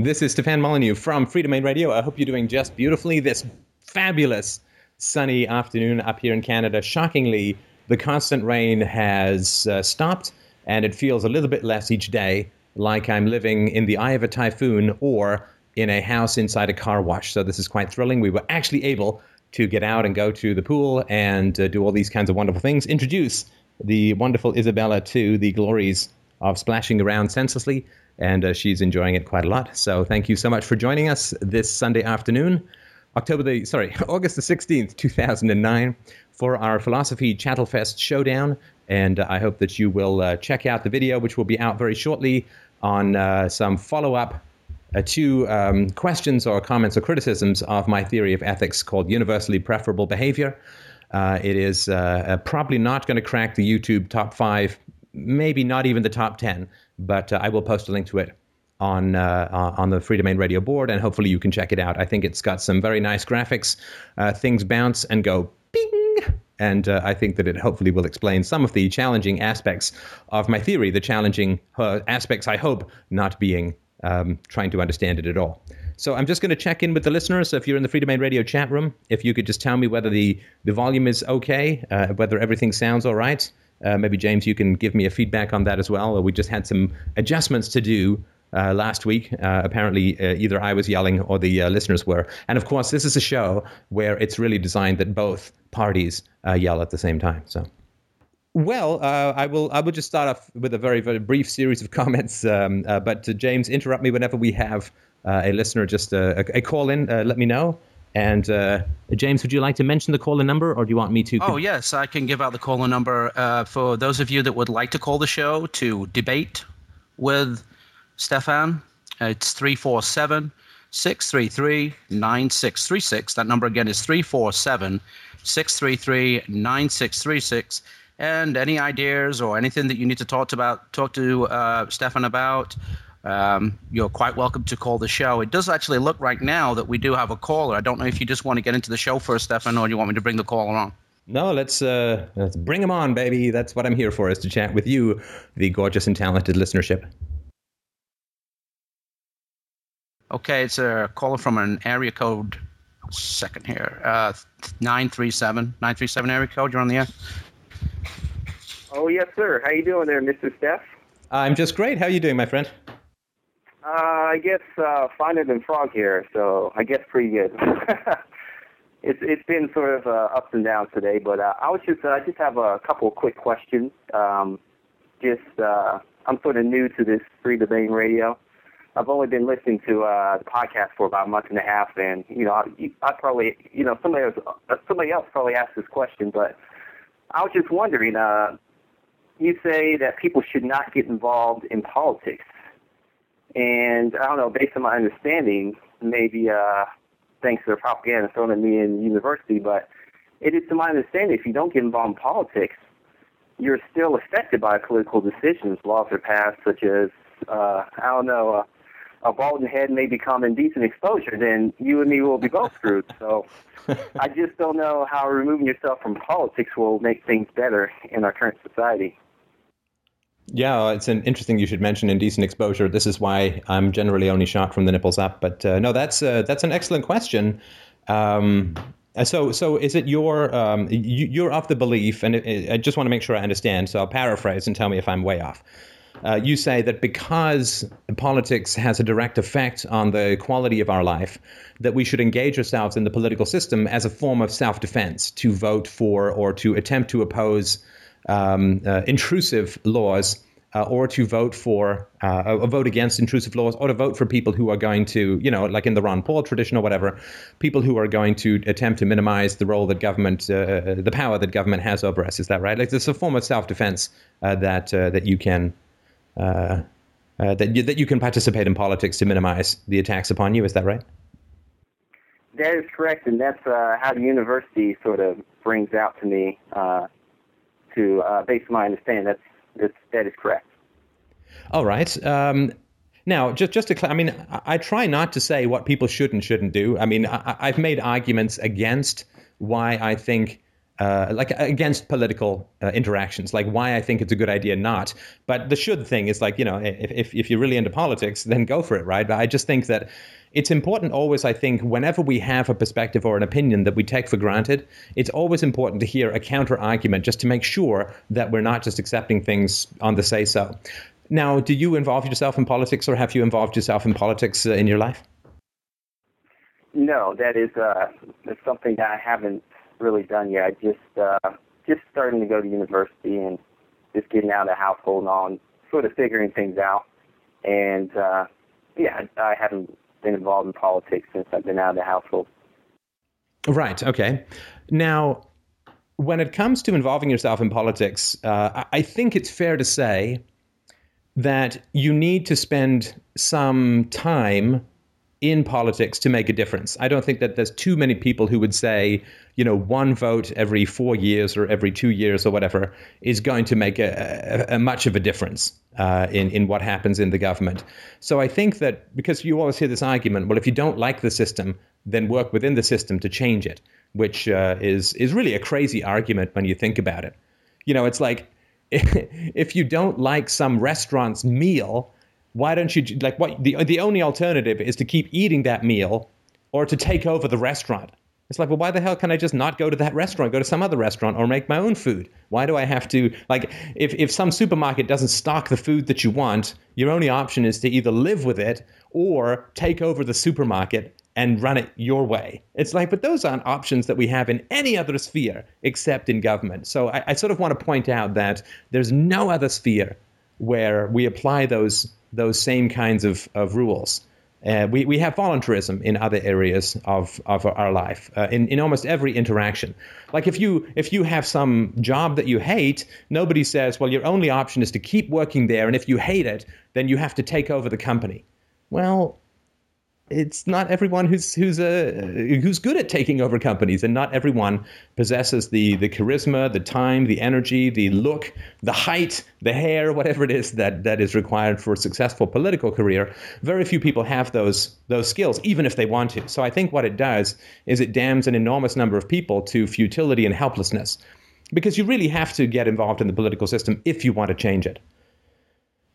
This is Stefan Molyneux from Freedomain Radio. I hope you're doing just beautifully this fabulous sunny afternoon up here in Canada. Shockingly, the constant rain has uh, stopped and it feels a little bit less each day, like I'm living in the eye of a typhoon or in a house inside a car wash. So this is quite thrilling. We were actually able to get out and go to the pool and uh, do all these kinds of wonderful things. Introduce the wonderful Isabella to the glories of splashing around senselessly, and uh, she's enjoying it quite a lot. So thank you so much for joining us this Sunday afternoon, October the sorry August the sixteenth, two thousand and nine, for our Philosophy Chattelfest showdown. And uh, I hope that you will uh, check out the video, which will be out very shortly on uh, some follow up uh, two um, questions or comments or criticisms of my theory of ethics called universally preferable behavior. Uh, it is probably not going to crack the YouTube top five, maybe not even the top 10, but uh, I will post a link to it on uh, on the Freedomain Radio board, and hopefully you can check it out. I think it's got some very nice graphics. things bounce and go bing, and I think that it hopefully will explain some of the challenging aspects of my theory. The challenging aspects, I hope, not being um, trying to understand it at all. So I'm just going to check in with the listeners. So if you're in the Freedomain Radio chat room, if you could just tell me whether the, the volume is okay, uh, whether everything sounds all right. Uh, maybe James, you can give me a feedback on that as well. We just had some adjustments to do uh, last week. Uh, apparently, uh, either I was yelling or the uh, listeners were. And of course, this is a show where it's really designed that both parties yell at the same time. So. Well, uh, I will. I will just start off with a very, very brief series of comments. Um, uh, but uh, James, interrupt me whenever we have uh, a listener just uh, a, a, call in. Uh, let me know. And James, would you like to mention the caller number, or do you want me to? Oh yes, I can give out the caller number for those of you that would like to call the show to debate with Stefan. It's 347 633 9636. That number again is 347 633 9636 and any ideas or anything that you need to talk to about talk to uh, Stefan about, um, you're quite welcome to call the show. It does actually look right now that we do have a caller. I don't know if you just want to get into the show first, Stefan, or you want me to bring the caller on. No, let's uh, let's bring him on, baby. That's what I'm here for, is to chat with you, the gorgeous and talented listenership. Okay, it's a caller from an area code. Second here, uh, nine three seven nine three seven area code. You're on the air. Oh yes, sir. How you doing there, Mr. Steph? I'm just great. How are you doing, my friend? Uh, I guess uh, finer than frog here, so I guess pretty good. it's it's been sort of uh, ups and downs today, but uh, I was just uh, I just have a couple of quick questions. Um, just uh, I'm sort of new to this Freedomain Radio. I've only been listening to uh, the podcast for about a month and a half, and you know I, I probably you know somebody else uh, somebody else probably asked this question, but I was just wondering. Uh, you say that people should not get involved in politics. And I don't know, based on my understanding, maybe uh, thanks to the propaganda thrown at me in university, but it is to my understanding if you don't get involved in politics, you're still affected by political decisions. Laws are passed, such as, uh, I don't know, uh, a balding head may become indecent exposure, then you and me will be both screwed. So I just don't know how removing yourself from politics will make things better in our current society. Yeah, it's an interesting. You should mention indecent exposure. This is why I'm generally only shot from the nipples up. But uh, no, that's uh, that's an excellent question. Um, uh, so, so is it your um, you, are of the belief, and it, it, I just want to make sure I understand. So I'll paraphrase and tell me if I'm way off. Uh, you say that because politics has a direct effect on the quality of our life, that we should engage ourselves in the political system as a form of self-defense to vote for or to attempt to oppose um, uh, intrusive laws uh, or to vote for uh, a vote against intrusive laws or to vote for people who are going to you know like in the Ron Paul tradition or whatever people who are going to attempt to minimize the role that government uh, uh the power that government has over us. Is that right? Like it's a form of self-defense uh, that that you can that you, that you can participate in politics to minimize the attacks upon you. Is that right? That is correct and that's how the university sort of brings out to me to, uh, based on my understanding, that's, that's that is correct. All right. Um, now, just just to, I mean, I, I, try not to say what people should and shouldn't do. I mean, I, have made arguments against why I think uh, like against political uh, interactions, like why I think it's a good idea not. But the should thing is like, you know, if, if you're really into politics, then go for it, right? But I just think that it's important always, I think, whenever we have a perspective or an opinion that we take for granted, it's always important to hear a counter argument just to make sure that we're not just accepting things on the say so. Now, do you involve yourself in politics or have you involved yourself in politics uh, in your life? No, that is uh, that's something that I haven't really done yet. I just uh, just starting to go to university and just getting out of the household and all, and sort of figuring things out. And uh, yeah, I haven't been involved in politics since I've been out of the household. Right. Okay. Now, when it comes to involving yourself in politics, uh, I think it's fair to say that you need to spend some time in politics to make a difference. I don't think that there's too many people who would say, you know, one vote every four years or every two years or whatever is going to make a, a, a much of a difference uh, in in what happens in the government. So I think that because you always hear this argument, well, if you don't like the system, then work within the system to change it, which uh, is is really a crazy argument when you think about it. You know, it's like if you don't like some restaurant's meal why don't you like what the the only alternative is to keep eating that meal or to take over the restaurant it's like well why the hell can i just not go to that restaurant go to some other restaurant or make my own food? Why do i have to like if if some supermarket doesn't stock the food that you want your only option is to either live with it or take over the supermarket and run it your way. It's like but those aren't options that we have in any other sphere except in government. So i, I sort of want to point out that there's no other sphere where we apply those those same kinds of, of rules. Uh, we, we have voluntarism in other areas of, of our life, uh, in, in almost every interaction. Like if you if you have some job that you hate, nobody says, well, your only option is to keep working there, and if you hate it, then you have to take over the company. Well, it's not everyone who's who's a uh, who's good at taking over companies, and not everyone possesses the the charisma, the time, the energy, the look, the height, the hair, whatever it is that that is required for a successful political career. Very few people have those those skills, even if they want to. So I think what it does is it damns an enormous number of people to futility and helplessness, because you really have to get involved in the political system if you want to change it.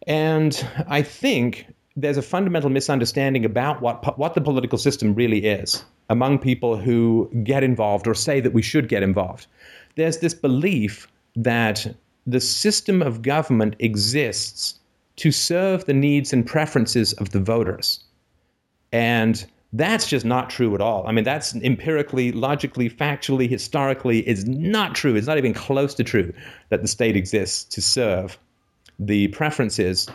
And I think there's a fundamental misunderstanding about what what the political system really is among people who get involved or say that we should get involved. There's this belief that the system of government exists to serve the needs and preferences of the voters. And that's just not true at all. I mean, that's empirically, logically, factually, historically is not true. It's not even close to true that the state exists to serve the preferences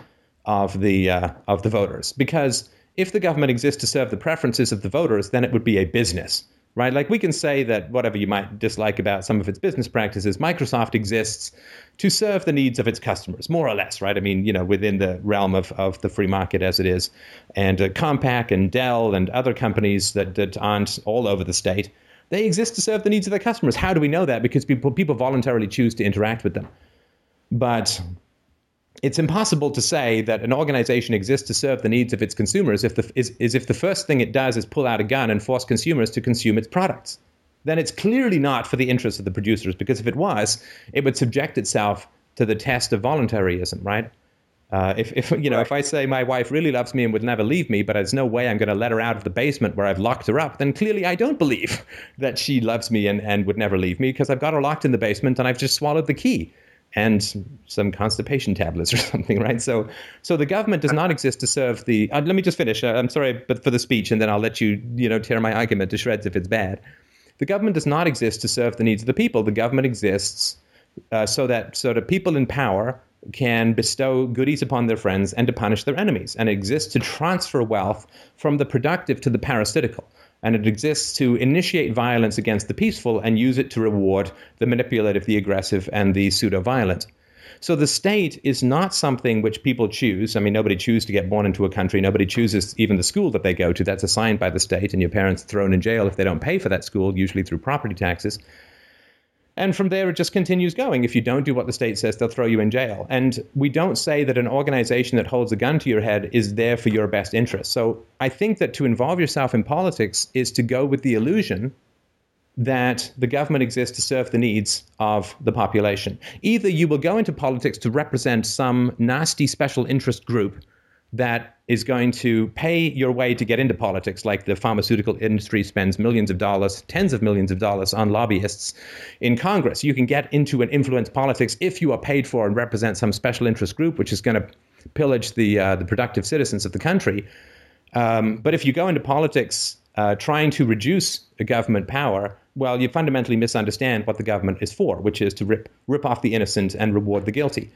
of the uh, of the voters because if the government exists to serve the preferences of the voters, then it would be a business, right? Like we can say that whatever you might dislike about some of its business practices, Microsoft exists to serve the needs of its customers, more or less, right? I mean, you know, within the realm of, of the free market as it is. And uh, Compaq and Dell and other companies that, that aren't all over the state, they exist to serve the needs of their customers. How do we know that? Because people, people voluntarily choose to interact with them. But it's impossible to say that an organization exists to serve the needs of its consumers if the, is, is if the first thing it does is pull out a gun and force consumers to consume its products. Then it's clearly not for the interests of the producers, because if it was, it would subject itself to the test of voluntaryism, right? Uh, if, if you know, if I say my wife really loves me and would never leave me, but there's no way I'm going to let her out of the basement where I've locked her up, then clearly I don't believe that she loves me and, and would never leave me because I've got her locked in the basement and I've just swallowed the key and some constipation tablets or something, right? So, so the government does not exist to serve the. Uh, let me just finish. Uh, I'm sorry, but for the speech, and then I'll let you, you know, tear my argument to shreds if it's bad. The government does not exist to serve the needs of the people. The government exists uh, so that so that people in power can bestow goodies upon their friends and to punish their enemies, and exists to transfer wealth from the productive to the parasitical and it exists to initiate violence against the peaceful and use it to reward the manipulative, the aggressive, and the pseudo violent. So the state is not something which people choose. I mean, nobody chooses to get born into a country. Nobody chooses even the school that they go to. That's assigned by the state, and your parents are thrown in jail if they don't pay for that school, usually through property taxes. And from there, it just continues going. If you don't do what the state says, they'll throw you in jail. And we don't say that an organization that holds a gun to your head is there for your best interest. So I think that to involve yourself in politics is to go with the illusion that the government exists to serve the needs of the population. Either you will go into politics to represent some nasty special interest group that is going to pay your way to get into politics, like the pharmaceutical industry spends millions of dollars, tens of millions of dollars on lobbyists in Congress. You can get into and influence politics if you are paid for and represent some special interest group, which is going to pillage the uh, the productive citizens of the country. Um, but if you go into politics uh, trying to reduce government power, well, you fundamentally misunderstand what the government is for, which is to rip rip off the innocent and reward the guilty.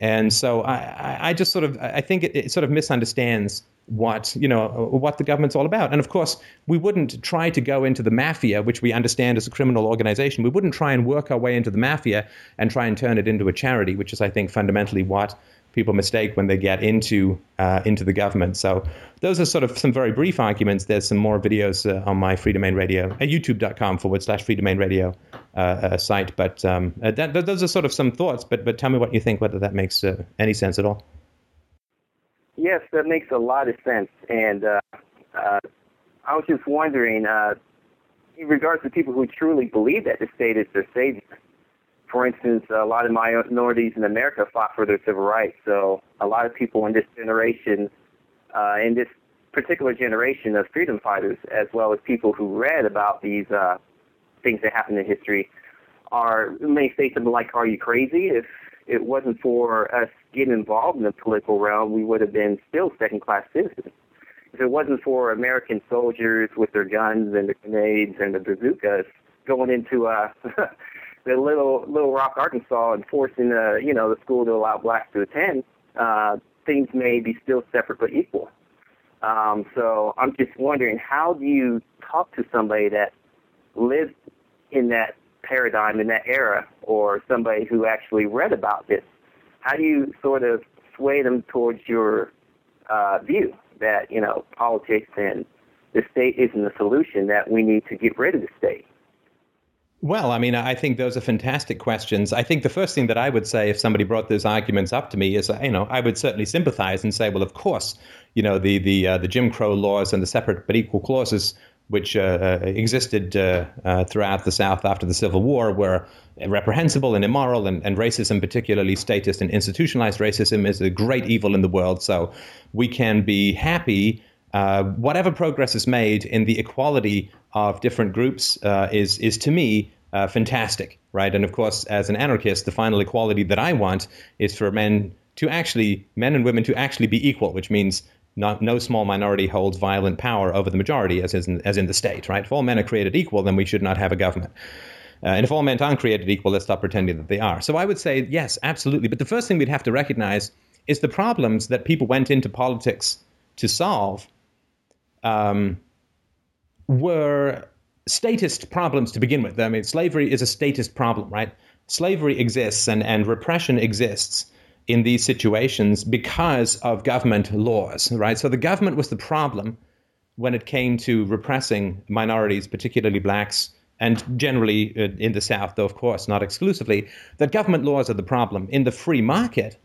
And hmm. so I, I just sort of I think it, it, sort of misunderstands what you know what the government's all about. And of course, we wouldn't try to go into the mafia, which we understand as a criminal organization. We wouldn't try and work our way into the mafia and try and turn it into a charity, which is I think fundamentally what people mistake when they get into uh, into the government. So those are sort of some very brief arguments. There's some more videos uh, on my Freedomain Radio, uh, youtube.com forward slash Freedomain Radio uh, uh, site. But um, that, those are sort of some thoughts. But but tell me what you think, whether that makes any sense at all. Yes, that makes a lot of sense. And I was just wondering, in regards to people who truly believe that the state is their savior, for instance, a lot of minorities in America fought for their civil rights. So a lot of people in this generation, uh, in this particular generation of freedom fighters, as well as people who read about these uh, things that happened in history, are may say something like, "Are you crazy? If it wasn't for us getting involved in the political realm, we would have been still second-class citizens." If it wasn't for American soldiers with their guns and the grenades and the bazookas going into uh, the little Little Rock, Arkansas, and forcing the you know the school to allow blacks to attend, uh, things may be still separate but equal. Um, so I'm just wondering, how do you talk to somebody that lived in that paradigm in that era, or somebody who actually read about this? How do you sort of sway them towards your uh, view that you know politics and the state isn't the solution; that we need to get rid of the state? Well, I mean, I think those are fantastic questions. I think the first thing that I would say if somebody brought those arguments up to me is, you know, I would certainly sympathize and say, well, of course, you know, the the uh, the Jim Crow laws and the separate but equal clauses which uh, uh existed uh, uh, throughout the South after the Civil War were reprehensible and immoral, and, and racism, particularly statist and institutionalized racism, is a great evil in the world. So we can be happy. Uh, whatever progress is made in the equality of different groups uh, is is to me uh, fantastic, right? And of course, as an anarchist, the final equality that I want is for men to actually, men and women to actually be equal, which means not, no small minority holds violent power over the majority, as in, as in the state, right? If all men are created equal, then we should not have a government. Uh, and if all men aren't created equal, let's stop pretending that they are. So I would say, yes, absolutely. But the first thing we'd have to recognize is the problems that people went into politics to solve um, were statist problems to begin with. I mean, slavery is a statist problem, right? Slavery exists and, and repression exists in these situations because of government laws, right? So the government was the problem when it came to repressing minorities, particularly blacks, and generally uh, in the South, though, of course, not exclusively, that government laws are the problem. In the free market,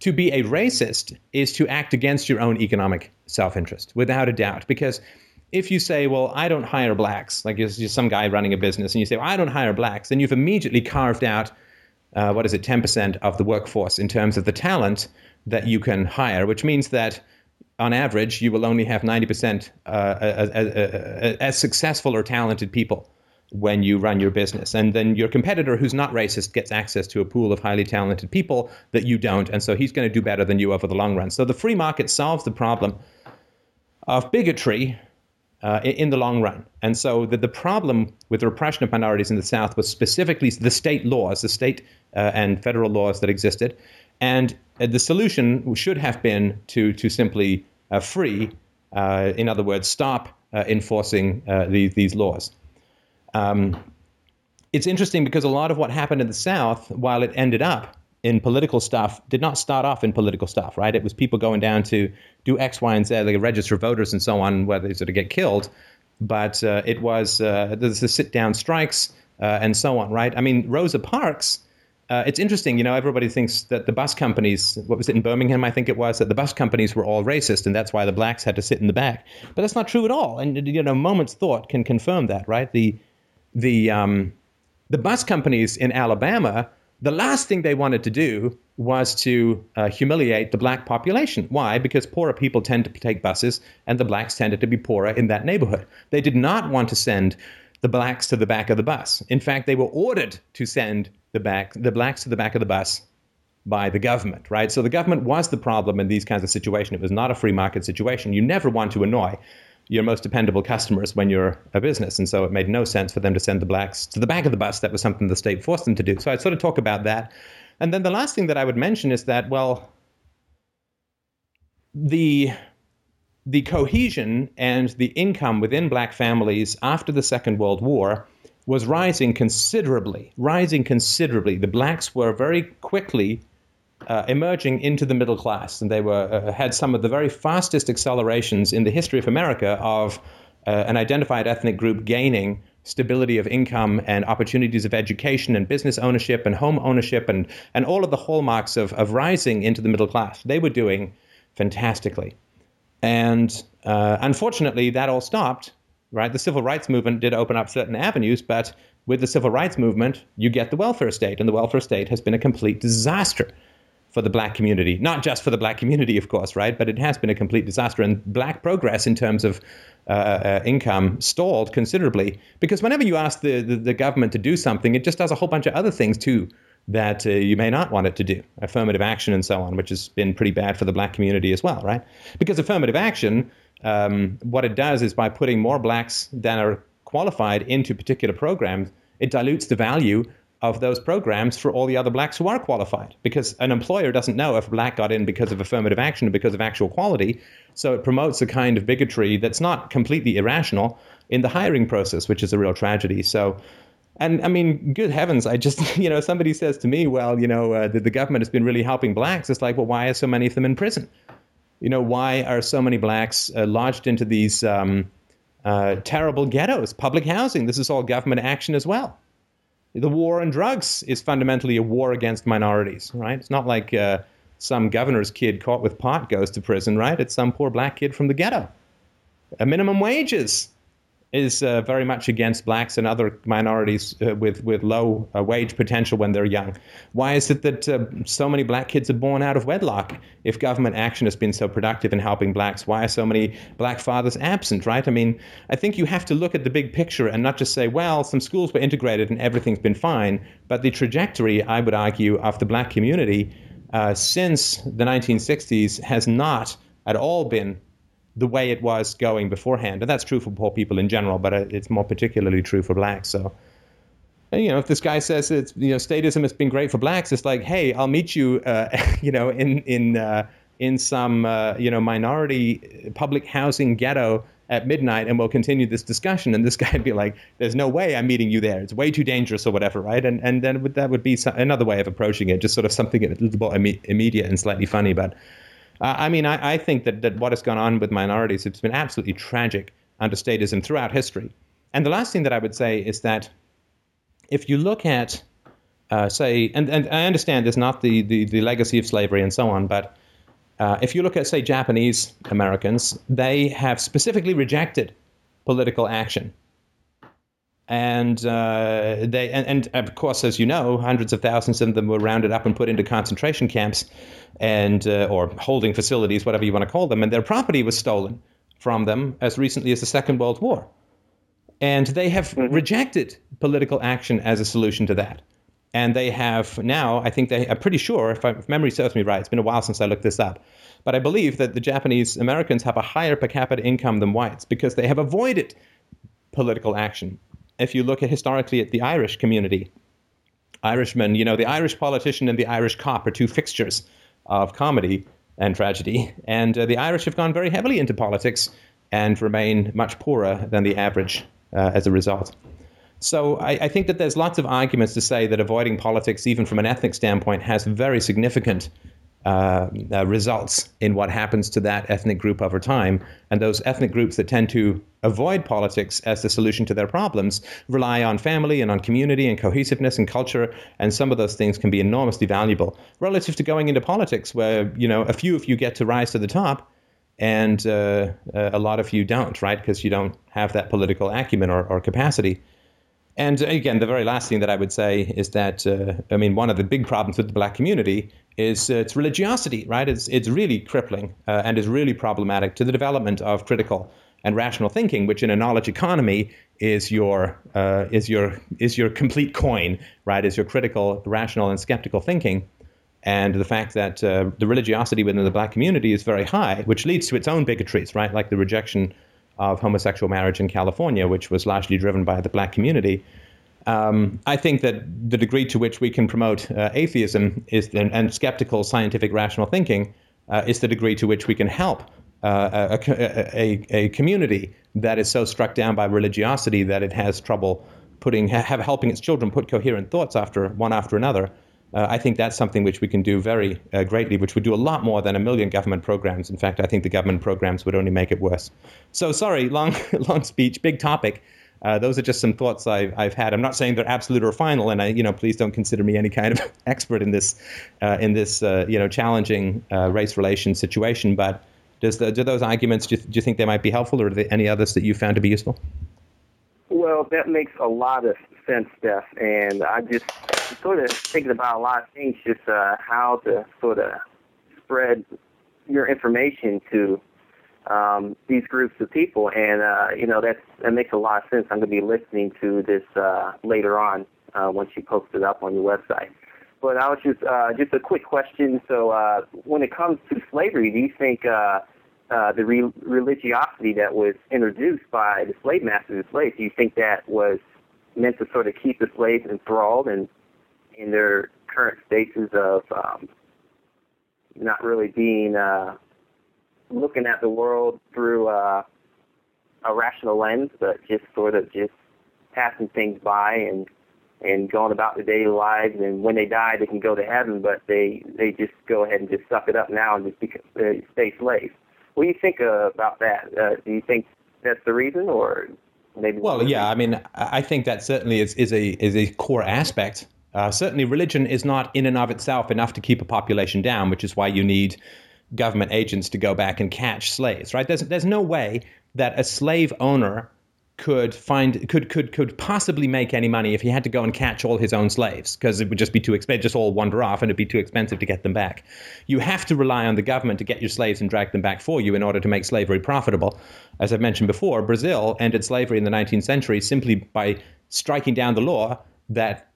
to be a racist is to act against your own economic self interest, without a doubt, because if you say, well, I don't hire blacks, like you're, some guy running a business, and you say, well, I don't hire blacks, then you've immediately carved out, uh, what is it, 10% of the workforce in terms of the talent that you can hire, which means that on average, you will only have 90% uh, as, as, as successful or talented people when you run your business. And then your competitor who's not racist gets access to a pool of highly talented people that you don't. And so he's going to do better than you over the long run. So the free market solves the problem of bigotry uh, in the long run. And so the, the problem with the repression of minorities in the South was specifically the state laws, the state uh, and federal laws that existed. And uh, the solution should have been to, to simply uh, free, uh, in other words, stop uh, enforcing these, these laws. Um, it's interesting because a lot of what happened in the South, while it ended up in political stuff did not start off in political stuff, right? It was people going down to do X, Y, and Z, like register voters and so on, whether they sort of get killed. But uh, it was uh, the sit down strikes uh, and so on, right? I mean, Rosa Parks. Uh, it's interesting, you know. Everybody thinks that the bus companies, what was it in Birmingham? I think it was that the bus companies were all racist, and that's why the blacks had to sit in the back. But that's not true at all. And you know, moment's thought can confirm that, right? The the um, the bus companies in Alabama, the last thing they wanted to do was to uh, humiliate the black population. Why? Because poorer people tend to take buses, and the blacks tended to be poorer in that neighborhood. They did not want to send the blacks to the back of the bus. In fact, they were ordered to send the back the blacks to the back of the bus by the government, right? So the government was the problem in these kinds of situations. It was not a free market situation. You never want to annoy your most dependable customers when you're a business. And so it made no sense for them to send the blacks to the back of the bus. That was something the state forced them to do. So I'd sort of talk about that. And then the last thing that I would mention is that, well, the the cohesion and the income within black families after the Second World War was rising considerably, rising considerably. The blacks were very quickly uh, emerging into the middle class, and they were uh, had some of the very fastest accelerations in the history of America of uh, an identified ethnic group gaining stability of income and opportunities of education and business ownership and home ownership and and all of the hallmarks of of rising into the middle class. They were doing fantastically, and uh, unfortunately, that all stopped. Right, the civil rights movement did open up certain avenues, but with the civil rights movement, you get the welfare state, and the welfare state has been a complete disaster for the black community. Not just for the black community, of course, right? But it has been a complete disaster. And black progress in terms of uh, uh, income stalled considerably because whenever you ask the, the, the, government to do something, it just does a whole bunch of other things too that uh, you may not want it to do. Affirmative action and so on, which has been pretty bad for the black community as well, right? Because affirmative action, um, what it does is by putting more blacks than are qualified into particular programs, it dilutes the value of those programs for all the other blacks who are qualified because an employer doesn't know if a black got in because of affirmative action or because of actual quality. So it promotes a kind of bigotry that's not completely irrational in the hiring process, which is a real tragedy. So, and I mean, good heavens, I just, you know, somebody says to me, well, you know, uh, the, the government has been really helping blacks. It's like, well, why are so many of them in prison? You know, why are so many blacks uh, lodged into these um, uh, terrible ghettos, public housing? This is all government action as well the war on drugs is fundamentally a war against minorities, right? It's not like uh, some governor's kid caught with pot goes to prison, right? It's some poor black kid from the ghetto. A minimum wages is uh, very much against blacks and other minorities uh, with with low uh, wage potential when they're young. Why is it that uh, so many black kids are born out of wedlock? If government action has been so productive in helping blacks, why are so many black fathers absent? Right? I mean, I think you have to look at the big picture and not just say, well, some schools were integrated and everything's been fine. But the trajectory, I would argue, of the black community uh, since the 1960s has not at all been the way it was going beforehand. And that's true for poor people in general, but it's more particularly true for blacks. So, you know, if this guy says it's you know statism has been great for blacks, it's like, hey, I'll meet you, uh, you know, in in uh, in some uh, you know minority public housing ghetto at midnight, and we'll continue this discussion. And this guy would be like, "There's no way I'm meeting you there. It's way too dangerous, or whatever, right?" And and then that would be another way of approaching it, just sort of something a little bit immediate and slightly funny, but. Uh, I mean, I, I, think that, that what has gone on with minorities, it's been absolutely tragic under statism throughout history. And the last thing that I would say is that if you look at, uh, say, and, and I understand there's not the, the, the legacy of slavery and so on, but uh, if you look at, say, Japanese Americans, they have specifically rejected political action and uh, they and, and, of course, as you know, hundreds of thousands of them were rounded up and put into concentration camps, and uh, or holding facilities, whatever you want to call them, and their property was stolen from them as recently as the Second World War, and they have mm-hmm. rejected political action as a solution to that. And they have now, I think they, I'm pretty sure, if, I, if memory serves me right, it's been a while since I looked this up, but I believe that the Japanese Americans have a higher per capita income than whites because they have avoided political action if you look at historically at the Irish community, Irishmen, you know, the Irish politician and the Irish cop are two fixtures of comedy and tragedy. And uh, the Irish have gone very heavily into politics and remain much poorer than the average uh, as a result. So I, I, think that there's lots of arguments to say that avoiding politics, even from an ethnic standpoint, has very significant uh, uh, results in what happens to that ethnic group over time. And those ethnic groups that tend to avoid politics as the solution to their problems rely on family and on community and cohesiveness and culture. And some of those things can be enormously valuable relative to going into politics, where you know a few of you get to rise to the top. And uh, a lot of you don't, right? Because you don't have that political acumen or, or capacity. And again, the very last thing that I would say is that uh, I mean, one of the big problems with the black community is uh, its religiosity, right? It's it's really crippling uh, and is really problematic to the development of critical and rational thinking, which in a knowledge economy is your uh, is your is your complete coin, right? Is your critical, rational, and skeptical thinking. And the fact that uh, the religiosity within the black community is very high, which leads to its own bigotries, right? Like the rejection of homosexual marriage in California, which was largely driven by the black community. Um, I think that the degree to which we can promote uh, atheism is and, and, skeptical scientific rational thinking uh, is the degree to which we can help uh, a, a, a, community that is so struck down by religiosity that it has trouble putting have helping its children put coherent thoughts after one after another. Uh, I think that's something which we can do very uh, greatly, which would do a lot more than a million government programs. In fact, I think the government programs would only make it worse. So sorry, long long speech, big topic. Uh, those are just some thoughts I've, I've had. I'm not saying they're absolute or final, and I, you know, please don't consider me any kind of expert in this, uh, in this, uh, you know, challenging uh, race relations situation. But does the, do those arguments, do you, do you think they might be helpful, or are there any others that you found to be useful? Well, that makes a lot of sense, Steph. And I just sort of thinking about a lot of things, just uh, how to sort of spread your information to um, these groups of people. And, uh, you know, that's, that makes a lot of sense. I'm going to be listening to this uh, later on uh, once you post it up on your website. But I was just uh, just a quick question. So uh, when it comes to slavery, do you think uh, uh, the re- religiosity that was introduced by the slave masters and slaves, do you think that was meant to sort of keep the slaves enthralled and in their current status of um, not really being uh, looking at the world through uh, a rational lens, but just sort of just passing things by and and going about their daily lives. And when they die, they can go to heaven, but they they just go ahead and just suck it up now and just become, uh, stay slaves. What do you think uh, about that? Uh, do you think that's the reason, or maybe? Well, yeah. I mean, I think that certainly is is a is a core aspect. Uh, certainly, religion is not in and of itself enough to keep a population down, which is why you need government agents to go back and catch slaves. Right? There's there's no way that a slave owner could find could could could possibly make any money if he had to go and catch all his own slaves because it would just be too expensive just all wander off and it'd be too expensive to get them back you have to rely on the government to get your slaves and drag them back for you in order to make slavery profitable as i've mentioned before brazil ended slavery in the 19th century simply by striking down the law that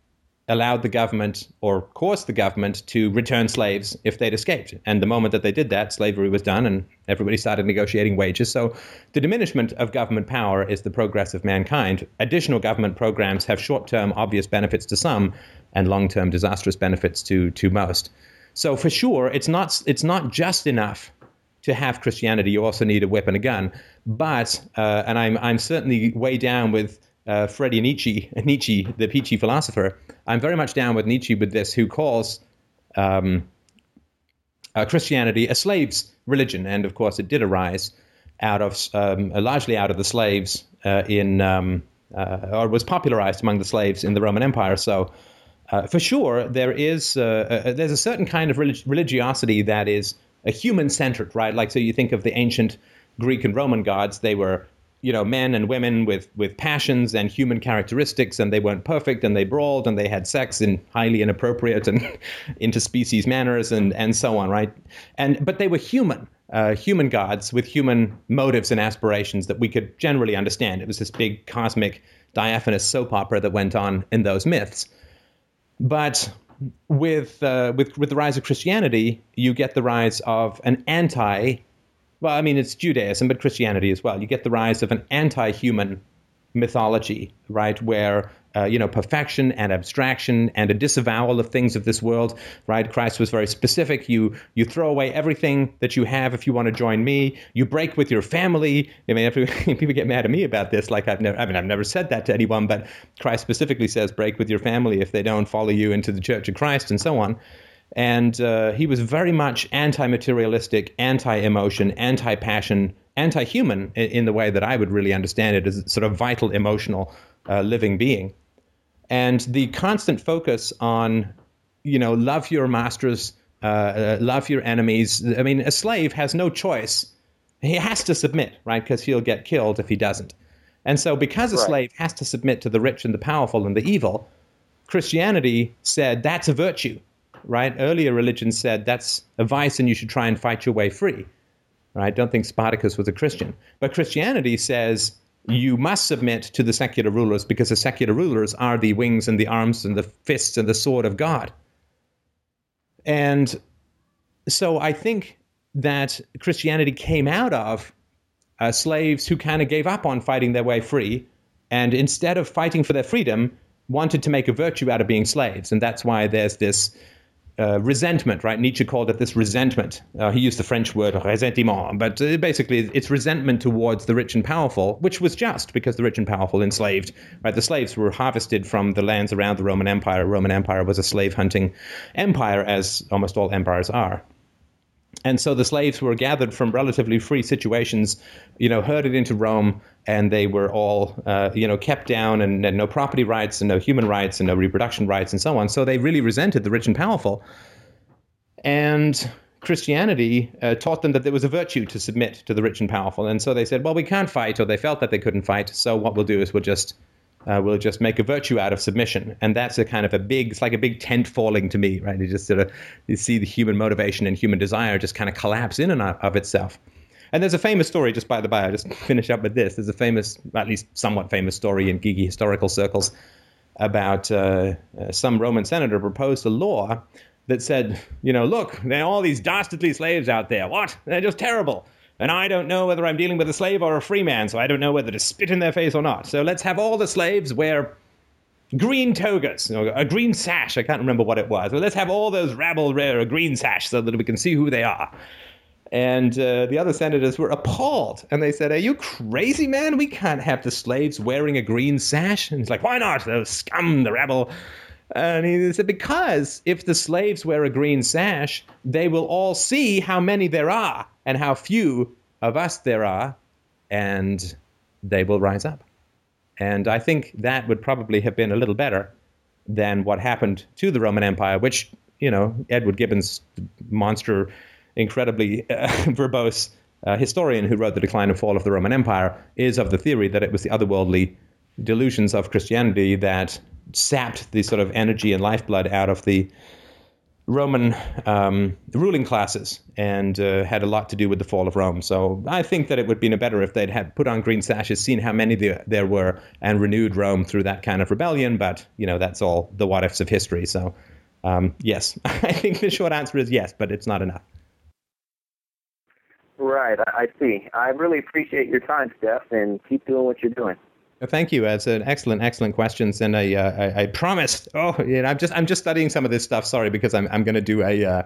allowed the government or caused the government to return slaves if they'd escaped. And the moment that they did that, slavery was done and everybody started negotiating wages. So the diminishment of government power is the progress of mankind. Additional government programs have short term obvious benefits to some and long term disastrous benefits to, to most. So for sure, it's not, it's not just enough to have Christianity. You also need a whip and a gun. But, uh, and I'm, I'm certainly way down with uh, Freddie Nietzsche, Nietzsche, the peachy philosopher, I'm very much down with Nietzsche with this, who calls um, uh, Christianity a slave's religion, and of course it did arise out of um, uh, largely out of the slaves uh, in um, uh, or was popularized among the slaves in the Roman Empire. So. Uh, for sure, there is there's a certain kind of relig- religiosity that is a human centered, right? Like so, you think of the ancient Greek and Roman gods; they were you know men and women with with passions and human characteristics and they weren't perfect and they brawled and they had sex in highly inappropriate and interspecies manners and and so on right? And but they were human uh, human gods with human motives and aspirations that we could generally understand. It was this big cosmic diaphanous soap opera that went on in those myths. But with uh, with with the rise of Christianity, you get the rise of an anti well, I mean, it's Judaism, but Christianity as well. You get the rise of an anti human mythology, right, where uh, you know perfection and abstraction and a disavowal of things of this world right? Christ was very specific. You you throw away everything that you have if you want to join me. You break with your family. I mean people get mad at me about this like i've never i mean i've never said that to anyone but christ specifically says break with your family if they don't follow you into the church of christ and so on and uh, he was very much anti materialistic, anti emotion, anti passion, anti human in, in, the way that I would really understand it as a sort of vital, emotional, uh, living being. And the constant focus on, you know, love your masters, uh, uh love your enemies. I mean, a slave has no choice. He has to submit, right? Because he'll get killed if he doesn't. And so, because a Right. slave has to submit to the rich and the powerful and the evil, Christianity said that's a virtue, right? Earlier religion said that's a vice and you should try and fight your way free. Right? Don't think Spartacus was a Christian. But Christianity says you must submit to the secular rulers because the secular rulers are the wings and the arms and the fists and the sword of God. And so I think that Christianity came out of uh, slaves who kind of gave up on fighting their way free and instead of fighting for their freedom, wanted to make a virtue out of being slaves. And that's why there's this uh, resentment, right? Nietzsche called it this resentment. Uh, he used the French word ressentiment, but uh, basically it's resentment towards the rich and powerful, which was just because the rich and powerful enslaved, right? The slaves were harvested from the lands around the Roman Empire. Roman Empire was a slave hunting empire, as almost all empires are. And so the slaves were gathered from relatively free situations, you know, herded into Rome, and they were all, uh, you know, kept down and, and no property rights and no human rights and no reproduction rights and so on. So they really resented the rich and powerful. And Christianity uh, taught them that there was a virtue to submit to the rich and powerful. And so they said, well, we can't fight, or they felt that they couldn't fight. So what we'll do is we'll just uh, we'll just make a virtue out of submission, and that's a kind of a big. It's like a big tent falling to me, right? You just sort of you see the human motivation and human desire just kind of collapse in and of itself. And there's a famous story, just by the by, I'll just finish up with this. There's a famous, at least somewhat famous story in geeky historical circles about uh, uh, some Roman senator proposed a law that said, you know, look, there are all these dastardly slaves out there. What? They're just terrible. And I don't know whether I'm dealing with a slave or a free man, so I don't know whether to spit in their face or not. So let's have all the slaves wear green togas, a green sash. I can't remember what it was. But let's have all those rabble wear a green sash so that we can see who they are. And uh, the other senators were appalled. And they said, Are you crazy, man? We can't have the slaves wearing a green sash. And he's like, Why not? Those scum, the rabble. And he said, Because if the slaves wear a green sash, they will all see how many there are and how few of us there are, and they will rise up. And I think that would probably have been a little better than what happened to the Roman Empire, which, you know, Edward Gibbon's monster, incredibly uh, verbose uh, historian who wrote The Decline and Fall of the Roman Empire, is of the theory that it was the otherworldly delusions of Christianity that sapped the sort of energy and lifeblood out of the Roman um, ruling classes and uh, had a lot to do with the fall of Rome. So I think that it would have been better if they'd had put on green sashes, seen how many there, there were, and renewed Rome through that kind of rebellion. But you know that's all the what ifs of history. So um, yes, I think the short answer is yes, but it's not enough. Right, I I see. I really appreciate your time, Steph, and keep doing what you're doing. Thank you. That's an excellent, excellent questions, and I, uh, I, I promised. Oh, yeah, I'm just, I'm just studying some of this stuff. Sorry, because I'm, I'm going to do a, uh,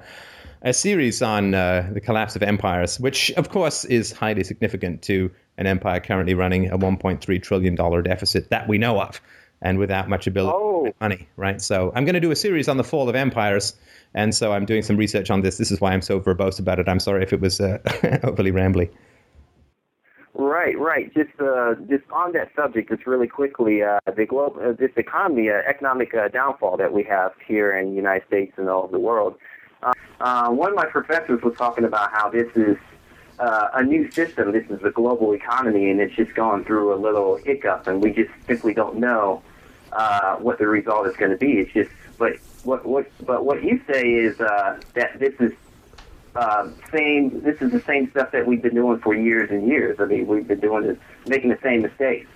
a series on uh, the collapse of empires, which, of course, is highly significant to an empire currently running a 1.3 trillion dollar deficit that we know of, and without much ability Oh. money. Right. So I'm going to do a series on the fall of empires, and so I'm doing some research on this. This is why I'm so verbose about it. I'm sorry if it was uh, overly rambly. Right, right. Just, uh, just on that subject, just really quickly, uh, the global, uh, this economy, uh, economic uh, downfall that we have here in the United States and all over the world. Uh, uh, one of my professors was talking about how this is uh, a new system. This is the global economy, and it's just going through a little hiccup, and we just simply don't know uh, what the result is going to be. It's just, but what, what, but what you say is uh, that this is uh, same. This is the same stuff that we've been doing for years and years. I mean, we've been doing this, making the same mistakes.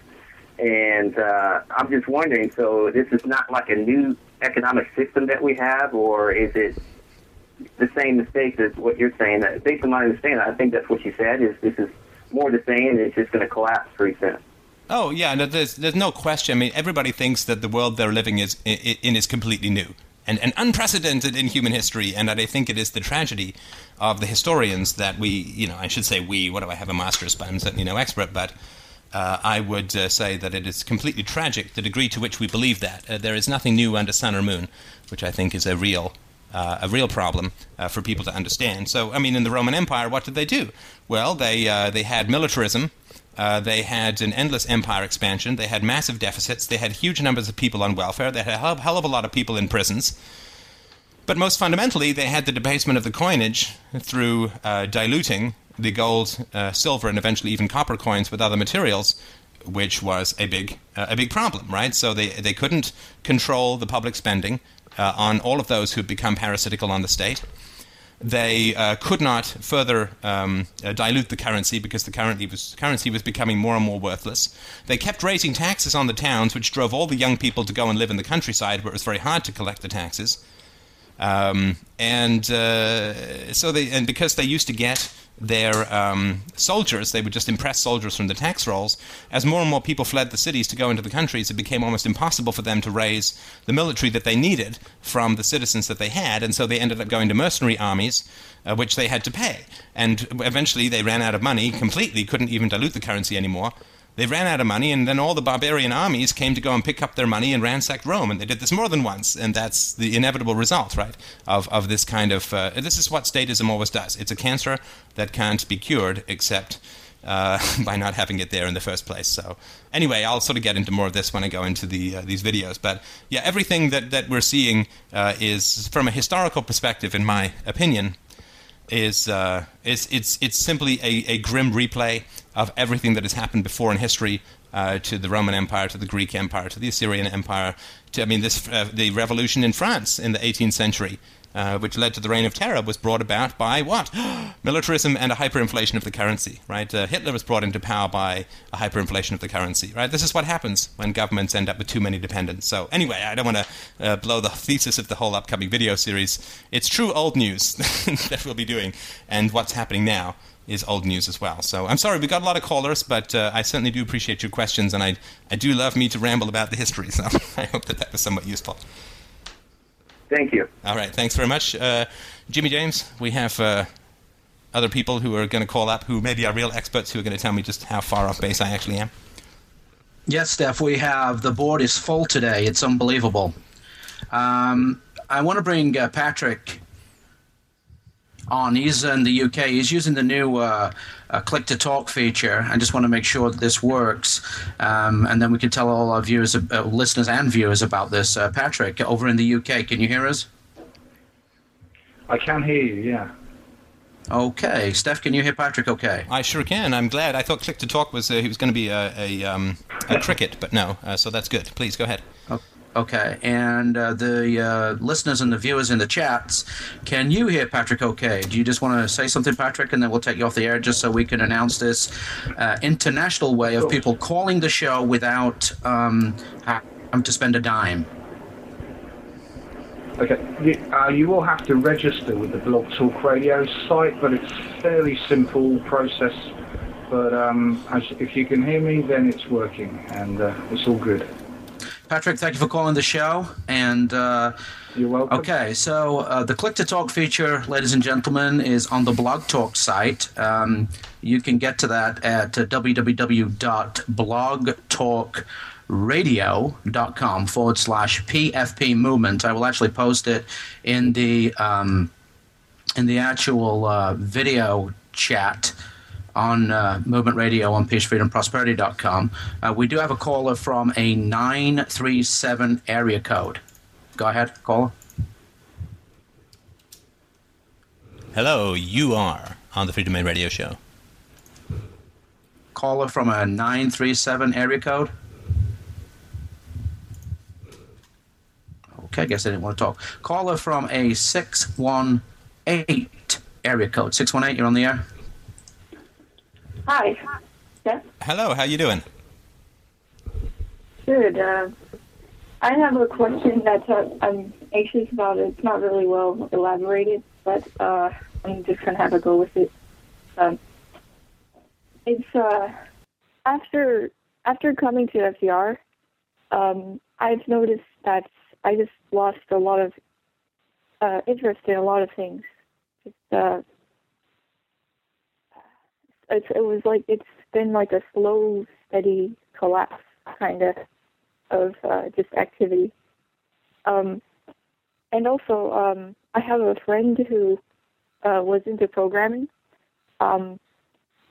And uh, I'm just wondering. So this is not like a new economic system that we have, or is it the same mistakes as what you're saying? That based on my understanding, I think that's what you said. Is this is more the same, and it's just going to collapse pretty soon. Oh yeah, no, there's there's no question. I mean, everybody thinks that the world they're living is in is completely new and, and unprecedented in human history, and that I think it is the tragedy of the historians that we, you know, I should say we. What do I have a master's? But I'm certainly no expert, but. Uh, I would uh, say that it is completely tragic the degree to which we believe that. Uh, there is nothing new under sun or moon, which I think is a real uh, a real problem uh, for people to understand. So, I mean, in the Roman Empire, what did they do? Well, they uh, they had militarism. They had an endless empire expansion. They had massive deficits. They had huge numbers of people on welfare. They had a hell of a lot of people in prisons. But most fundamentally, they had the debasement of the coinage through uh, diluting the gold, uh, silver, and eventually even copper coins with other materials, which was a big uh, a big problem, right? So they they couldn't control the public spending uh, on all of those who had become parasitical on the state. They uh, could not further um, uh, dilute the currency because the currency was, currency was becoming more and more worthless. They kept raising taxes on the towns, which drove all the young people to go and live in the countryside where it was very hard to collect the taxes. Um, and uh, so they, and because they used to get their um, soldiers, they would just impress soldiers from the tax rolls. As more and more people fled the cities to go into the countries, it became almost impossible for them to raise the military that they needed from the citizens that they had, and so they ended up going to mercenary armies, uh, which they had to pay. And eventually they ran out of money completely, couldn't even dilute the currency anymore. They ran out of money, and then all the barbarian armies came to go and pick up their money and ransacked Rome, and they did this more than once, and that's the inevitable result, right, of, of this kind of. Uh, this is what statism always does. It's a cancer that can't be cured except uh, by not having it there in the first place. So anyway, I'll sort of get into more of this when I go into the uh, these videos. But yeah, everything that that we're seeing uh, is from a historical perspective, in my opinion, is uh, is it's it's simply a, a grim replay of everything that has happened before in history uh, to the Roman Empire, to the Greek Empire, to the Assyrian Empire. To, I mean, this uh, the revolution in France in the 18th century uh, which led to the Reign of Terror, was brought about by what? Militarism and a hyperinflation of the currency, right? Uh, Hitler was brought into power by a hyperinflation of the currency, right? This is what happens when governments end up with too many dependents. So, anyway, I don't want to uh, blow the thesis of the whole upcoming video series. It's true old news that we'll be doing, and what's happening now is old news as well. So I'm sorry we got a lot of callers, but uh, I certainly do appreciate your questions, and I I do love me to ramble about the history. So I hope that that was somewhat useful. Thank you. All right. Thanks very much. Uh, Jimmy James, we have uh, other people who are going to call up who maybe are real experts who are going to tell me just how far off base I actually am. Yes, Steph, we have. The board is full today. It's unbelievable. Um, I want to bring uh, Patrick on. He's in the UK. He's using the new uh, uh, click to talk feature. I just want to make sure that this works, um, and then we can tell all our viewers, uh, listeners, and viewers about this. Uh, Patrick, over in the UK, can you hear us? I can hear you. Yeah. Okay, Steph, can you hear Patrick? Okay. I sure can. I'm glad. I thought click to talk was uh, he was going to be a a, um, a cricket, but no. Uh, so that's good. Please go ahead. Okay. Okay, and uh, the uh, listeners and the viewers in the chats, can you hear Patrick okay? Do you just want to say something, Patrick, and then we'll take you off the air just so we can announce this uh, international way of people calling the show without um, having to spend a dime? Okay, you, uh, you will have to register with the Blog Talk Radio site, but it's a fairly simple process. But um, as, if you can hear me, then it's working, and uh, it's all good. Patrick, thank you for calling the show. And uh, you're welcome. Okay, so uh, the click to talk feature, ladies and gentlemen, is on the Blog Talk site. Um, you can get to that at uh, www.blogtalkradio.com forward slash PFP movement. I will actually post it in the um, in the actual uh, video chat on uh, Movement Radio on peacefreedomprosperity.com. Uh, we do have a caller from a 937 area code. Go ahead, caller. Hello, you are on the Freedomain Radio Show. Caller from a 937 area code. Okay, I guess I didn't want to talk. Caller from a 618 area code. 618, you're on the air. Hi. Yes. Hello, how you doing? Good. Uh, I have a question that uh, I'm anxious about. It's not really well elaborated, but uh, I'm just gonna have to go with it. Um, it's uh, after after coming to FDR, um, I've noticed that I just lost a lot of uh, interest in a lot of things. Just uh, it's, it was like it's been like a slow, steady collapse kind of of uh, just activity. Um, and also, um, I have a friend who uh, was into programming, um,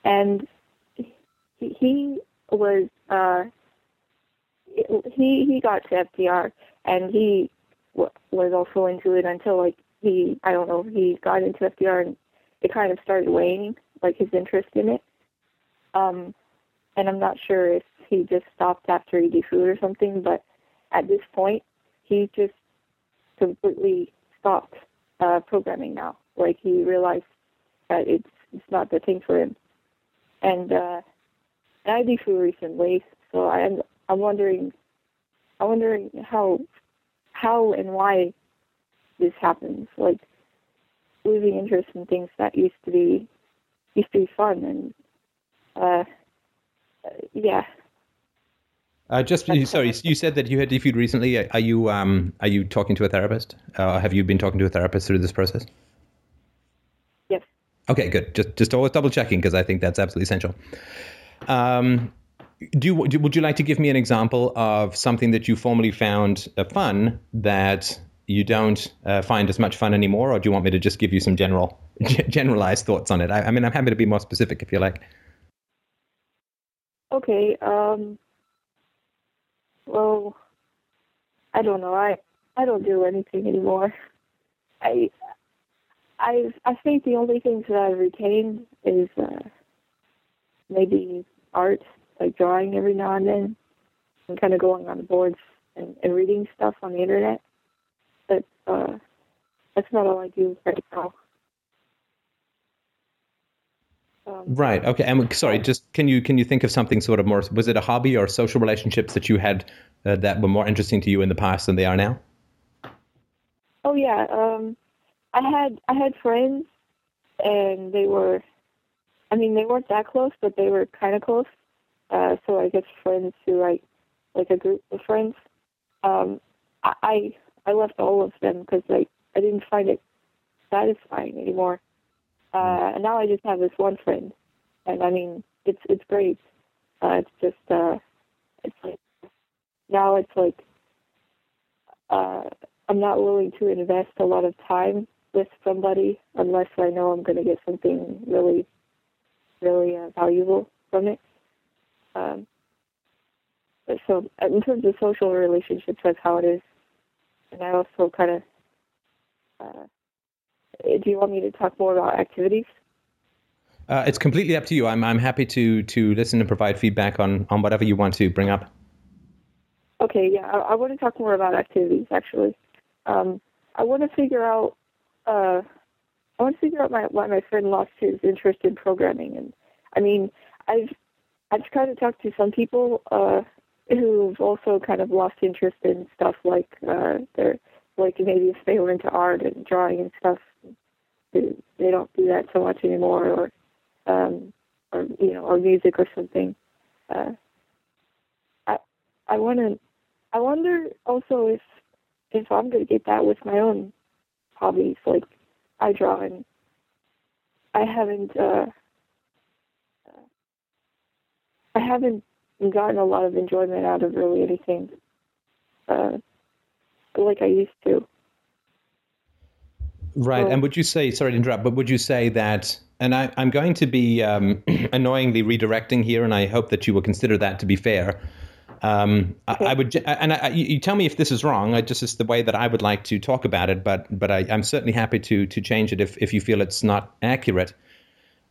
and he, he was uh, he he got to FDR, and he w- was also into it until like he I don't know he got into FDR and it kind of started waning like his interest in it. Um, and I'm not sure if he just stopped after deFOOed or something, but at this point, he just completely stopped uh, programming now. Like he realized that it's it's not the thing for him. And uh, I deFOOed recently, so I'm I'm wondering, I'm wondering how how and why this happens. Like losing interest in things that used to be used to be fun and uh, yeah. Uh, just sorry, you said that you had deFOOed recently. Are you um, are you talking to a therapist? Uh, have you been talking to a therapist through this process? Yes. Okay, good. Just just always double checking because I think that's absolutely essential. Um, do, you, do would you like to give me an example of something that you formerly found uh, fun that you don't uh, find as much fun anymore, or do you want me to just give you some general generalized thoughts on it? I, I mean, I'm happy to be more specific if you like. Okay. Um. Well, I don't know. I I don't do anything anymore. I I I think the only things that I retain is uh, maybe art, like drawing every now and then, and kind of going on the boards and, and reading stuff on the internet. But uh, that's not all I do right now. Um, right. Okay. And sorry, just can you can you think of something sort of more? Was it a hobby or social relationships that you had uh, that were more interesting to you in the past than they are now? Oh yeah. Um, I had I had friends, and they were, I mean, they weren't that close, but they were kind of close. Uh, so I guess friends who I, like a group of friends. Um, I I left all of them because I I didn't find it satisfying anymore. Uh, and now I just have this one friend, and I mean, it's it's great. Uh, it's just uh, it's like now it's like uh, I'm not willing to invest a lot of time with somebody unless I know I'm going to get something really, really uh, valuable from it. Um, so in terms of social relationships, that's how it is. And I also kind of uh, do you want me to talk more about activities? Uh, it's completely up to you. I'm I'm happy to to listen and provide feedback on on whatever you want to bring up. Okay, yeah, I, I want to talk more about activities. Actually, um, I want to figure out. Uh, I want to figure out my, why my friend lost his interest in programming, and I mean, I've I've kind of talked to some people uh, who've also kind of lost interest in stuff like uh, their like maybe if they were into art and drawing and stuff, they don't do that so much anymore, or um, or you know, or music or something. Uh, I I want to. I wonder also if if I'm going to get that with my own hobbies. Like I draw and I haven't. Uh, I haven't gotten a lot of enjoyment out of really anything uh, like I used to. Right. and would you say, sorry to interrupt, but would you say that, and I, am going to be um, annoyingly redirecting here, and I hope that you will consider that to be fair. Um, okay. I, I, would, and I, you tell me if this is wrong. I just is the way that I would like to talk about it, but but I, am certainly happy to to change it if if you feel it's not accurate.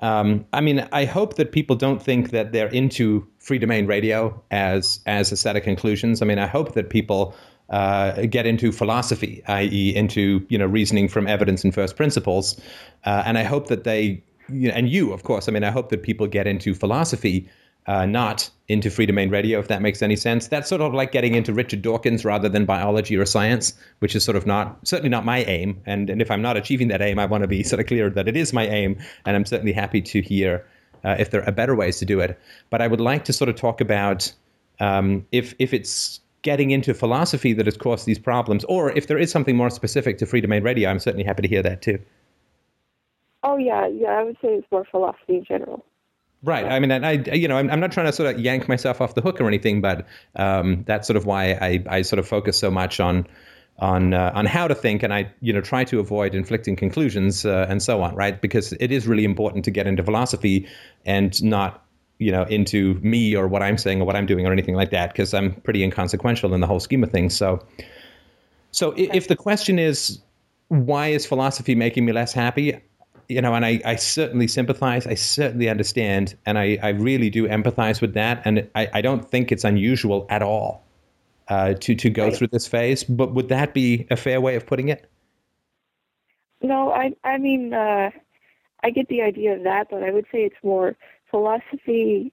Um, I mean, I hope that people don't think that they're into Freedomain Radio as as a set of conclusions. I mean, I hope that people uh, get into philosophy, i.e., into you know reasoning from evidence and first principles. Uh, and I hope that they, you know, and you, of course, I mean, I hope that people get into philosophy, uh, not into Freedomain Radio, if that makes any sense. That's sort of like getting into Richard Dawkins rather than biology or science, which is sort of not certainly not my aim. And and if I'm not achieving that aim, I want to be sort of clear that it is my aim, and I'm certainly happy to hear. Uh, if there are better ways to do it, but I would like to sort of talk about um, if if it's getting into philosophy that has caused these problems, or if there is something more specific to Freedomain Radio, I'm certainly happy to hear that too. Oh yeah, yeah, I would say it's more philosophy in general. Right. I mean, I, you know, I'm, I'm not trying to sort of yank myself off the hook or anything, but um, that's sort of why I, I sort of focus so much on on uh, on how to think, and I you know try to avoid inflicting conclusions uh, and so on, right? Because it is really important to get into philosophy and not you know into me or what I'm saying or what I'm doing or anything like that because I'm pretty inconsequential in the whole scheme of things. So, so okay. if the question is why is philosophy making me less happy, you know, and I, I certainly sympathize. I certainly understand, and I, I really do empathize with that. And I, I don't think it's unusual at all uh, to to go Right. through this phase. But would that be a fair way of putting it? No, I I mean uh, I get the idea of that, but I would say it's more philosophy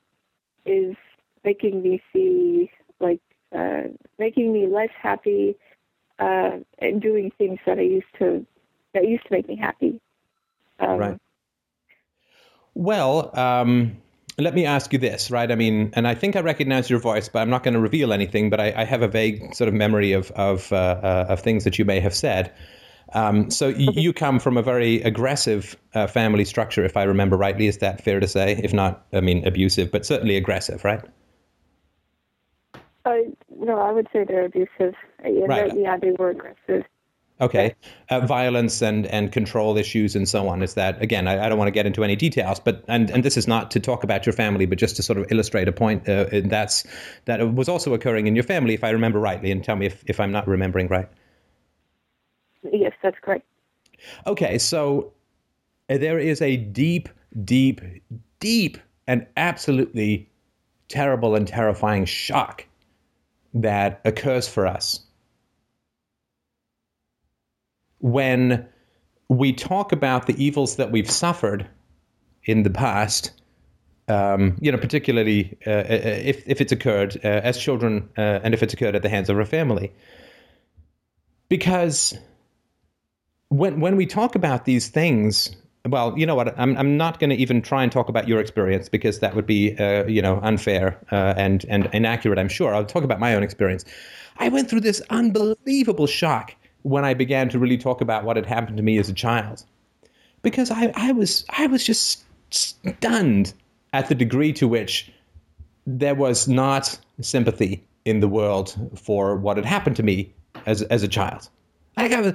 is making me see like uh, making me less happy uh, and doing things that I used to that used to make me happy. Um, Right. Well, um, let me ask you this, right? I mean, and I think I recognize your voice, but I'm not going to reveal anything. But I, I have a vague sort of memory of of uh, uh, of things that you may have said. Um, so you come from a very aggressive uh, family structure, if I remember rightly. Is that fair to say? If not, I mean, abusive, but certainly aggressive, right? Uh, no, I would say they're abusive. Uh, Yeah, Right. yeah, they were aggressive. Okay. Uh, violence and, and control issues and so on. Is that, again, I, I don't want to get into any details, but, and, and this is not to talk about your family, but just to sort of illustrate a point uh, that's, that was also occurring in your family, if I remember rightly, and tell me if, if I'm not remembering right. Yes, that's correct. Okay. So uh, there is a deep, deep, deep, and absolutely terrible and terrifying shock that occurs for us when we talk about the evils that we've suffered in the past, um, you know, particularly uh, uh, if, if it's occurred uh, as children uh, and if it's occurred at the hands of a family. Because when, when we talk about these things, well, you know what? I'm, I'm not going to even try and talk about your experience because that would be, uh, you know, unfair uh, and, and inaccurate, I'm sure. I'll talk about my own experience. I went through this unbelievable shock when I began to really talk about what had happened to me as a child, because I, I was I was just stunned at the degree to which there was not sympathy in the world for what had happened to me as as a child. Like I was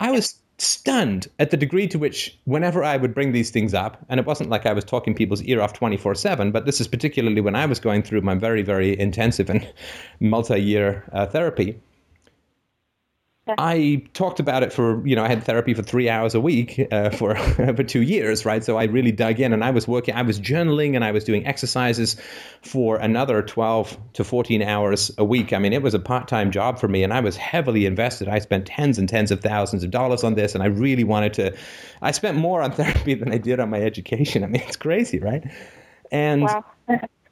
I was stunned at the degree to which whenever I would bring these things up, and it wasn't like I was talking people's ear off 24 7, but this is particularly when I was going through my very, very intensive and multi year uh, therapy. I talked about it for, you know, I had therapy for three hours a week uh, for for two years, right? So I really dug in and I was working, I was journaling and I was doing exercises for another 12 to 14 hours a week. I mean, it was a part time job for me and I was heavily invested. I spent tens and tens of thousands of dollars on this and I really wanted to, I spent more on therapy than I did on my education. I mean, it's crazy, right? And Wow.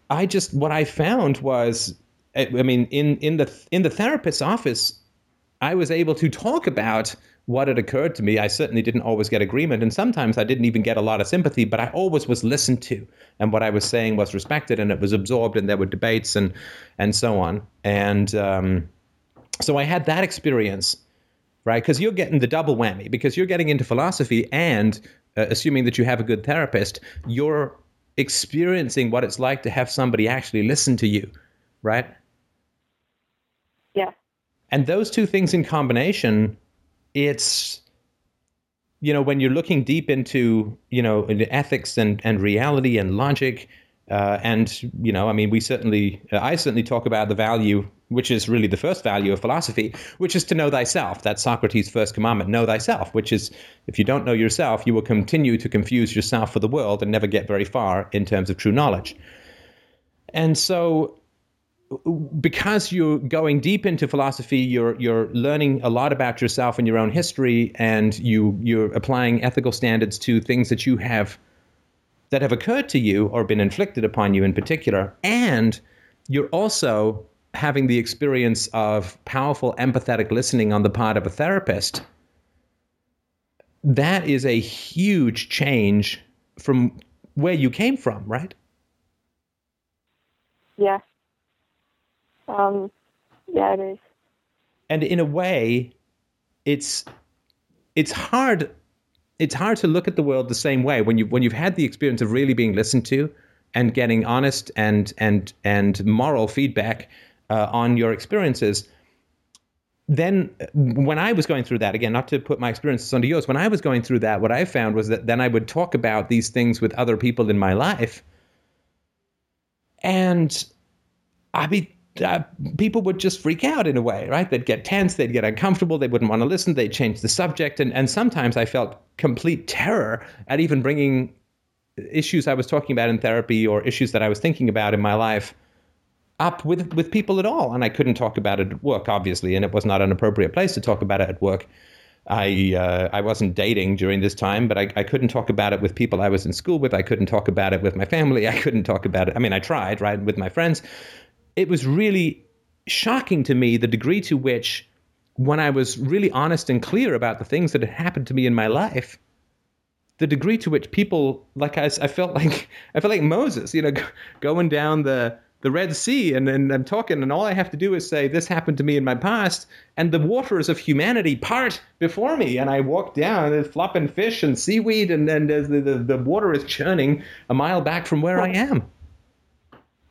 I just what I found was, I I mean, in in the in the therapist's office, I was able to talk about what had occurred to me. I certainly didn't always get agreement, and sometimes I didn't even get a lot of sympathy. But I always was listened to, and what I was saying was respected, and it was absorbed, and there were debates and and so on. And um, so I had that experience, right? Because you're getting the double whammy because you're getting into philosophy, and uh, assuming that you have a good therapist, you're experiencing what it's like to have somebody actually listen to you, right? Yeah. And those two things in combination, it's you know when you're looking deep into you know ethics and and reality and logic, uh, and you know I mean we certainly I certainly talk about the value which is really the first value of philosophy, which is to know thyself. That's Socrates' first commandment: know thyself. Which is if you don't know yourself, you will continue to confuse yourself for the world and never get very far in terms of true knowledge. And so because you're going deep into philosophy, you're you're learning a lot about yourself and your own history, and you you're applying ethical standards to things that you have that have occurred to you or been inflicted upon you in particular, and you're also having the experience of powerful empathetic listening on the part of a therapist. That is a huge change from where you came from, right? Yeah. Um, yeah, it is. and in a way it's it's hard it's hard to look at the world the same way when you when you've had the experience of really being listened to and getting honest and and and moral feedback uh, on your experiences then when I was going through that again, not to put my experiences onto yours, when I was going through that, what I found was that then I would talk about these things with other people in my life, and I be uh, people would just freak out in a way, right? They'd get tense, they'd get uncomfortable, they wouldn't want to listen, they'd change the subject. And, and sometimes I felt complete terror at even bringing issues I was talking about in therapy or issues that I was thinking about in my life up with, with people at all. And I couldn't talk about it at work, obviously, and it was not an appropriate place to talk about it at work. I uh, I wasn't dating during this time, but I, I couldn't talk about it with people I was in school with. I couldn't talk about it with my family. I couldn't talk about it. I mean, I tried, right, with my friends. It was really shocking to me the degree to which, when I was really honest and clear about the things that had happened to me in my life, the degree to which people, like I, I felt like I felt like Moses, you know, going down the the Red Sea, and, and I'm talking, and all I have to do is say, This happened to me in my past, and the waters of humanity part before me. And I walk down, and there's flopping fish and seaweed, and then the, the, the water is churning a mile back from where I am.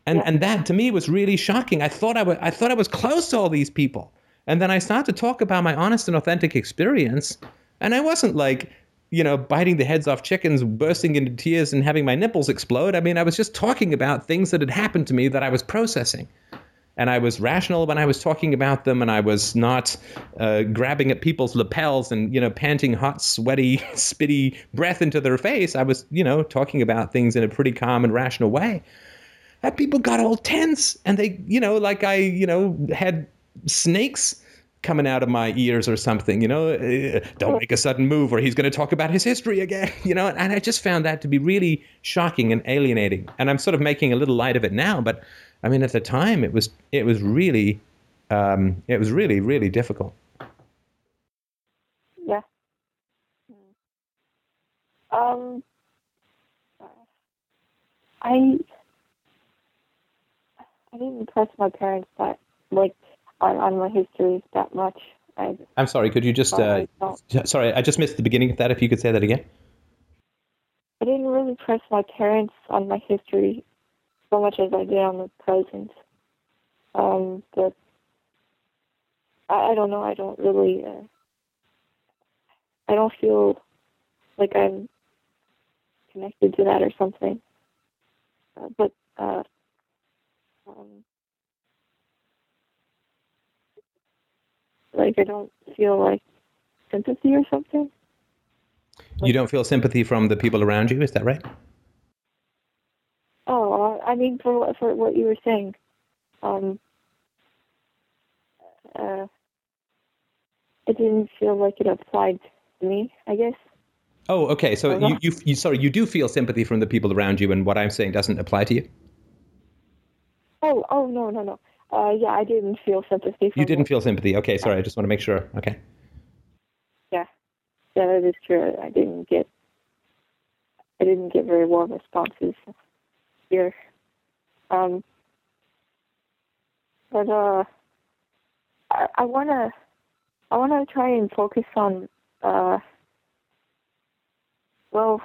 And, and that to me was really shocking. I thought I, was, I thought I was close to all these people. And then I started to talk about my honest and authentic experience. And I wasn't like, you know, biting the heads off chickens, bursting into tears, and having my nipples explode. I mean, I was just talking about things that had happened to me that I was processing. And I was rational when I was talking about them, and I was not uh, grabbing at people's lapels and, you know, panting hot, sweaty, spitty breath into their face. I was, you know, talking about things in a pretty calm and rational way. And people got all tense, and they, you know, like I, you know, had snakes coming out of my ears or something, you know, uh, don't make a sudden move or he's going to talk about his history again, you know, and I just found that to be really shocking and alienating. And I'm sort of making a little light of it now, but I mean, at the time it was, it was really, um, it was really, really difficult. Yeah. Um, I, I didn't press my parents that, like, on, on my history that much. I, I'm sorry, could you just, uh, sorry, I just missed the beginning of that. If you could say that again. I didn't really press my parents on my history so much as I did on the present. Um, but I, I don't know. I don't really. Uh, I don't feel like I'm connected to that or something. Uh, but uh, um, like I don't feel like sympathy or something. You don't feel sympathy from the people around you, is that right? Oh, I mean, for for what you were saying, um, uh, it didn't feel like it applied to me. I guess. Oh, okay. So you, you, you, sorry, you do feel sympathy from the people around you, and what I'm saying doesn't apply to you. Oh, oh no, no, no. Uh, yeah, I didn't feel sympathy. you didn't feel sympathy. Okay, sorry. I just want to make sure. Okay. Yeah, yeah, that is true. I didn't get, I didn't get very warm responses here. Um, but uh, I, I wanna, I wanna try and focus on uh, well, well,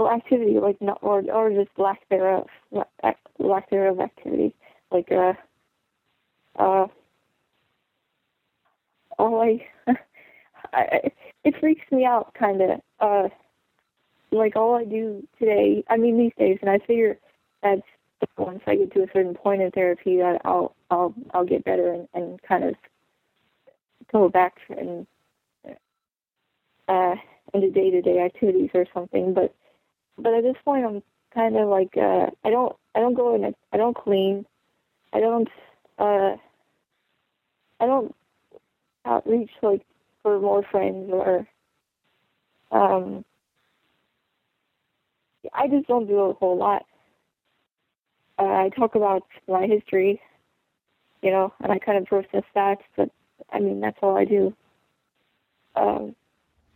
activity like not or or just lack thereof, lack thereof activity. Like uh uh all I, I it freaks me out kind of uh like all I do today I mean these days and I figure that once I get to a certain point in therapy that I'll I'll I'll get better and, and kind of go back and uh into day to day activities or something but but at this point I'm kind of like uh I don't I don't go in I don't clean I don't uh I don't outreach like for more friends or um I just don't do a whole lot. Uh, I talk about my history, you know, and I kind of process that, but I mean that's all I do. Um,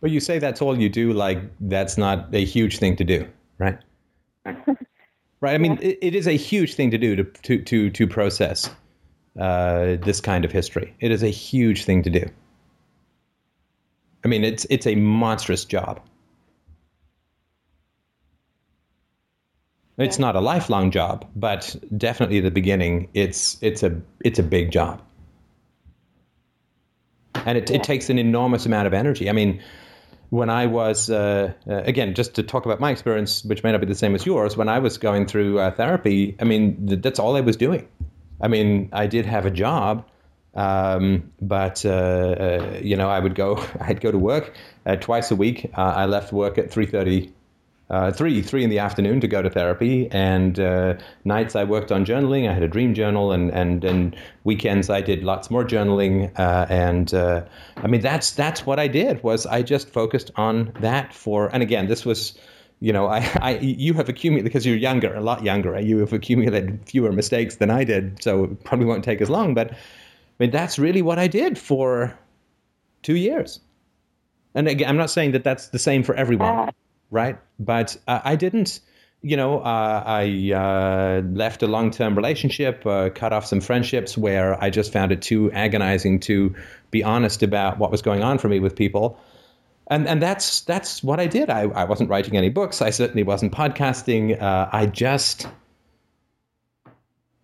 but you say that's all you do, like that's not a huge thing to do, right? Right. I mean, yeah. it, it is a huge thing to do to to to, to process uh, this kind of history. It is a huge thing to do. I mean, it's it's a monstrous job. It's not a lifelong job, but definitely at the beginning, it's it's a it's a big job, and it, yeah. it takes an enormous amount of energy. I mean, when I was, uh, uh, again, just to talk about my experience, which may not be the same as yours, when I was going through uh, therapy, I mean, th- that's all I was doing. I mean, I did have a job, um, but uh, uh, you know, I would go. I'd go to work uh, twice a week. I left work at three thirty. Uh, three three in the afternoon to go to therapy, and uh, nights I worked on journaling. I had a dream journal, and and and weekends I did lots more journaling. and I mean that's that's what I did was I just focused on that for. And again, this was you know, I, I, you have accumulated because you're younger, a lot younger. You have accumulated fewer mistakes than I did, so it probably won't take as long. But I mean, that's really what I did for two years. And again, I'm not saying that that's the same for everyone, uh, right? But uh, I didn't, you know, uh, I uh, left a long-term relationship, uh, cut off some friendships where I just found it too agonizing to be honest about what was going on for me with people and and that's that's what I did. I, I wasn't writing any books. I certainly wasn't podcasting. Uh, I just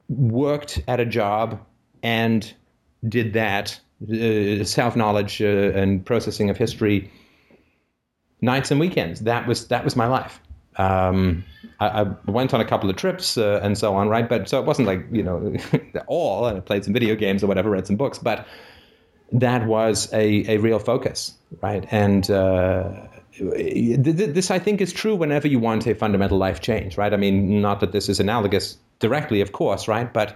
worked at a job and did that uh, self knowledge and processing of history nights and weekends. That was that was my life. Um, I, I, went on a couple of trips uh, and so on, right? But so it wasn't like you know all. And I played some video games or whatever, read some books, but that was a, a real focus, right? And uh, this, I think, is true whenever you want a fundamental life change, right? I mean, not that this is analogous directly, of course, right? But.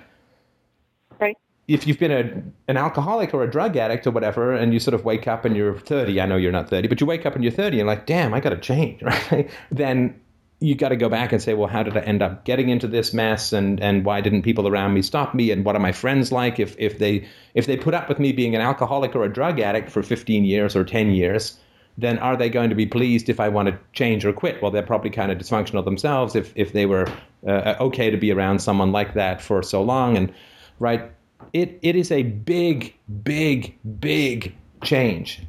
If you've been a, an alcoholic or a drug addict or whatever, and you sort of wake up and you're 30, I know you're not 30, but you wake up and you're 30 and like, damn, I got to change, right? then you got to go back and say, well, how did I end up getting into this mess, and and why didn't people around me stop me, and what are my friends like? If if they if they put up with me being an alcoholic or a drug addict for 15 years or 10 years, then are they going to be pleased if I want to change or quit? Well, they're probably kind of dysfunctional themselves if if they were uh, okay to be around someone like that for so long, and right, it it is a big, big, big change,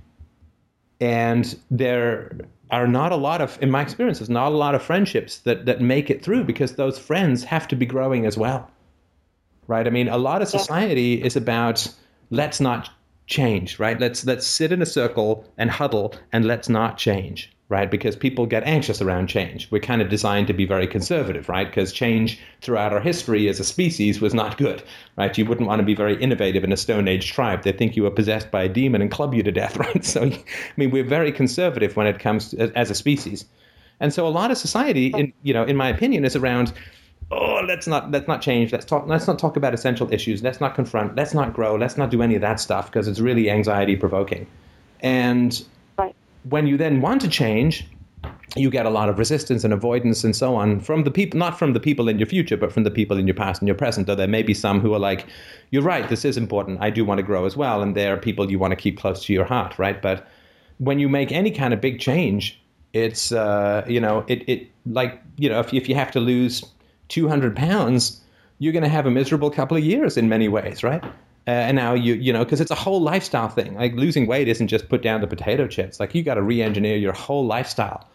and there are not a lot of, in my experience, there's not a lot of friendships that, that make it through because those friends have to be growing as well. Right? I mean, a lot of society is about let's not change, right? Let's let's sit in a circle and huddle and let's not change right? Because people get anxious around change. We're kind of designed to be very conservative, right? Because change throughout our history as a species was not good, right? You wouldn't want to be very innovative in a Stone Age tribe. They think you were possessed by a demon and club you to death, right? So, I mean, we're very conservative when it comes to, as a species. And so a lot of society, in, you know, in my opinion, is around, oh, let's not let's not change. Let's talk. Let's not talk about essential issues. Let's not confront. Let's not grow. Let's not do any of that stuff because it's really anxiety provoking. And when you then want to change, you get a lot of resistance and avoidance and so on from the people, not from the people in your future, but from the people in your past and your present. Though there may be some who are like, you're right, this is important. I do want to grow as well. And there are people you want to keep close to your heart, right? But when you make any kind of big change, it's, uh, you know, it, it like, you know, if, if you have to lose 200 pounds, you're going to have a miserable couple of years in many ways, right? Uh, and now you you know because it's a whole lifestyle thing. Like losing weight isn't just put down the potato chips. Like you got to re-engineer your whole lifestyle,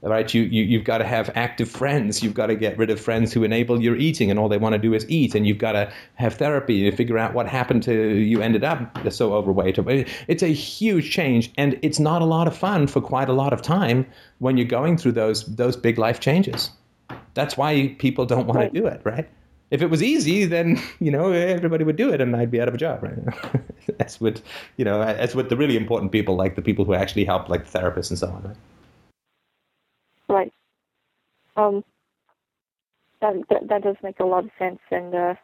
right? You you you've got to have active friends. You've got to get rid of friends who enable your eating and all they want to do is eat. And you've got to have therapy to figure out what happened to you ended up so overweight. It's a huge change, and it's not a lot of fun for quite a lot of time when you're going through those those big life changes. That's why people don't want right. to do it, right? If it was easy, then you know everybody would do it, and I'd be out of a job. Right? that's what you know. That's what the really important people, like the people who actually help, like the therapists and so on. Right. Right. Um. That, that that does make a lot of sense, and uh,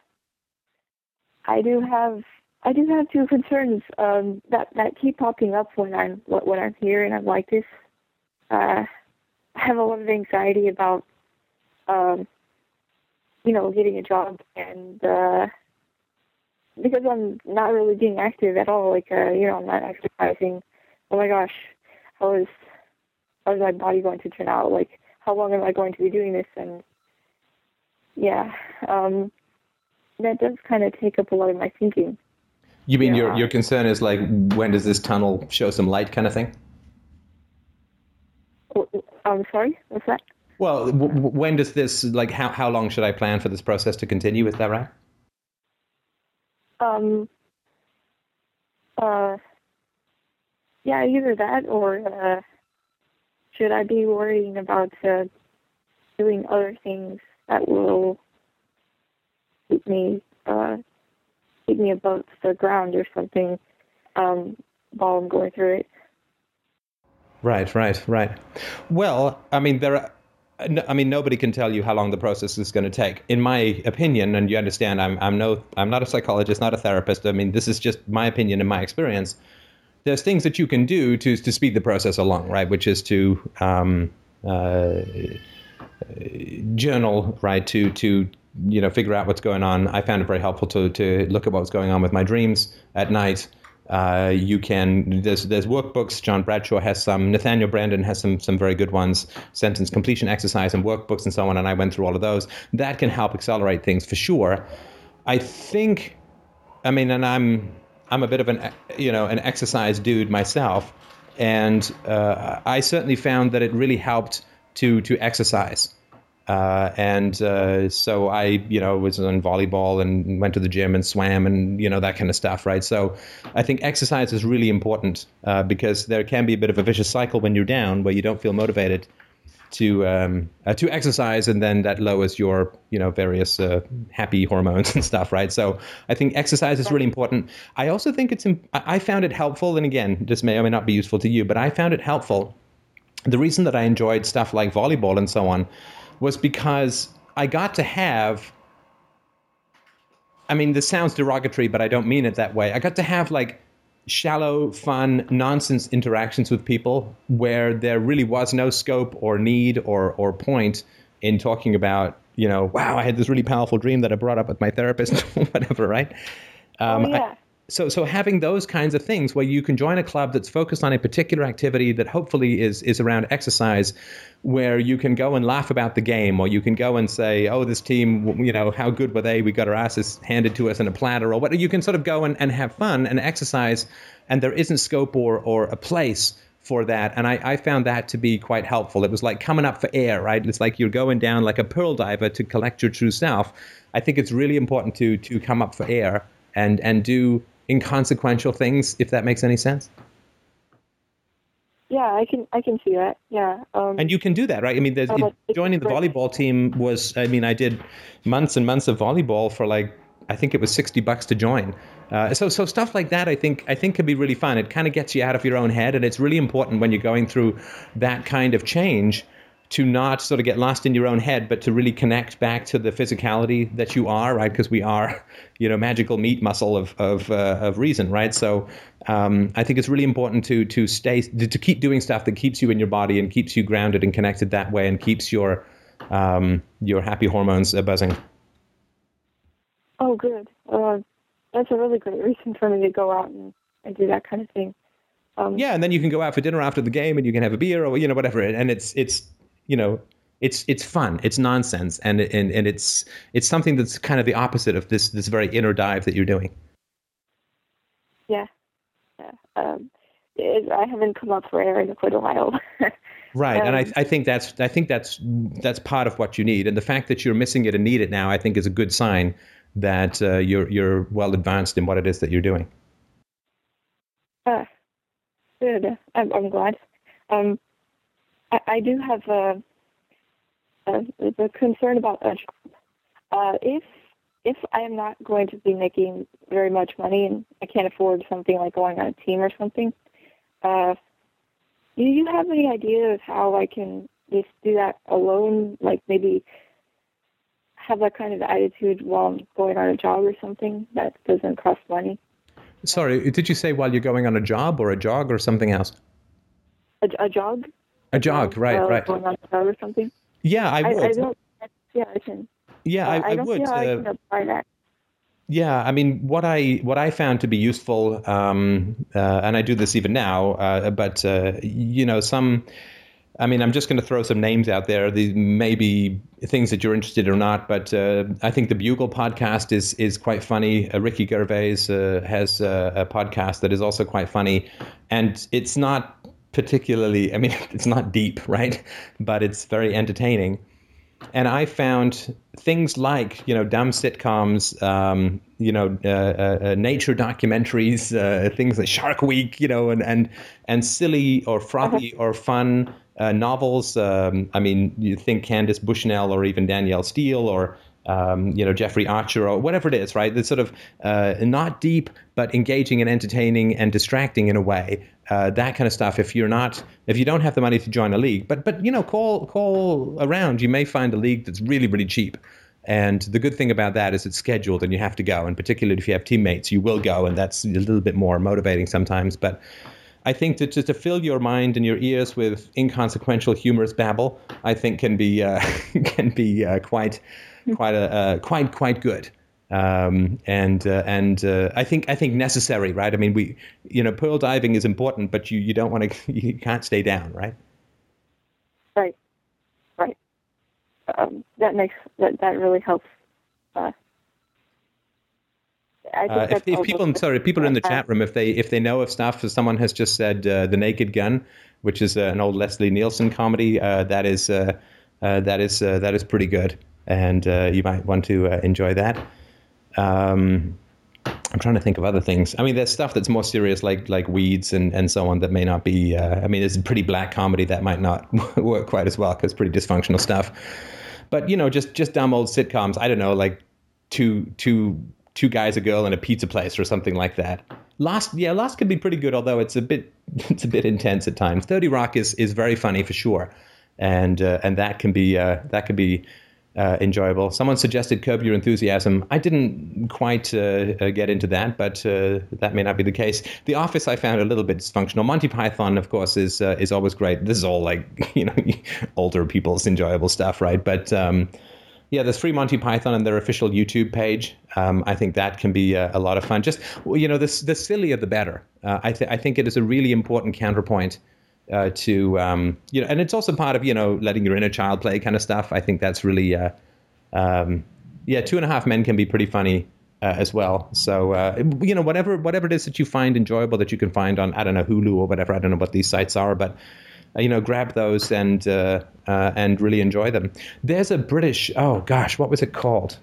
I do have I do have two concerns um, that that keep popping up when I'm when I'm here and I'm like this. Uh, I have a lot of anxiety about um, you know, getting a job and uh because I'm not really being active at all, like uh, you know, I'm not exercising. Oh my gosh, how is how is my body going to turn out? Like how long am I going to be doing this and yeah, um that does kind of take up a lot of my thinking. You mean yeah. your your concern is like when does this tunnel show some light kind of thing? Oh, I'm sorry, what's that? Well, w- when does this like how how long should I plan for this process to continue? Is that right? Um. Uh. Yeah, either that or uh, should I be worrying about uh, doing other things that will keep me uh, keep me above the ground or something um, while I'm going through it. Right, right, right. Well, I mean, there are. I mean, nobody can tell you how long the process is going to take. In my opinion, and you understand, I'm, I'm no, I'm not a psychologist, not a therapist. I mean, this is just my opinion and my experience. There's things that you can do to to speed the process along, right? Which is to um, uh, journal, right? To to you know figure out what's going on. I found it very helpful to to look at what was going on with my dreams at night. Uh, you can there's there's workbooks. John Bradshaw has some. Nathaniel Branden has some some very good ones. Sentence completion exercise and workbooks and so on. And I went through all of those. That can help accelerate things for sure. I think. I mean, and I'm I'm a bit of an you know an exercise dude myself, and uh, I certainly found that it really helped to to exercise. Uh, and uh, so I, you know, was on volleyball and went to the gym and swam and you know that kind of stuff, right? So I think exercise is really important uh, because there can be a bit of a vicious cycle when you're down, where you don't feel motivated to um, uh, to exercise, and then that lowers your, you know, various uh, happy hormones and stuff, right? So I think exercise is really important. I also think it's, imp- I found it helpful, and again, this may or may not be useful to you, but I found it helpful. The reason that I enjoyed stuff like volleyball and so on was because I got to have. I mean, this sounds derogatory, but I don't mean it that way. I got to have like shallow, fun, nonsense interactions with people where there really was no scope or need or or point in talking about, you know, wow, I had this really powerful dream that I brought up with my therapist, or whatever, right? Um, oh, yeah. I, so so having those kinds of things where you can join a club that's focused on a particular activity that hopefully is is around exercise where you can go and laugh about the game or you can go and say oh this team you know how good were they? We got our asses handed to us in a platter or what you can sort of go and, and have fun and exercise and there isn't scope or or a place for that. And I, I found that to be quite helpful. It was like coming up for air right? It's like you're going down like a pearl diver to collect your true self. I think it's really important to to come up for air and and do inconsequential things, if that makes any sense. Yeah, I can I can see that. Yeah. Um, and you can do that, right? I mean, it, joining the volleyball team was. I mean, I did months and months of volleyball for like I think it was sixty bucks to join. Uh, so so stuff like that, I think I think can be really fun. It kind of gets you out of your own head, and it's really important when you're going through that kind of change to not sort of get lost in your own head, but to really connect back to the physicality that you are, right? Because we are, you know, magical meat muscle of of, uh, of reason, right? So um, I think it's really important to to stay to keep doing stuff that keeps you in your body and keeps you grounded and connected that way, and keeps your um, your happy hormones uh, buzzing. Oh, good. Uh, that's a really great reason for me to go out and, and do that kind of thing. Um, yeah, and then you can go out for dinner after the game, and you can have a beer or you know whatever, and it's it's you know it's it's fun it's nonsense and and and it's it's something that's kind of the opposite of this this very inner dive that you're doing. Yeah. Yeah. Um, it, i haven't come up for air in quite a while. Right um, and I, um, I think that's i think that's that's part of what you need and the fact that you're missing it and need it now i think is a good sign that uh, you're you're well advanced in what it is that you're doing. Uh, good. I'm, I'm glad. Um, I, I do have a, a, a concern about a. Uh, if if I am not going to be making very much money and I can't afford something like going on a team or something, uh, do you have any idea of how I can just do that alone? Like maybe have that kind of attitude while I'm going on a job or something that doesn't cost money. Sorry, did you say while you're going on a job or a jog or something else? A, a jog? A jog, right, uh, right. Going on or something. Yeah, I would. I, I don't, yeah, I can. Yeah, I, I, I would. How uh, I can apply that. Yeah, I mean, what I what I found to be useful, um, uh, and I do this even now, uh, but uh, you know, some. I mean, I'm just going to throw some names out there. These may be things that you're interested in or not, but uh, I think the Bugle podcast is is quite funny. Uh, Ricky Gervais uh, has a podcast that is also quite funny, and it's not particularly, I mean, it's not deep, right? But it's very entertaining. And I found things like, you know, dumb sitcoms, um, you know, uh, uh, uh nature documentaries, uh, things like Shark Week, you know, and and and silly or frothy uh-huh. or fun uh, novels. Um, I mean, you think Candace Bushnell or even Danielle Steel or um, you know Jeffrey Archer or whatever it is, right? That's sort of uh, not deep but engaging and entertaining and distracting in a way. Uh, that kind of stuff. If you're not, if you don't have the money to join a league, but but you know, call call around. You may find a league that's really really cheap. And the good thing about that is it's scheduled and you have to go. And particularly if you have teammates, you will go, and that's a little bit more motivating sometimes. But I think to, to, to fill your mind and your ears with inconsequential, humorous babble, I think can be uh, can be uh, quite quite a, uh, quite quite good. Um, and uh, and uh, I think I think necessary, right? I mean, we you know, pearl diving is important, but you, you don't want to you can't stay down, right? Right, right. Um, that makes that that really helps. Uh, Uh, if, if people, sorry, people are in the chat room, if they if they know of stuff, if someone has just said uh, the Naked Gun, which is uh, an old Leslie Nielsen comedy, uh, that is uh, uh, that is uh, that is pretty good, and uh, you might want to uh, enjoy that. Um, I'm trying to think of other things. I mean, there's stuff that's more serious, like like weeds and, and so on, that may not be. Uh, I mean, there's pretty black comedy that might not work quite as well because pretty dysfunctional stuff. But you know, just just dumb old sitcoms. I don't know, like two two two guys, a girl, and a pizza place, or something like that. Lost, yeah, Lost could be pretty good, although it's a bit it's a bit intense at times. Thirty Rock is is very funny for sure, and uh, and that can be uh, that can be uh, enjoyable. Someone suggested Curb Your Enthusiasm. I didn't quite uh, uh, get into that, but uh, that may not be the case. The Office I found a little bit dysfunctional. Monty Python, of course, is uh, is always great. This is all like you know older people's enjoyable stuff, right? But um, yeah, there's free Monty Python on their official YouTube page. Um, I think that can be a, a lot of fun. Just you know, the the sillier the better. Uh, I th- I think it is a really important counterpoint uh, to um, you know, and it's also part of you know letting your inner child play kind of stuff. I think that's really uh, um, yeah, Two and a Half Men can be pretty funny uh, as well. So uh, you know, whatever whatever it is that you find enjoyable that you can find on I don't know Hulu or whatever. I don't know what these sites are, but uh, you know, grab those and uh, and really enjoy them. There's a British oh gosh, what was it called?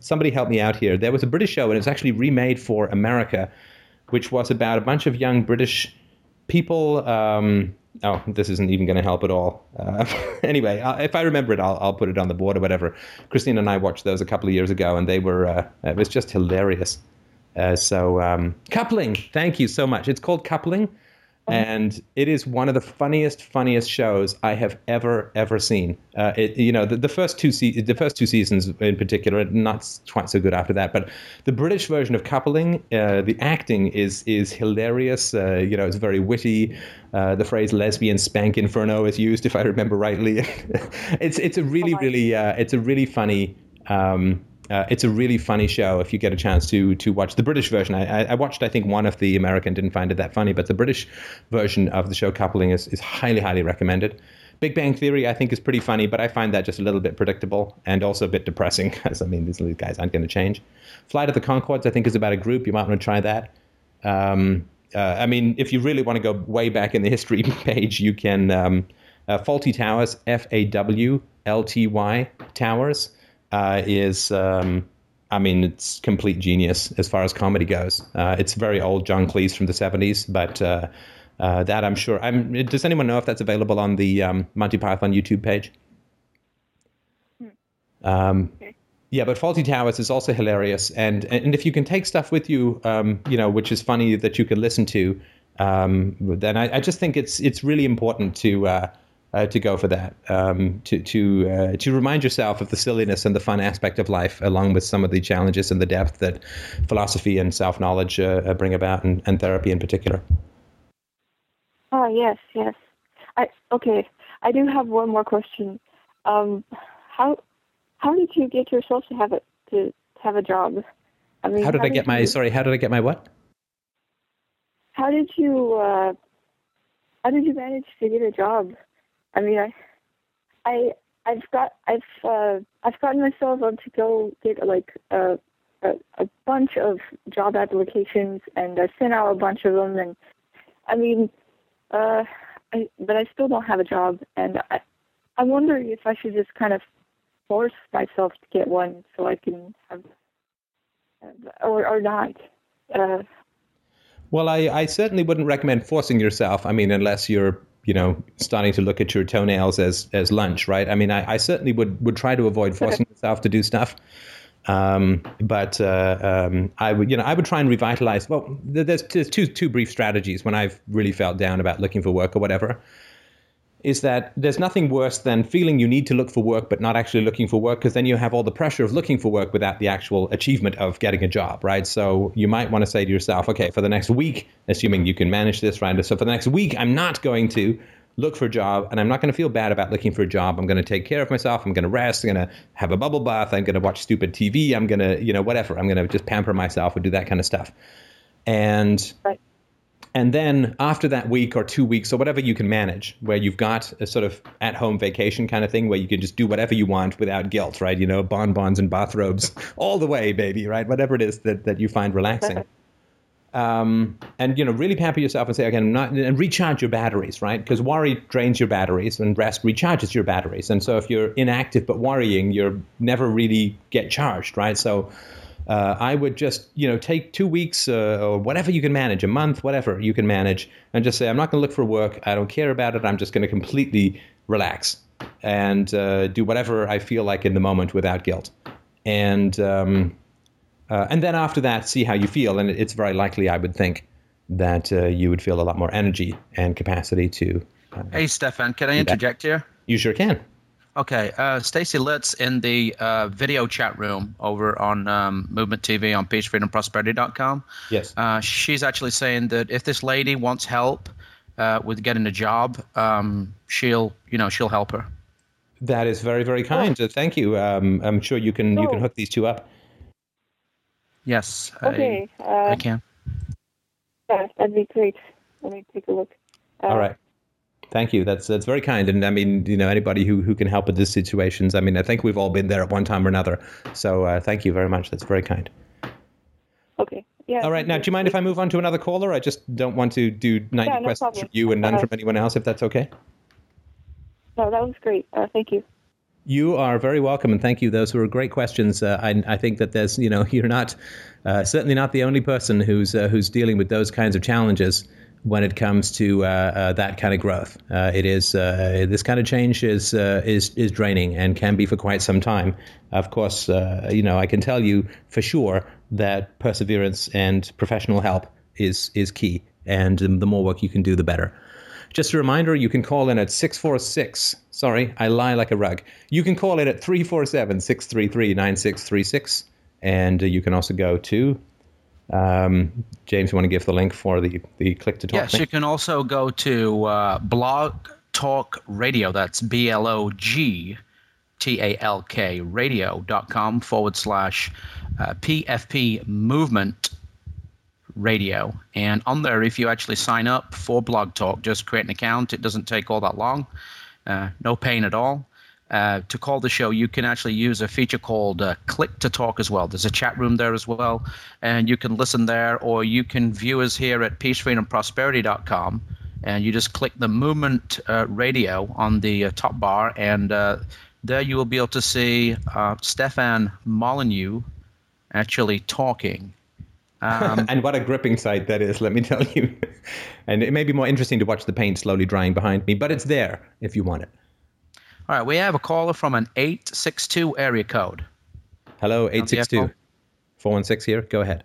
Somebody help me out here. There was a British show and it's actually remade for America, which was about a bunch of young British people. Um, oh, this isn't even going to help at all. Uh, anyway, uh, if I remember it, I'll, I'll put it on the board or whatever. Christine and I watched those a couple of years ago, and they were uh, it was just hilarious. Uh, so um, coupling, thank you so much. It's called coupling, and it is one of the funniest, funniest shows I have ever, ever seen. Uh, it, you know, the, the first two se- the first two seasons in particular, not quite so good after that. But the British version of coupling, uh, the acting is is hilarious. Uh, you know, it's very witty. Uh, the phrase "lesbian spank inferno" is used, if I remember rightly. it's it's a really, really uh, it's a really funny. Um, uh, it's a really funny show if you get a chance to to watch the British version. I, I- watched, I think, one of the American, didn't find it that funny, but the British version of the show Coupling is, is highly, highly recommended. Big Bang Theory, I think, is pretty funny, but I find that just a little bit predictable and also a bit depressing because, I mean, these guys aren't going to change. Flight of the Conchords, I think, is about a group. You might want to try that. Um, uh, I mean, if you really want to go way back in the history page, you can. Um, uh, Fawlty Towers, F A W L T Y Towers, uh, is. Um, I mean, it's complete genius as far as comedy goes. Uh, it's very old John Cleese from the 70s, but uh, uh, that I'm sure. I'm, does anyone know if that's available on the um, Monty Python YouTube page? Um, yeah, but Fawlty Towers is also hilarious, and and if you can take stuff with you, um, you know, which is funny that you can listen to, um, then I, I just think it's it's really important to uh, uh, to go for that, um, to to uh, to remind yourself of the silliness and the fun aspect of life, along with some of the challenges and the depth that philosophy and self knowledge uh, uh, bring about, and, and therapy in particular. Oh yes, yes. I okay. I do have one more question. Um, how how did you get yourself to have a to have a job? I mean, How did I get my you, sorry? How did I get my what? How did you uh, how did you manage to get a job? I mean, I I I've got I've uh, I've gotten myself up to go get like a, a a bunch of job applications and I sent out a bunch of them and I mean, uh, I but I still don't have a job and I I'm wondering if I should just kind of force myself to get one so I can have or or not. Uh, Well, I, I certainly wouldn't recommend forcing yourself. I mean, unless you're, you know, starting to look at your toenails as as lunch, right? I mean, I, I certainly would would try to avoid forcing myself to do stuff. Um, but uh, um, I would, you know, I would try and revitalize. Well, there's, there's two two brief strategies when I've really felt down about looking for work or whatever. Is that there's nothing worse than feeling you need to look for work but not actually looking for work because then you have all the pressure of looking for work without the actual achievement of getting a job, right? So you might want to say to yourself, okay, for the next week, assuming you can manage this, right? So for the next week, I'm not going to look for a job and I'm not going to feel bad about looking for a job. I'm going to take care of myself. I'm going to rest. I'm going to have a bubble bath. I'm going to watch stupid TV. I'm going to, you know, whatever. I'm going to just pamper myself and do that kind of stuff. And Right. And then after that week or two weeks or whatever you can manage, where you've got a sort of at home vacation kind of thing where you can just do whatever you want without guilt, right? You know, bonbons and bathrobes all the way, baby, right? Whatever it is that, that you find relaxing. Um, and you know, really pamper yourself and say, okay, I'm not, and recharge your batteries, right? Because worry drains your batteries, and rest recharges your batteries. And so, if you're inactive but worrying, you're never really get charged, right? So, uh, I would just, you know, take two weeks uh, or whatever you can manage, a month, whatever you can manage, and just say, I'm not going to look for work. I don't care about it. I'm just going to completely relax and uh, do whatever I feel like in the moment without guilt. And um, uh, and then after that, see how you feel. And it's very likely, I would think, that uh, you would feel a lot more energy and capacity to. Uh, Hey, Stefan, can I interject here? you sure can. Okay, uh, Stacy Litz in the uh, video chat room over on um, Movement TV on peacefreedomprosperity.com. Yes. Uh, she's actually saying that if this lady wants help uh, with getting a job, um, she'll, you know, she'll help her. That is very, very kind. Uh, thank you. Um, I'm sure you can you can Oh. hook these two up. Yes, Okay. I, I Uh, can. yeah, that'd be great. Let me take a look. Uh, All right. Thank you. That's that's very kind. And I mean, you know, anybody who, who can help with these situations. I mean, I think we've all been there at one time or another. So uh, thank you very much. That's very kind. Okay. Yeah. All right. Now, do you mind if I move on to another caller? I just don't want to do 90 Yeah, no questions problem. from you and none Uh, from anyone else, if that's okay. No, that was great. Uh, thank you. You are very welcome, and thank you. Those were great questions. Uh, I, I think that there's, you know, you're not uh, certainly not the only person who's uh, who's dealing with those kinds of challenges when it comes to uh, uh, that kind of growth. Uh, it is uh, this kind of change is uh, is is draining and can be for quite some time. Of course, uh, you know, I can tell you for sure that perseverance and professional help is is key, and the more work you can do, the better. Just a reminder, you can call in at 646. Sorry, I lie like a rug. You can call in at 347 633 9636. And you can also go to, um, James, you want to give the link for the, the click to talk? Yes, you can also go to uh, Blog Talk Radio. That's B L O G T A L K radio.com forward slash uh, PFP movement radio. And on there, if you actually sign up for Blog Talk, just create an account. It doesn't take all that long, uh, no pain at all. Uh, to call the show, you can actually use a feature called uh, Click to Talk as well. There's a chat room there as well, and you can listen there, or you can view us here at peacefreedomprosperity.com, and you just click the movement uh, radio on the uh, top bar, and uh, there you will be able to see Stefan Molyneux actually talking. Um, and what a gripping sight that is, let me tell you. and it may be more interesting to watch the paint slowly drying behind me, but it's there if you want it. All right, we have a caller from an 862 area code. Hello, the 862 416 here. Go ahead.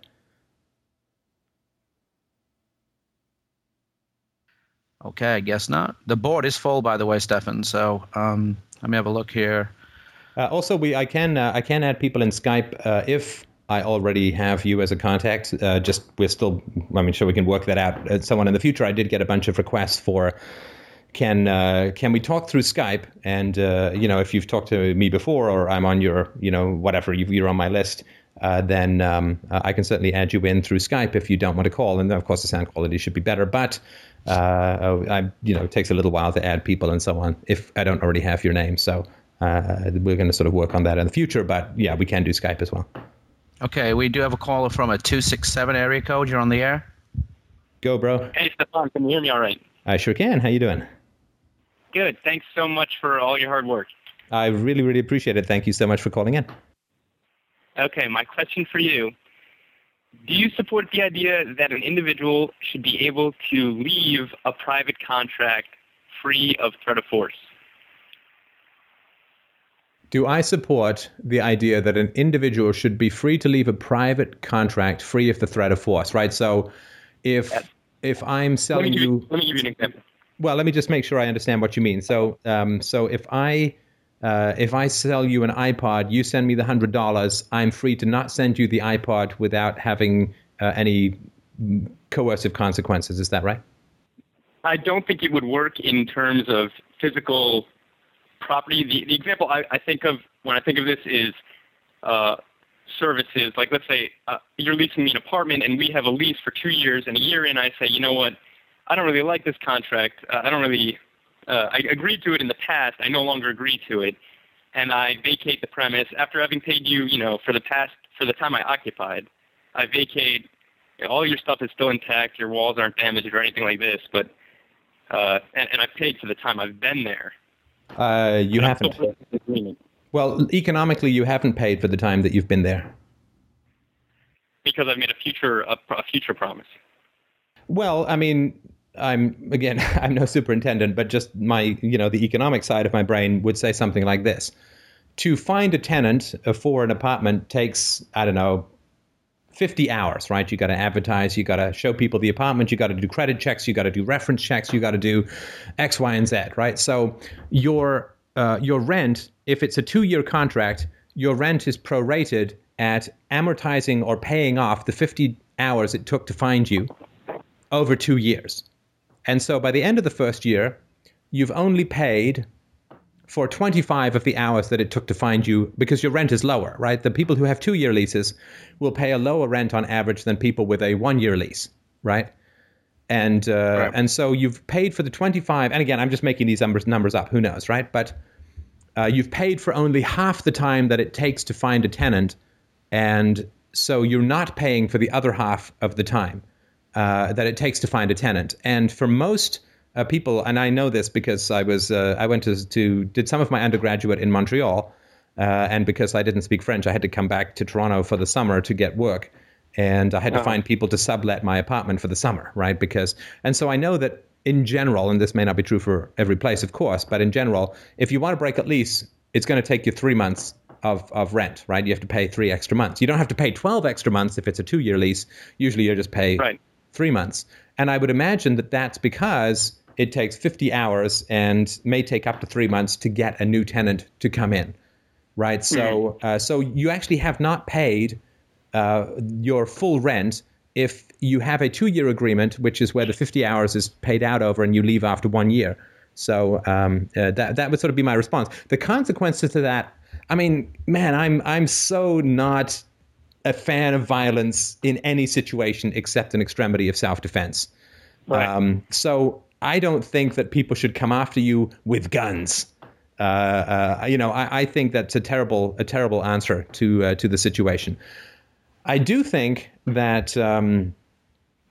Okay, I guess not. The board is full, by the way, Stefan. So um, let me have a look here. Uh, also, we I can uh, I can add people in Skype uh, if I already have you as a contact. Uh, just we're still I mean sure we can work that out. Uh, someone in the future I did get a bunch of requests for. Can uh, can we talk through Skype? And uh, you know if you've talked to me before or I'm on your you know whatever you- you're on my list, uh, then um, uh, I can certainly add you in through Skype if you don't want to call. And of course the sound quality should be better, but uh, I, you know it takes a little while to add people and so on if I don't already have your name. So uh, we're going to sort of work on that in the future. But yeah, we can do Skype as well. Okay, we do have a caller from a 267 area code. You're on the air. Go, bro. Hey, Stefan, can you hear me all right? I sure can. How you doing? Good. Thanks so much for all your hard work. I really, really appreciate it. Thank you so much for calling in. Okay, my question for you. Do you support the idea that an individual should be able to leave a private contract free of threat of force? do I support the idea that an individual should be free to leave a private contract free of the threat of force? Right. So, if Yes. if I'm Let selling give you, you, let me give you an example. Well, let me just make sure I understand what you mean. So, um, so if I uh, if I sell you an iPod, you send me the hundred dollars. I'm free to not send you the iPod without having uh, any coercive consequences. Is that right? I don't think it would work in terms of physical property. The, the example I, I think of when I think of this is uh, services. Like, let's say uh, you're leasing me an apartment, and we have a lease for two years, and a year in, I say, you know what, I don't really like this contract. Uh, I don't really. Uh, I agreed to it in the past. I no longer agree to it, and I vacate the premise after having paid you, you know, for the past for the time I occupied. I vacate. You know, all your stuff is still intact. Your walls aren't damaged or anything like this, but uh, and, and I've paid for the time I've been there. Uh, you haven't. still paying the agreement Well, economically, you haven't paid for the time that you've been there. because I've made a future a, a future promise. Well, I mean, I'm again, I'm no superintendent, but just my, you know, the economic side of my brain would say something like this: to find a tenant uh, for an apartment takes, I don't know, 50 hours, right? You got to advertise, you got to show people the apartment, you got to do credit checks, you got to do reference checks, you got to do X, Y, and Z, right? So your uh, your rent, if it's a two-year contract, your rent is prorated at amortizing or paying off the 50 hours it took to find you over two years. And so by the end of the first year, you've only paid for 25 of the hours that it took to find you because your rent is lower, right? The people who have two year leases will pay a lower rent on average than people with a one year lease, right? And uh, Right. and so you've paid for the 25 and again I'm just making these numbers numbers up who knows right but uh, you've paid for only half the time that it takes to find a tenant and so you're not paying for the other half of the time uh, that it takes to find a tenant. And for most uh, people, and I know this because I was uh, I went to, to did some of my undergraduate in Montreal, uh, and because I didn't speak French, I had to come back to Toronto for the summer to get work, and I had to Uh-huh. find people to sublet my apartment for the summer, right? Because and so I know that in general, and this may not be true for every place, of course, but in general, if you want to break a lease, it's going to take you three months of, of rent, right? You have to pay three extra months. You don't have to pay 12 extra months if it's a two year lease. Usually you just pay Right. Three months. And I would imagine that that's because it takes 50 hours and may take up to three months to get a new tenant to come in, right? So, uh, so you actually have not paid uh, your full rent if you have a two-year agreement, which is where the 50 hours is paid out over, and you leave after one year. So um, uh, that that would sort of be my response. The consequences to that, I mean, man, I'm I'm so not a fan of violence in any situation except an extremity of self-defense. Right. Um, so I don't think that people should come after you with guns. Uh, uh, you know, I, I think that's a terrible, a terrible answer to uh, to the situation. I do think that um,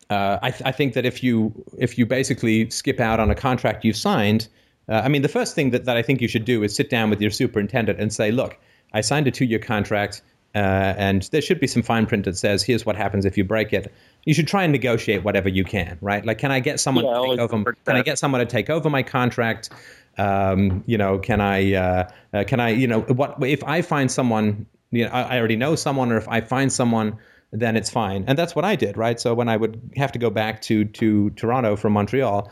uh, I, th- I think that if you if you basically skip out on a contract you've signed, uh, I mean, the first thing that, that I think you should do is sit down with your superintendent and say, look, I signed a two year contract. Uh, and there should be some fine print that says, "Here's what happens if you break it." You should try and negotiate whatever you can, right? Like, can I get someone Yeah, to take over? Can I get someone to take over my contract? Um, you know, can I? Uh, uh, can I? You know, what if I find someone? You know, I, I already know someone, or if I find someone, then it's fine. And that's what I did, right? So when I would have to go back to to Toronto from Montreal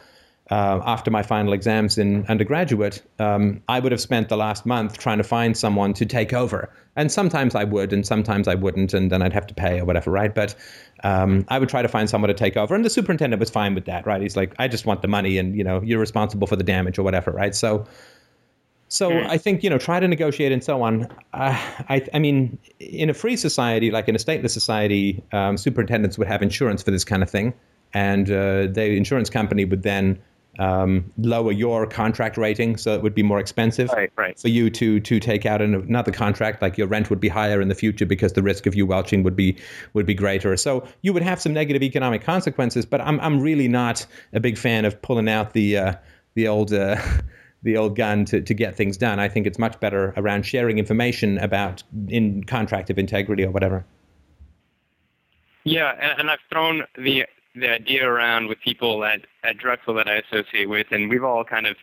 uh, after my final exams in undergraduate, um, I would have spent the last month trying to find someone to take over. And sometimes I would, and sometimes I wouldn't, and then I'd have to pay or whatever, right? But um, I would try to find someone to take over, and the superintendent was fine with that, right? He's like, I just want the money, and you know, you're responsible for the damage or whatever, right? So. So I think you know, try to negotiate and so on. Uh, I, I mean, in a free society, like in a stateless society, um, superintendents would have insurance for this kind of thing, and uh, the insurance company would then um, lower your contract rating, so it would be more expensive Right, right. for you to to take out another contract. Like your rent would be higher in the future because the risk of you welching would be would be greater. So you would have some negative economic consequences. But I'm I'm really not a big fan of pulling out the uh, the old. Uh, the old gun to, to get things done. I think it's much better around sharing information about in contract of integrity or whatever. Yeah, and, and I've thrown the the idea around with people at, at Drexel that I associate with, and we've all kind of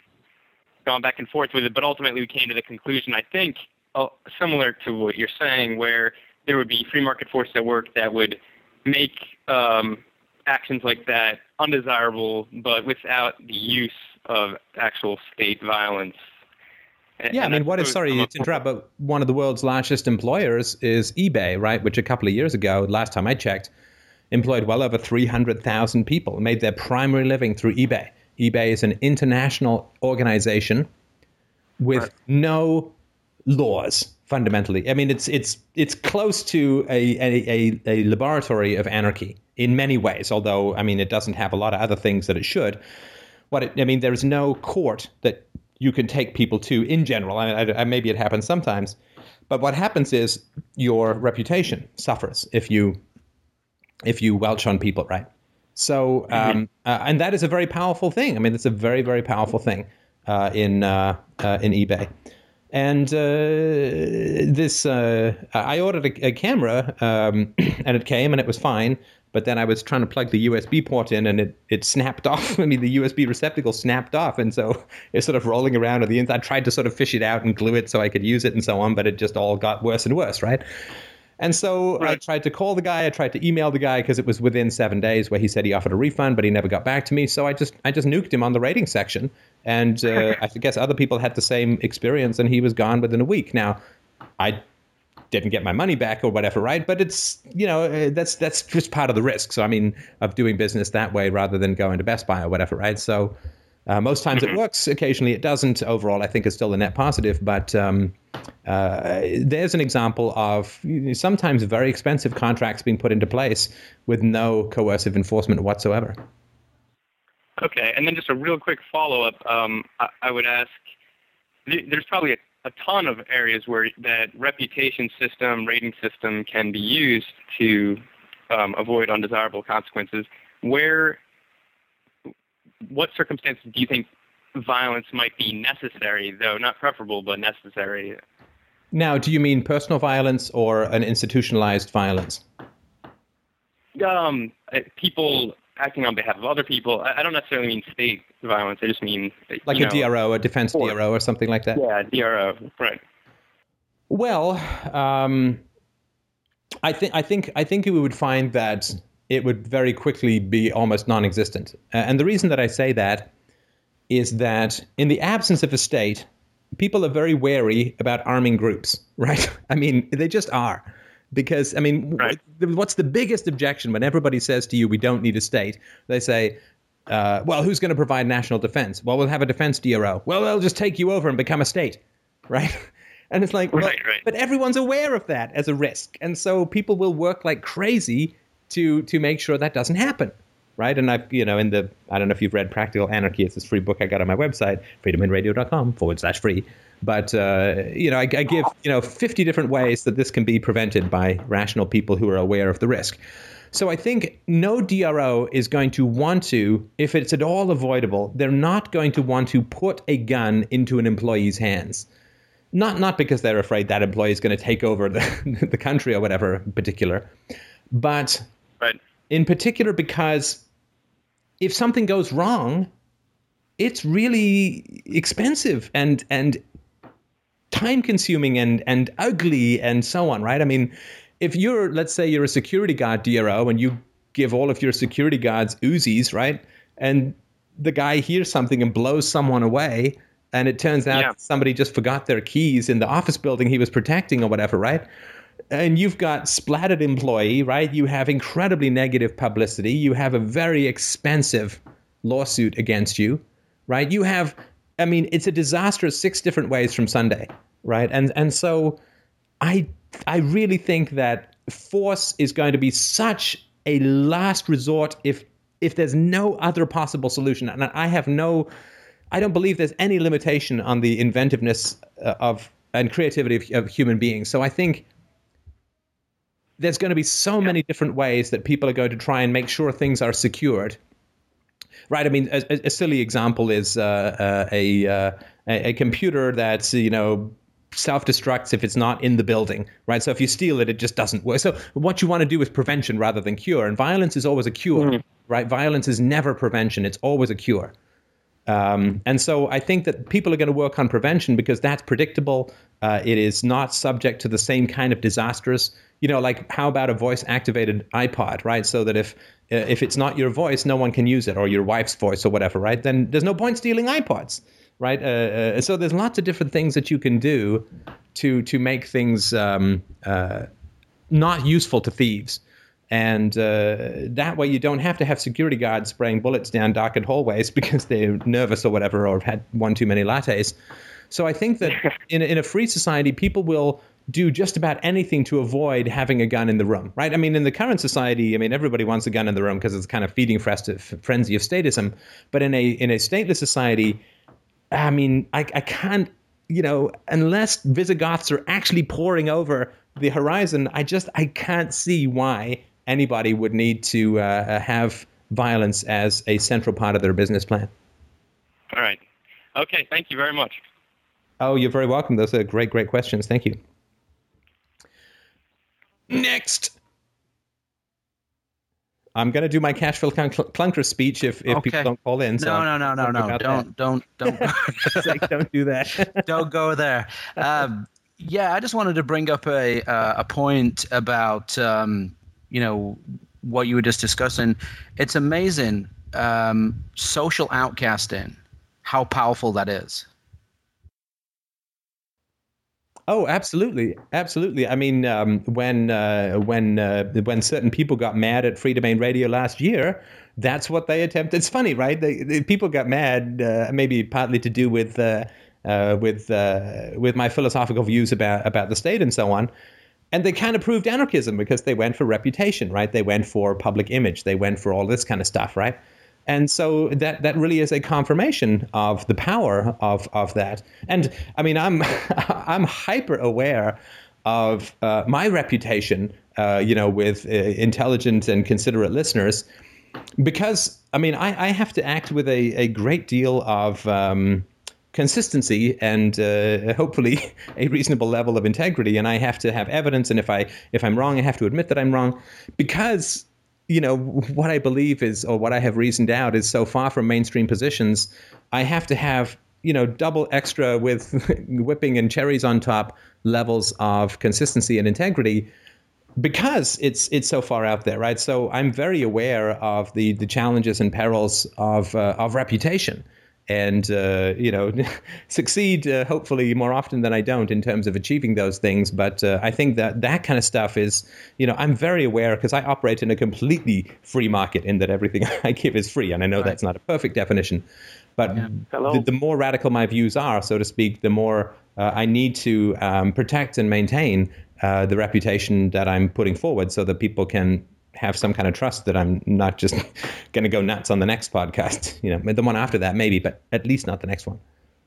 gone back and forth with it. But ultimately, we came to the conclusion. I think uh, similar to what you're saying, where there would be free market forces at work that would make um, actions like that undesirable, but without the use of actual state violence. And- Yeah, I and mean, what if, sorry some of- to interrupt, but one of the world's largest employers is eBay, right? Which a couple of years ago, last time I checked, employed well over 300,000 people, made their primary living through eBay. eBay is an international organization with no laws fundamentally. I mean, it's it's it's close to a, a, a, a laboratory of anarchy in many ways, although I mean it doesn't have a lot of other things that it should. What it, I mean, there is no court that you can take people to in general. I, I, I- maybe it happens sometimes, but what happens is your reputation suffers if you if you welch on people, right? So, um, uh, and that is a very powerful thing. I mean, it's a very, very powerful thing uh, in uh, uh, in eBay. And uh, this, uh, I ordered a, a camera, um, and it came, and it was fine. But then I was trying to plug the USB port in, and it, it snapped off. I mean, the USB receptacle snapped off, and so it's sort of rolling around on the inside. I tried to sort of fish it out and glue it so I could use it and so on, but it just all got worse and worse, right? And so I tried to call the guy. I tried to email the guy because it was within seven days where he said he offered a refund, but he never got back to me. So I just I just nuked him on the rating section, and uh, I guess other people had the same experience, and he was gone within a week. Now, I didn't get my money back or whatever, right? But it's you know uh, that's that's just part of the risk. So I mean, of doing business that way rather than going to Best Buy or whatever, right? So. Uh, most times it works. Occasionally it doesn't. Overall, I think it's still a net positive. But um, uh, there's an example of sometimes very expensive contracts being put into place with no coercive enforcement whatsoever. Okay, and then just a real quick follow-up. Um, I, I would ask, th- there's probably a, a ton of areas where that reputation system, rating system can be used to um, avoid undesirable consequences. Where, what circumstances do you think violence might be necessary, though not preferable, but necessary? Now, do you mean personal violence or an institutionalized violence? Um, uh, people acting on behalf of other people. I, I don't necessarily mean state violence. I just mean Like a know, DRO, a defense Or- DRO, or something like that? Yeah, DRO. Right. Well, um, I think I think I think we would find that it would very quickly be almost non-existent. Uh, and the reason that I say that is that in the absence of a state, people are very wary about arming groups, right? I mean, they just are. Because I mean, Right. what's the biggest objection when everybody says to you, "We don't need a state"? They say, uh, "Well, who's going to provide national defense?" Well, we'll have a defense DRO. Well, they'll just take you over and become a state, right? And it's like, well, Right, right. but everyone's aware of that as a risk, and so people will work like crazy to to make sure that doesn't happen, right? And I, you know, in the I don't know if you've read Practical Anarchy, it's this free book I got on my website, freedomainradio.com forward slash free. But uh, you know, I, I give you know 50 different ways that this can be prevented by rational people who are aware of the risk. So I think no DRO is going to want to, if it's at all avoidable, they're not going to want to put a gun into an employee's hands not not because they're afraid that employee is going to take over the, the country or whatever in particular, but Right. in particular because if something goes wrong, it's really expensive and and time consuming and and ugly and so on, right? I mean, if you're let's say you're a security guard DRO and you give all of your security guards Uzis, right? And the guy hears something and blows someone away and it turns out Yeah. somebody just forgot their keys in the office building he was protecting or whatever, right? And you've got splattered employee, right? You have incredibly negative publicity. You have a very expensive lawsuit against you, right? You have, I mean, it's a disaster six different ways from Sunday, right? And and so, I I really think that force is going to be such a last resort if if there's no other possible solution. And I have no, I don't believe there's any limitation on the inventiveness uh, of and creativity of, of human beings. So I think there's going to be so many different ways that people are going to try and make sure things are secured. Right. I mean, a, a- silly example is uh, uh, a, uh, a a computer that's you know self-destructs if it's not in the building. Right. So if you steal it, it just doesn't work. So what you want to do is prevention rather than cure. And violence is always a cure. Right. Violence is never prevention. It's always a cure. Um, and so I think that people are going to work on prevention because that's predictable. Uh, it is not subject to the same kind of disastrous, You know, like how about a voice-activated iPod, right? So that if uh, if it's not your voice, no one can use it, or your wife's voice, or whatever, right? Then there's no point stealing iPods, right? Uh, uh, so there's lots of different things that you can do to to make things um, uh, not useful to thieves. And uh, that way, you don't have to have security guards spraying bullets down darkened hallways because they're nervous or whatever, or have had one too many lattes. So I think that in, in a free society, people will do just about anything to avoid having a gun in the room, right? I mean, in the current society, I mean, everybody wants a gun in the room because it's kind of feeding frenzy of statism. But in a in a stateless society, I mean, I, I can't, you know, unless Visigoths are actually pouring over the horizon, I just I can't see why anybody would need to uh, uh, have violence as a central part of their business plan. All right. Okay. Thank you very much. Oh, you're very welcome. Those are great, great questions. Thank you. Next. I'm going to do my Cashville clunker speech if, if okay. people don't call in. So no, no, no, no, no. Don't, don't, don't, don't. don't do that. don't go there. Um, yeah, I just wanted to bring up a uh, a point about um, you know what you were just discussing. It's amazing um, social outcasting, how powerful that is. Oh, absolutely, absolutely. I mean, um, when uh, when uh, when certain people got mad at Freedomain Radio last year, that's what they attempted. It's funny, right? They, they, people got mad, uh, maybe partly to do with uh, uh, with uh, with my philosophical views about about the state and so on. And they kind of proved anarchism because they went for reputation, right? They went for public image. They went for all this kind of stuff, right? And so that that really is a confirmation of the power of of that. And I mean, I'm I'm hyper aware of uh, my reputation, uh, you know, with uh, intelligent and considerate listeners, because I mean, I, I have to act with a, a great deal of um, consistency and uh, hopefully a reasonable level of integrity and i have to have evidence and if i if i'm wrong i have to admit that i'm wrong. Because you know what i believe is or what i have reasoned out is so far from mainstream positions i have to have you know double extra with whipping and cherries on top levels of consistency and integrity because it's it's so far out there right? So i'm very aware of the the challenges and perils of uh, of reputation and uh, you know succeed uh, hopefully more often than I don't in terms of achieving those things. But uh, I think that that kind of stuff is you know I'm very aware because I operate in a completely free market in that everything I give is free, and I know right. that's not a perfect definition. But yeah. the, the, more radical my views are, so to speak, the more uh, I need to um, protect and maintain uh, the reputation that I'm putting forward, so that people can have some kind of trust that I'm not just going to go nuts on the next podcast. You know, the one after that maybe, but at least not the next one.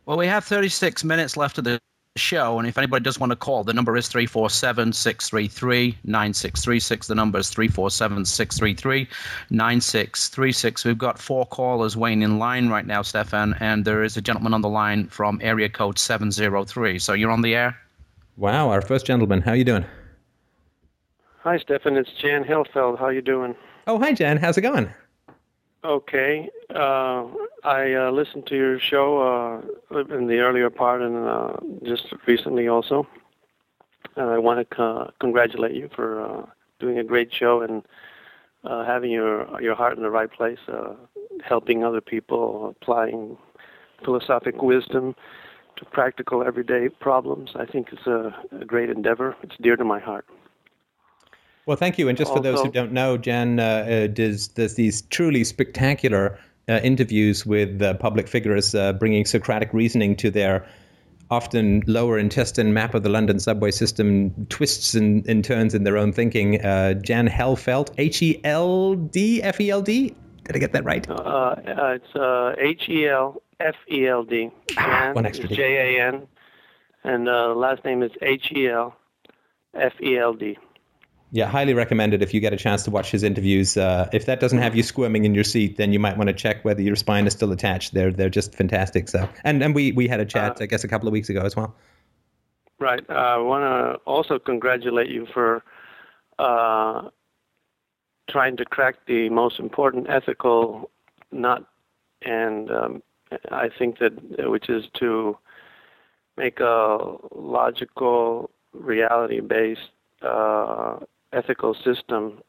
Well, we have 36 minutes left of the show, and if anybody does want to call, the number is 347 633 9636. The number is 347 633 9636. We've got four callers waiting in line right now, Stefan, and there is a gentleman on the line from area code 703. So you're on the air? Wow, our first gentleman. How are you doing? Hi, Stefan. It's Jan Helfeld. How you doing? Oh, hi, Jan. How's it going? Okay. Uh, I uh, listened to your show uh, in the earlier part and uh, just recently also. And I want to co- congratulate you for uh, doing a great show and uh, having your your heart in the right place, helping other people, applying philosophic wisdom to practical everyday problems. I think it's a, a great endeavor. It's dear to my heart. Well, thank you. And just for those who don't know, Jan uh, uh, does, does these truly spectacular uh, interviews with uh, public figures, uh, bringing Socratic reasoning to their often lower intestine map of the London subway system, twists and, and turns in their own thinking. Uh, Jan Helfeld, H E L D F E L D. Did I get that right? it's H E L F E L D. Ah, one extra. J A N. And the last name is H E L F E L D. Yeah, highly recommended if you get a chance to watch his interviews. Uh, if that doesn't have you squirming in your seat, then you might want to check whether your spine is still attached. They're they're just fantastic. So, and and we we had a chat, uh, I guess, a couple of weeks ago as well. Right. Uh, I want to also congratulate you for uh, trying to crack the most important ethical nut and um, I think that which is to make a logical, reality-based uh, ethical system,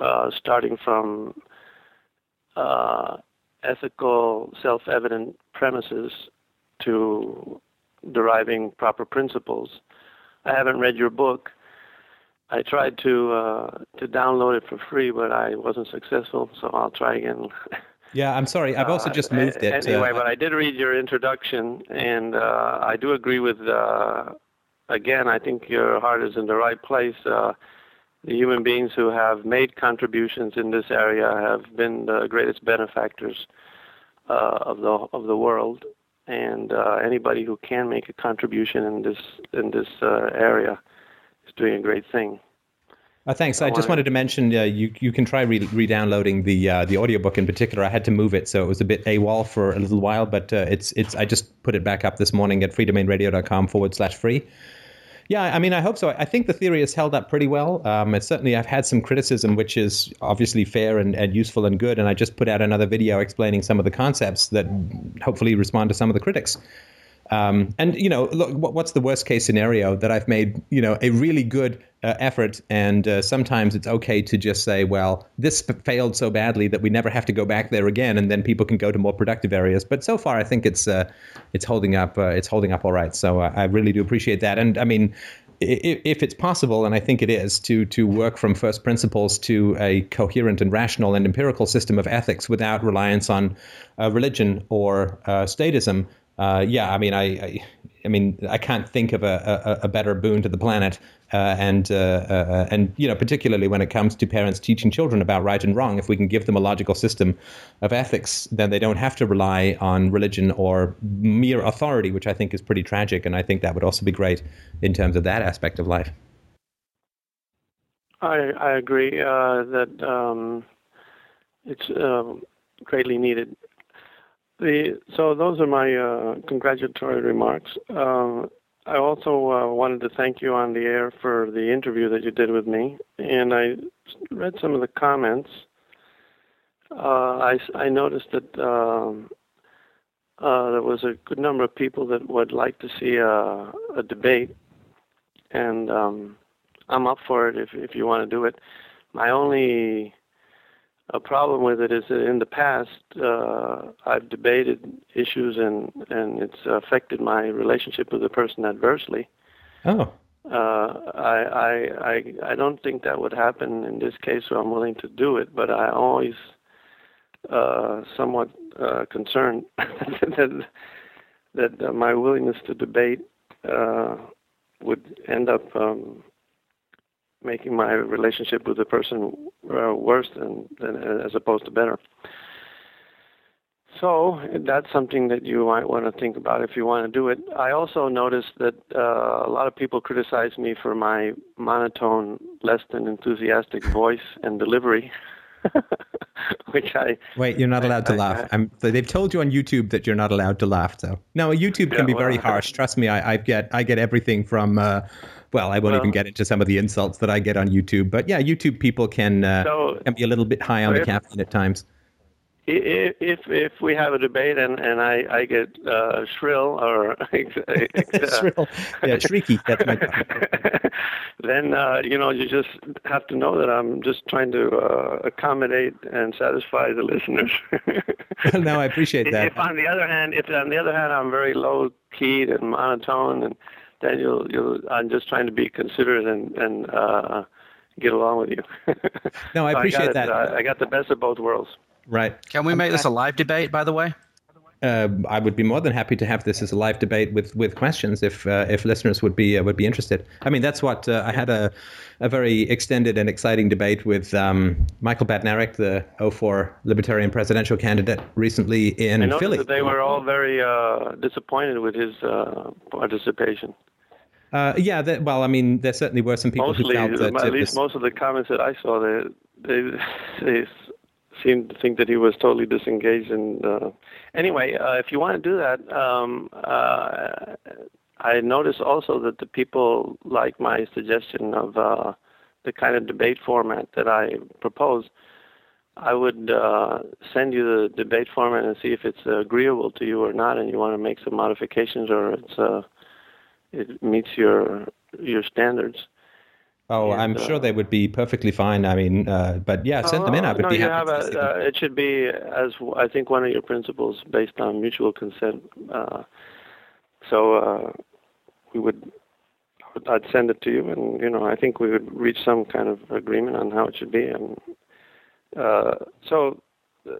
uh, starting from uh, ethical, self-evident premises to deriving proper principles. I haven't read your book. I tried to uh, to download it for free, but I wasn't successful. So I'll try again. Yeah, I'm sorry. I've also just moved it. Uh, anyway, but I did read your introduction, and uh, I do agree with. Uh, again, I think your heart is in the right place. Uh, the human beings who have made contributions in this area have been the greatest benefactors uh, of the of the world, and uh, anybody who can make a contribution in this in this area is doing a great thing. Uh, thanks. I, I just wanted to mention uh, you you can try re- downloading the uh, the audiobook in particular. I had to move it, so it was a bit AWOL for a little while, but uh, it's it's I just put it back up this morning at freedomainradio.com forward slash free. Yeah, I mean, I hope so. I think the theory has held up pretty well. Um, certainly I've had some criticism, which is obviously fair and, and useful and good. And I just put out another video explaining some of the concepts that hopefully respond to some of the critics. Um, and you know, look, what's the worst case scenario that I've made? You know, a really good uh, effort, and uh, sometimes it's okay to just say, well, this failed so badly that we never have to go back there again, and then people can go to more productive areas. But so far, I think it's uh, it's holding up. Uh, it's holding up all right. So uh, I really do appreciate that. And I mean, if it's possible, and I think it is, to to work from first principles to a coherent and rational and empirical system of ethics without reliance on uh, religion or uh, statism, uh, yeah, I mean, I, I, I, mean, I can't think of a, a, a better boon to the planet, uh, and uh, uh, and you know, particularly when it comes to parents teaching children about right and wrong, if we can give them a logical system of ethics, then they don't have to rely on religion or mere authority, which I think is pretty tragic, and I think that would also be great in terms of that aspect of life. I I agree uh, that um, it's um, greatly needed the, so those are my uh, congratulatory remarks. Uh, I also uh, wanted to thank you on the air for the interview that you did with me, and I read some of the comments. Uh, I, I noticed that um, uh, there was a good number of people that would like to see a, a debate, and um, I'm up for it if if you want to do it. My only a problem with it is that in the past uh, I've debated issues and and it's affected my relationship with the person adversely. Oh. Uh, I, I I I don't think that would happen in this case, so I'm willing to do it. But I always uh, somewhat uh, concerned that that uh, my willingness to debate uh, would end up um, making my relationship with the person uh, worse than, than as opposed to better. So that's something that you might want to think about if you want to do it. I also noticed that uh, a lot of people criticize me for my monotone, less than enthusiastic voice and delivery. Which I wait. You're not allowed I, to laugh. I, I, they've told you on YouTube that you're not allowed to laugh. So no, YouTube can yeah, be well, very harsh. Trust me. I, I, get I get everything from uh, well, I won't well, even get into some of the insults that I get on YouTube, but yeah, YouTube people can uh, so, can be a little bit high on the caffeine at times. If if we have a debate and and I I get uh, shrill or shrill, yeah, shrieky, that's my then uh, you know you just have to know that I'm just trying to uh, accommodate and satisfy the listeners. no, I appreciate that. If on the other hand, if on the other hand I'm very low keyed and monotone and then you'll you'll I'm just trying to be considerate and and uh, get along with you. no, I appreciate I that. I, I got the best of both worlds. Right. Can we make this a live debate, by the way? Uh, I would be more than happy to have this as a live debate with, with questions if uh, if listeners would be uh, would be interested. I mean, that's what uh, I had a a very extended and exciting debate with um, Michael Badnarik, the 04 Libertarian presidential candidate, recently in I Philly. That they were all very uh, disappointed with his uh, participation. Uh, yeah, that, well, I mean, there certainly were some people Mostly, who felt that at least most of the comments that I saw, they they they seemed to think that he was totally disengaged. And uh, anyway, uh, if you want to do that, um, uh, I noticed also that the people like my suggestion of uh, the kind of debate format that I propose. I would uh, send you the debate format and see if it's agreeable to you or not, and you want to make some modifications or it's uh, it meets your your standards. Oh, And, I'm sure uh, they would be perfectly fine. I mean, uh, but yeah, send them in. I Oh, would no, be you happy have to a, uh, it should be as I think one of your principles based on mutual consent. Uh, so uh, we would, I'd send it to you, and you know, I think we would reach some kind of agreement on how it should be, and uh, so uh,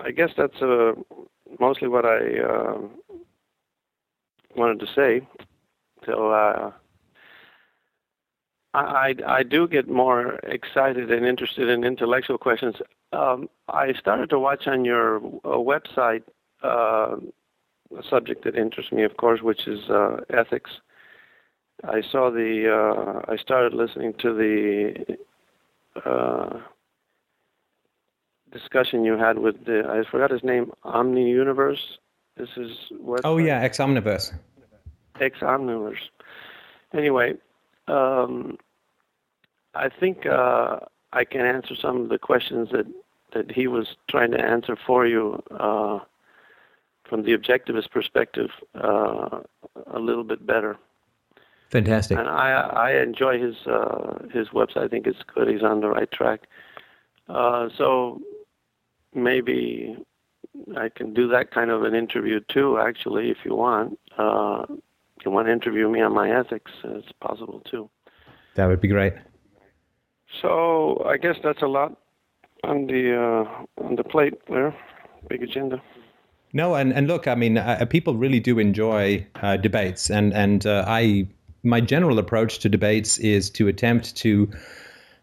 I guess that's uh, mostly what I wanted to say. So. Uh, I, I do get more excited and interested in intellectual questions. Um, I started to watch on your uh, website uh, a subject that interests me, of course, which is uh, ethics. I saw the. Uh, I started listening to the uh, discussion you had with the. I forgot his name. Omni Universe. This is what. Oh yeah, Ex Omniverse. Ex omnivores. Anyway, um, I think uh, I can answer some of the questions that, that he was trying to answer for you uh, from the objectivist perspective uh, a little bit better. Fantastic. And I I enjoy his uh, his website. I think it's good. He's on the right track. Uh, so maybe I can do that kind of an interview too. Actually, if you want, uh, you want to interview me on my ethics, it's possible too. That would be great. So I guess that's a lot on the uh, on the plate there. Big agenda. No, and, and look, I mean, uh, people really do enjoy uh, debates, and and uh, I my general approach to debates is to attempt to,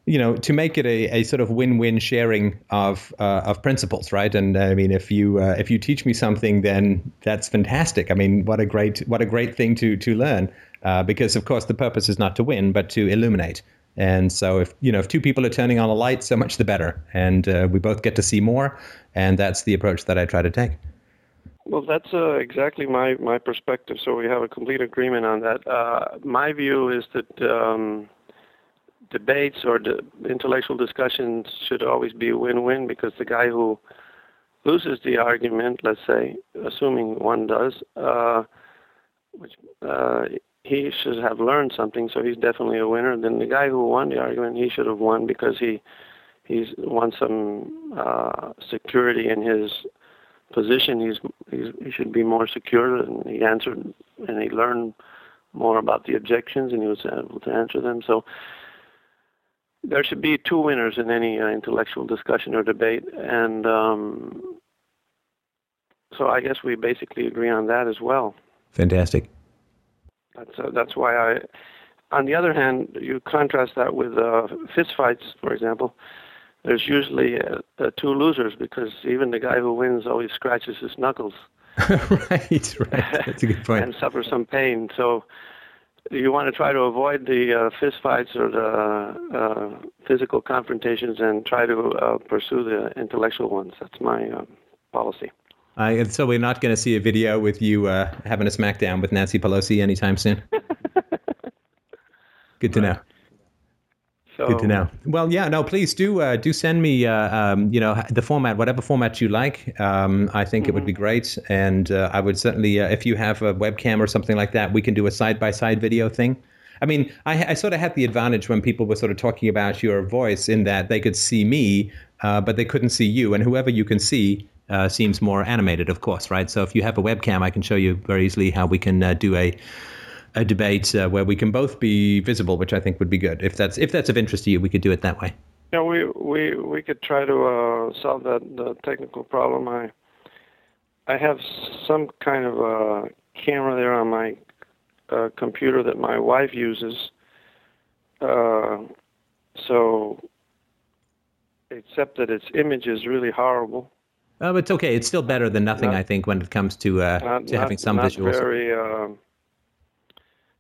you know, to make it a, a sort of win-win sharing of uh, of principles, right? And I mean, if you uh, if you teach me something, then that's fantastic. I mean, what a great what a great thing to to learn, uh, because of course the purpose is not to win, but to illuminate. And so, if you know, if two people are turning on a light, so much the better, and uh, we both get to see more. And that's the approach that I try to take. Well, that's uh, exactly my, my perspective. So we have a complete agreement on that. Uh, my view is that um, debates or the intellectual discussions should always be a win-win because the guy who loses the argument, let's say, assuming one does, uh, which uh, he should have learned something, so he's definitely a winner. Then the guy who won the argument, he should have won because he he's won some uh, security in his position. He's, he's he should be more secure, and he answered and he learned more about the objections, and he was able to answer them. So there should be two winners in any uh, intellectual discussion or debate, and um, so I guess we basically agree on that as well. Fantastic. That's uh, that's why I. On the other hand, you contrast that with uh, fistfights, for example. There's usually uh, uh, two losers because even the guy who wins always scratches his knuckles right, right. That's a good point. and suffers some pain. So you want to try to avoid the uh, fistfights or the uh, physical confrontations and try to uh, pursue the intellectual ones. That's my uh, policy. Uh, so we're not going to see a video with you uh, having a smackdown with Nancy Pelosi anytime soon. Good to know. So Good to know. Well, yeah, no, please do uh, do send me, uh, um, you know, the format, whatever format you like. Um, I think it would be great, and uh, I would certainly, uh, if you have a webcam or something like that, we can do a side by side video thing. I mean, I, I sort of had the advantage when people were sort of talking about your voice in that they could see me, uh, but they couldn't see you, and whoever you can see uh, seems more animated, of course, right? So if you have a webcam, I can show you very easily how we can uh, do a a debate uh, where we can both be visible, which I think would be good. If that's if that's of interest to you, we could do it that way. Yeah, we we we could try to uh, solve that the technical problem. I I have some kind of a camera there on my uh, computer that my wife uses. Uh, so, except that its image is really horrible. Uh, but it's okay. It's still better than nothing, Not- I think, when it comes to uh, Not, to having some not visuals. very. Uh,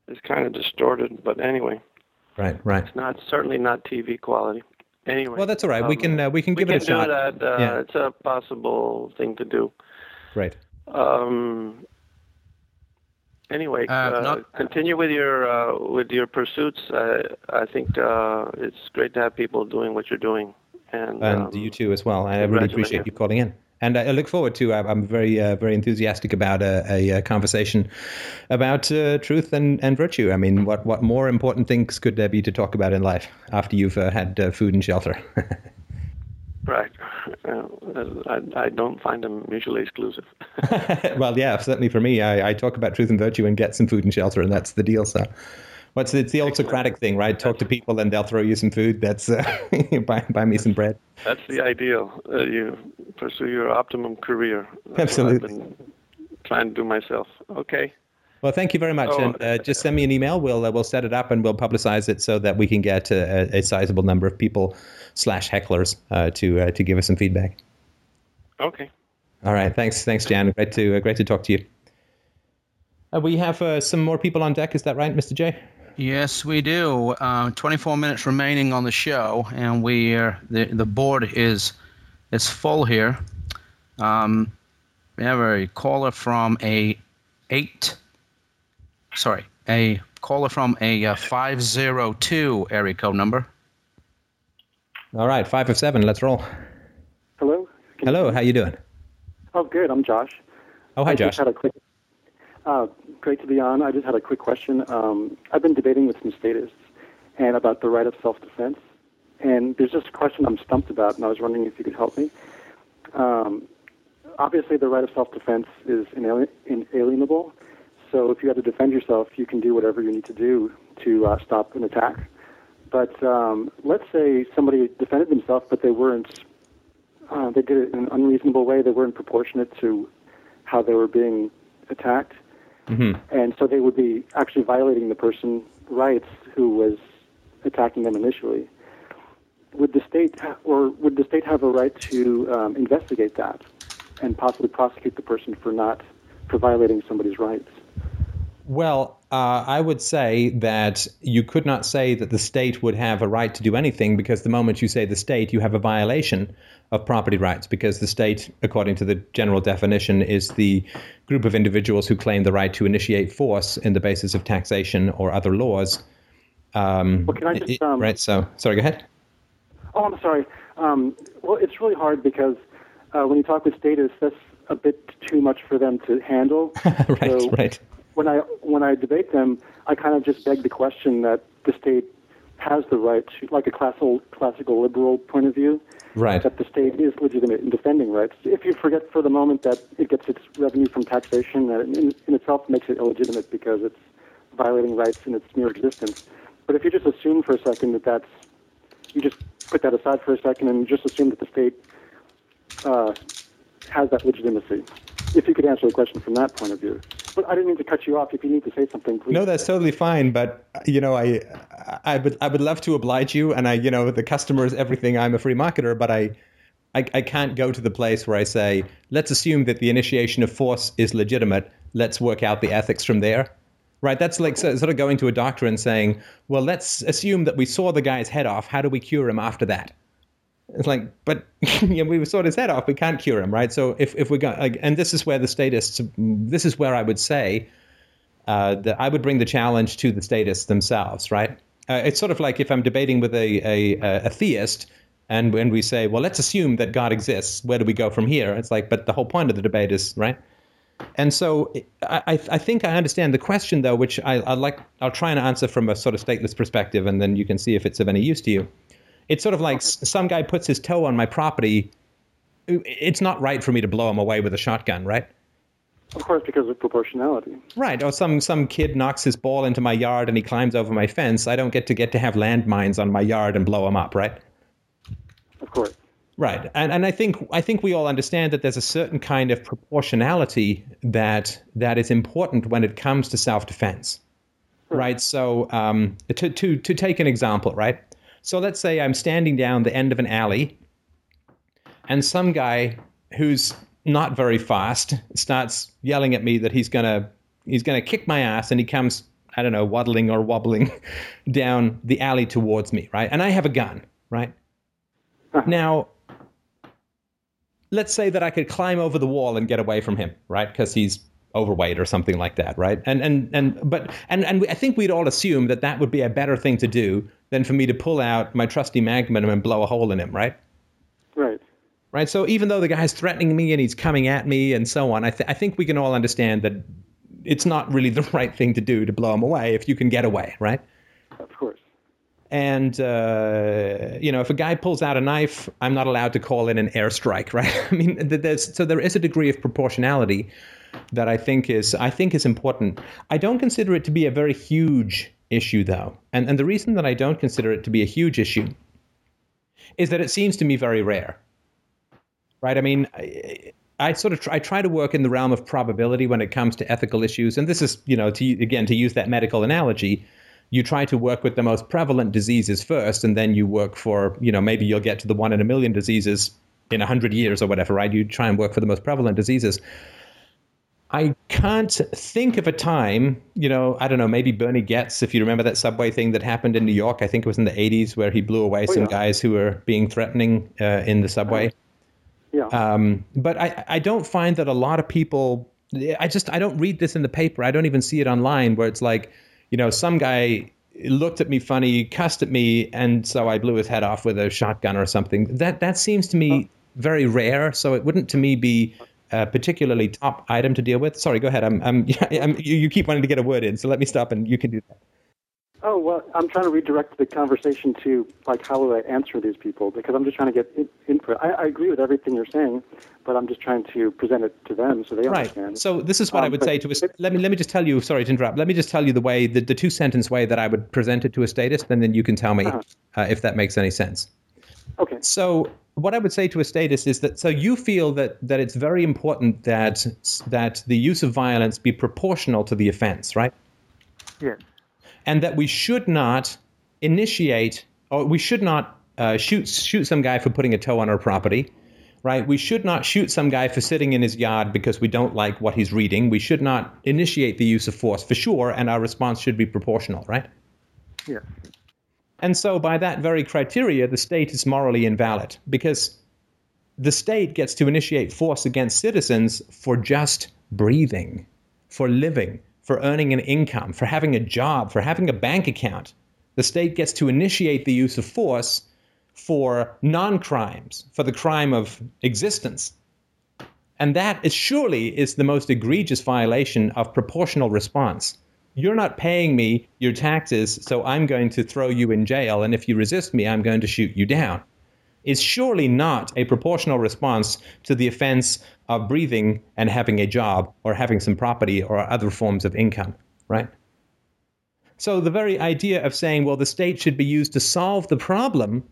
it's kind of distorted, but anyway, Right, right. it's not certainly not TV quality. Anyway. Well, that's all right. we um, can uh, we can give we it can a shot. do that. Uh, Yeah. It's a possible thing to do. Right. Um, anyway, Uh, uh, not- continue with your uh, with your pursuits. Uh, I think uh, it's great to have people doing what you're doing, And, and um, you too as well. I really appreciate you calling in. And I look forward to. I'm very, uh, very enthusiastic about a, a, a conversation about uh, truth and, and virtue. I mean, what, what more important things could there be to talk about in life after you've uh, had uh, food and shelter? Right. Uh, I, I don't find them mutually exclusive. well, yeah, certainly for me, I, I talk about truth and virtue and get some food and shelter, and that's the deal. So, what's it's the old Socratic thing, right? Talk to people and they'll throw you some food. That's uh, buy buy me some bread. That's the ideal. Uh, you pursue your optimum career. That's Absolutely. What I've been trying to do myself. Okay. Well, thank you very much, Oh, and uh, just send me an email. We'll uh, we'll set it up and we'll publicize it so that we can get a, a sizable number of people slash hecklers uh, to uh, to give us some feedback. Okay. All right, thanks, thanks, Jan. Great to uh, great to talk to you. Uh, we have uh, some more people on deck. Is that right, Mr. J? Yes, we do. Uh, 24 minutes remaining on the show, and we are, the the board is is full here. Um, we have a caller from a eight. Sorry, a caller from a uh, 502 area code number. All right, five of seven. Let's roll. Hello. Hello, how you doing? Oh, good. I'm Josh. Oh, hi, I Josh. Just had a quick. Uh, great to be on. I just had a quick question. Um, I've been debating with some statists and about the right of self-defense, and there's just a question I'm stumped about, and I was wondering if you could help me. Um, obviously, the right of self-defense is inali- inalienable. So if you have to defend yourself, you can do whatever you need to do to uh, stop an attack. But um, let's say somebody defended themselves, but they weren't. Uh, they did it in an unreasonable way. They weren't proportionate to how they were being attacked, hmm and so they would be actually violating the person's rights who was attacking them initially. Would the state, ha- or would the state have a right to um, investigate that and possibly prosecute the person for not for violating somebody's rights? Well, uh, I would say that you could not say that the state would have a right to do anything because the moment you say the state, you have a violation of property rights because the state, according to the general definition, is the group of individuals who claim the right to initiate force in the basis of taxation or other laws. Um, Well, can I just, um, right. So, sorry. Go ahead. Oh, I'm sorry. Um, well, it's really hard because uh, when you talk with statists, that's a bit too much for them to handle. right. so right. when I when I debate them, I kind of just beg the question that the state has the right to, like a classical classical liberal point of view, Right. that the state is legitimate in defending rights. If you forget for the moment that it gets its revenue from taxation, that in, in itself makes it illegitimate because it's violating rights in its mere existence. But if you just assume for a second that that's, you just put that aside for a second and just assume that the state uh, has that legitimacy. If you could answer the question from that point of view. But I didn't mean to cut you off. If you need to say something, please. No, that's totally fine. But you know, I, I would, I would love to oblige you, and I, you know, the customer is everything. I'm a free marketer, but I, I, I can't go to the place where I say, let's assume that the initiation of force is legitimate. Let's work out the ethics from there. Right? That's like so- sort of going to a doctor and saying, well, let's assume that we saw the guy's head off. How do we cure him after that? It's like, but you know, we sawed his head off. We can't cure him, right? So if if we got, like, and this is where the statists, this is where I would say uh, that I would bring the challenge to the statists themselves, right? Uh, it's sort of like if I'm debating with a, a, a theist and when we say, well, let's assume that God exists, where do we go from here? It's like, but the whole point of the debate is, right? And so I, I I think I understand the question, though, which I, I like, I'll try and answer from a sort of stateless perspective, and then you can see if it's of any use to you. It's sort of like some guy puts his toe on my property. It's not right for me to blow him away with a shotgun, right? Of course, because of proportionality. Right. Or some some kid knocks his ball into my yard and he climbs over my fence. I don't get to get to have landmines on my yard and blow him up, right? Of course. Right. And and I think I think we all understand that there's a certain kind of proportionality that that is important when it comes to self-defense. Right. So um, to to to take an example, right? So let's say I'm standing down the end of an alley and some guy who's not very fast starts yelling at me that he's gonna he's gonna kick my ass and he comes I don't know waddling or wobbling down the alley towards me right? And I have a gun right? Uh-huh. Now let's say that I could climb over the wall and get away from him right? Because he's overweight or something like that right? And and and but and and I think we'd all assume that that would be a better thing to do than for me to pull out my trusty magnum and blow a hole in him right Right. Right. So even though the guy's threatening me and he's coming at me and so on, I, th- I think we can all understand that it's not really the right thing to do to blow him away if you can get away, right? Of course. And uh, you know, if a guy pulls out a knife, I'm not allowed to call in an airstrike, right? I mean, there's so there is a degree of proportionality that I think is I think is important. I don't consider it to be a very huge issue, though, and and the reason that I don't consider it to be a huge issue is that it seems to me very rare, right? I mean. I, I sort of try, I try to work in the realm of probability when it comes to ethical issues, and this is, you know, to again to use that medical analogy, you try to work with the most prevalent diseases first, and then you work for, you know, maybe you'll get to the one in a million diseases in hundred years or whatever, right? You try and work for the most prevalent diseases. I can't think of a time, you know, I don't know, maybe Bernie Goetz, if you remember that subway thing that happened in New York, I think it was in the 80s, where he blew away Oh, some yeah. guys who were being threatening uh, in the subway. Yeah. Um, but I, I don't find that a lot of people, I just, I don't read this in the paper. I don't even see it online where it's like, you know, some guy looked at me funny, cussed at me, and so I blew his head off with a shotgun or something. That, that seems to me very rare. So it wouldn't to me be a particularly top item to deal with. Sorry, go ahead. I'm, I'm, I'm you, you keep wanting to get a word in, so let me stop and you can do that. Oh well, I'm trying to redirect the conversation to like how would I answer these people because I'm just trying to get in, input. I, I agree with everything you're saying, but I'm just trying to present it to them so they Right. understand. So this is what I Um, would say to a, let me let me just tell you. Sorry to interrupt. Let me just tell you the way the, the two sentence way that I would present it to a statist, and then you can tell me Uh-huh. uh, if that makes any sense. Okay. So what I would say to a statist is that so you feel that that it's very important that that the use of violence be proportional to the offense, right? Yes. and that we should not initiate or we should not uh, shoot shoot some guy for putting a toe on our property right we should not shoot some guy for sitting in his yard because we don't like what he's reading we should not initiate the use of force for sure and our response should be proportional right Yes. And so by that very criteria the state is morally invalid because the state gets to initiate force against citizens for just breathing for living, for earning an income, for having a job, for having a bank account. The state gets to initiate the use of force for non crimes, for the crime of existence. And that is surely is the most egregious violation of proportional response. You're not paying me your taxes, so I'm going to throw you in jail, and if you resist me, I'm going to shoot you down is surely not a proportional response to the offense of breathing and having a job or having some property or other forms of income, right? So the very idea of saying, well, the state should be used to solve the problem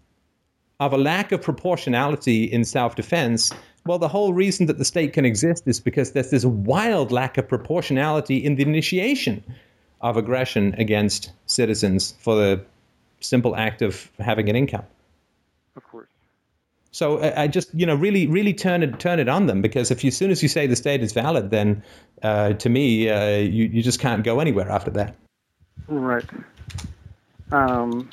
of a lack of proportionality in self defense, well, the whole reason that the state can exist is because there's this wild lack of proportionality in the initiation of aggression against citizens for the simple act of having an income. Of course. So I, I just, you know, really, really turn it turn it on them because if you, as soon as you say the state is valid, then uh, to me, uh, you you just can't go anywhere after that. Right. Um,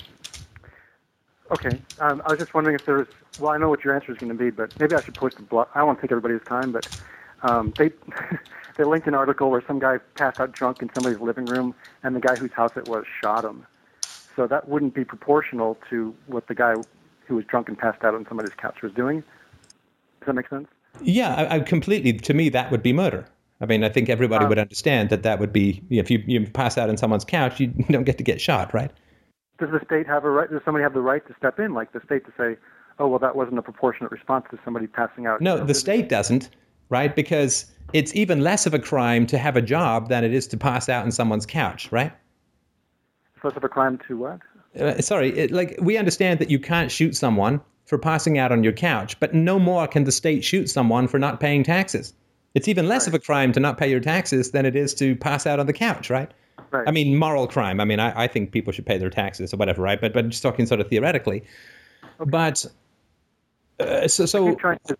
okay. Um, I was just wondering if there's. Well, I know what your answer is going to be, but maybe I should post a blog. I to take everybody's time, but um, they they linked an article where some guy passed out drunk in somebody's living room, and the guy whose house it was shot him. So that wouldn't be proportional to what the guy who was drunk and passed out on somebody's couch was doing. Does that make sense? Yeah, I, I completely. To me, that would be murder. I mean, I think everybody Um, would understand that that would be you know, if you you pass out on someone's couch, you don't get to get shot, right? Does the state have a right? Does somebody have the right to step in, like the state, to say, "Oh, well, that wasn't a proportionate response to somebody passing out"? No, the state doesn't, right? Because it's even less of a crime to have a job than it is to pass out on someone's couch, right? It's less of a crime to what? uh, sorry, it, like we understand that you can't shoot someone for passing out on your couch, but no more can the state shoot someone for not paying taxes. It's even less of a crime to not pay your taxes than it is to pass out on the couch, right? Right. I mean, moral crime. I mean, I, I think people should pay their taxes or whatever, right? But but just talking sort of theoretically. But uh, so so. Keep trying to,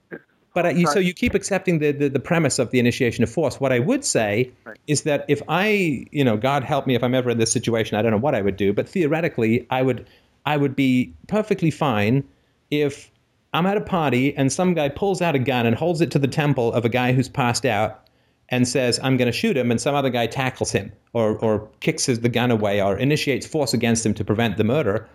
But you, so you keep accepting the, the, the premise of the initiation of force. What I would say Right. is that if I, you know, God help me if I'm ever in this situation, I don't know what I would do, but theoretically, I would I would be perfectly fine if I'm at a party and some guy pulls out a gun and holds it to the temple of a guy who's passed out and says, I'm going to shoot him, and some other guy tackles him or, or kicks his, the gun away or initiates force against him to prevent the murder.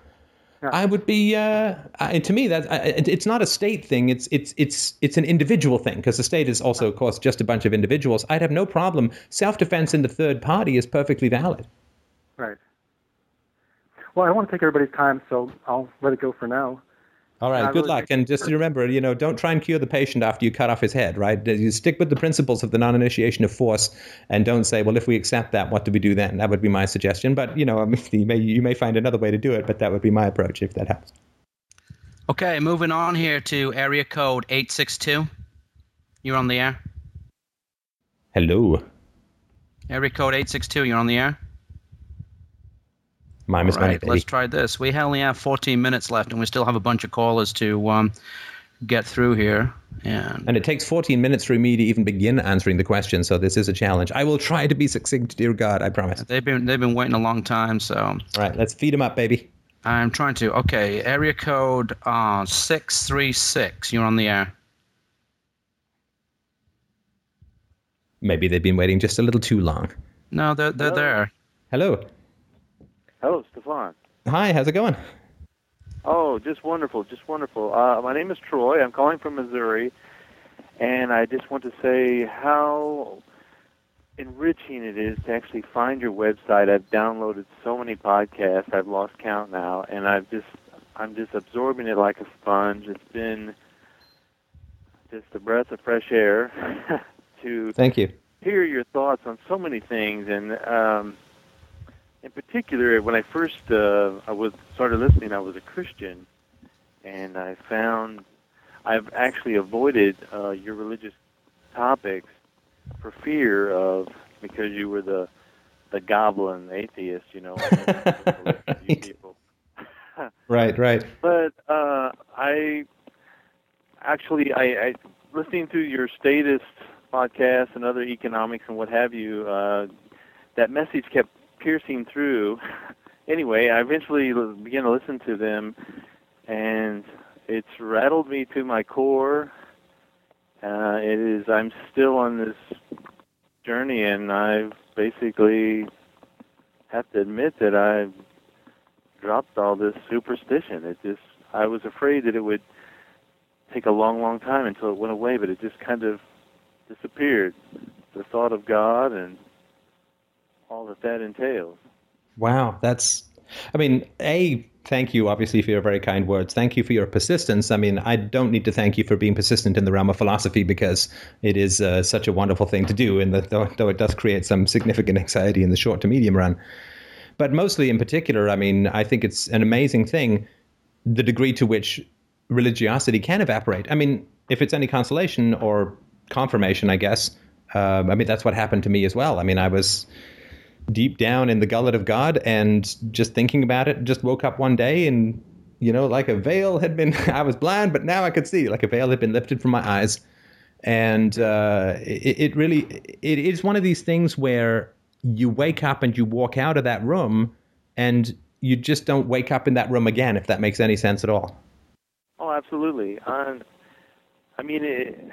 I would be. Uh, I, to me, that it's not a state thing. It's it's it's it's an individual thing because the state is also, of course, just a bunch of individuals. I'd have no problem. Self defense in the third party is perfectly valid. Right. Well, I don't want to take everybody's time, so I'll let it go for now. All right, good luck. And just remember, you know, don't try and cure the patient after you cut off his head, right? You stick with the principles of the non initiation of force and don't say, well, if we accept that, what do we do then? That would be my suggestion. But, you know, I mean, you, may, you may find another way to do it, but that would be my approach if that helps. Okay, moving on here to area code 862. You're on the air. Hello. Area code 862, you're on the air. My Miss right, Let's try this. We only have 14 minutes left, and we still have a bunch of callers to um, get through here. And, and it takes 14 minutes for me to even begin answering the question, so this is a challenge. I will try to be succinct, dear God, I promise. They've been they've been waiting a long time, so. All right, let's feed them up, baby. I'm trying to. Okay, area code uh, 636. You're on the air. Maybe they've been waiting just a little too long. No, they're, they're Hello. there. Hello. Hello, Stefan. Hi, how's it going? Oh, just wonderful, just wonderful. Uh, my name is Troy. I'm calling from Missouri, and I just want to say how enriching it is to actually find your website. I've downloaded so many podcasts. I've lost count now, and I've just I'm just absorbing it like a sponge. It's been just a breath of fresh air to Thank you. hear your thoughts on so many things, and um, in particular, when I first uh, I was started listening, I was a Christian, and I found I've actually avoided uh, your religious topics for fear of because you were the the goblin atheist, you know. people. Right, right. But uh, I actually, I, I listening to your statist podcast and other economics and what have you. Uh, that message kept piercing through. Anyway, I eventually began to listen to them, and it's rattled me to my core. Uh, it is. I'm still on this journey, and I basically have to admit that I dropped all this superstition. It just. I was afraid that it would take a long, long time until it went away, but it just kind of disappeared. The thought of God and all that that entails. Wow, that's. I mean, a thank you obviously for your very kind words. Thank you for your persistence. I mean, I don't need to thank you for being persistent in the realm of philosophy because it is uh, such a wonderful thing to do, and though, though it does create some significant anxiety in the short to medium run. But mostly in particular, I mean, I think it's an amazing thing the degree to which religiosity can evaporate. I mean, if it's any consolation or confirmation, I guess. Um, I mean, that's what happened to me as well. I mean, I was deep down in the gullet of God and just thinking about it, just woke up one day and, you know, like a veil had been, I was blind, but now I could see, like a veil had been lifted from my eyes. And uh, it, it really, it is one of these things where you wake up and you walk out of that room and you just don't wake up in that room again, if that makes any sense at all. Oh, absolutely. Um, I mean, it,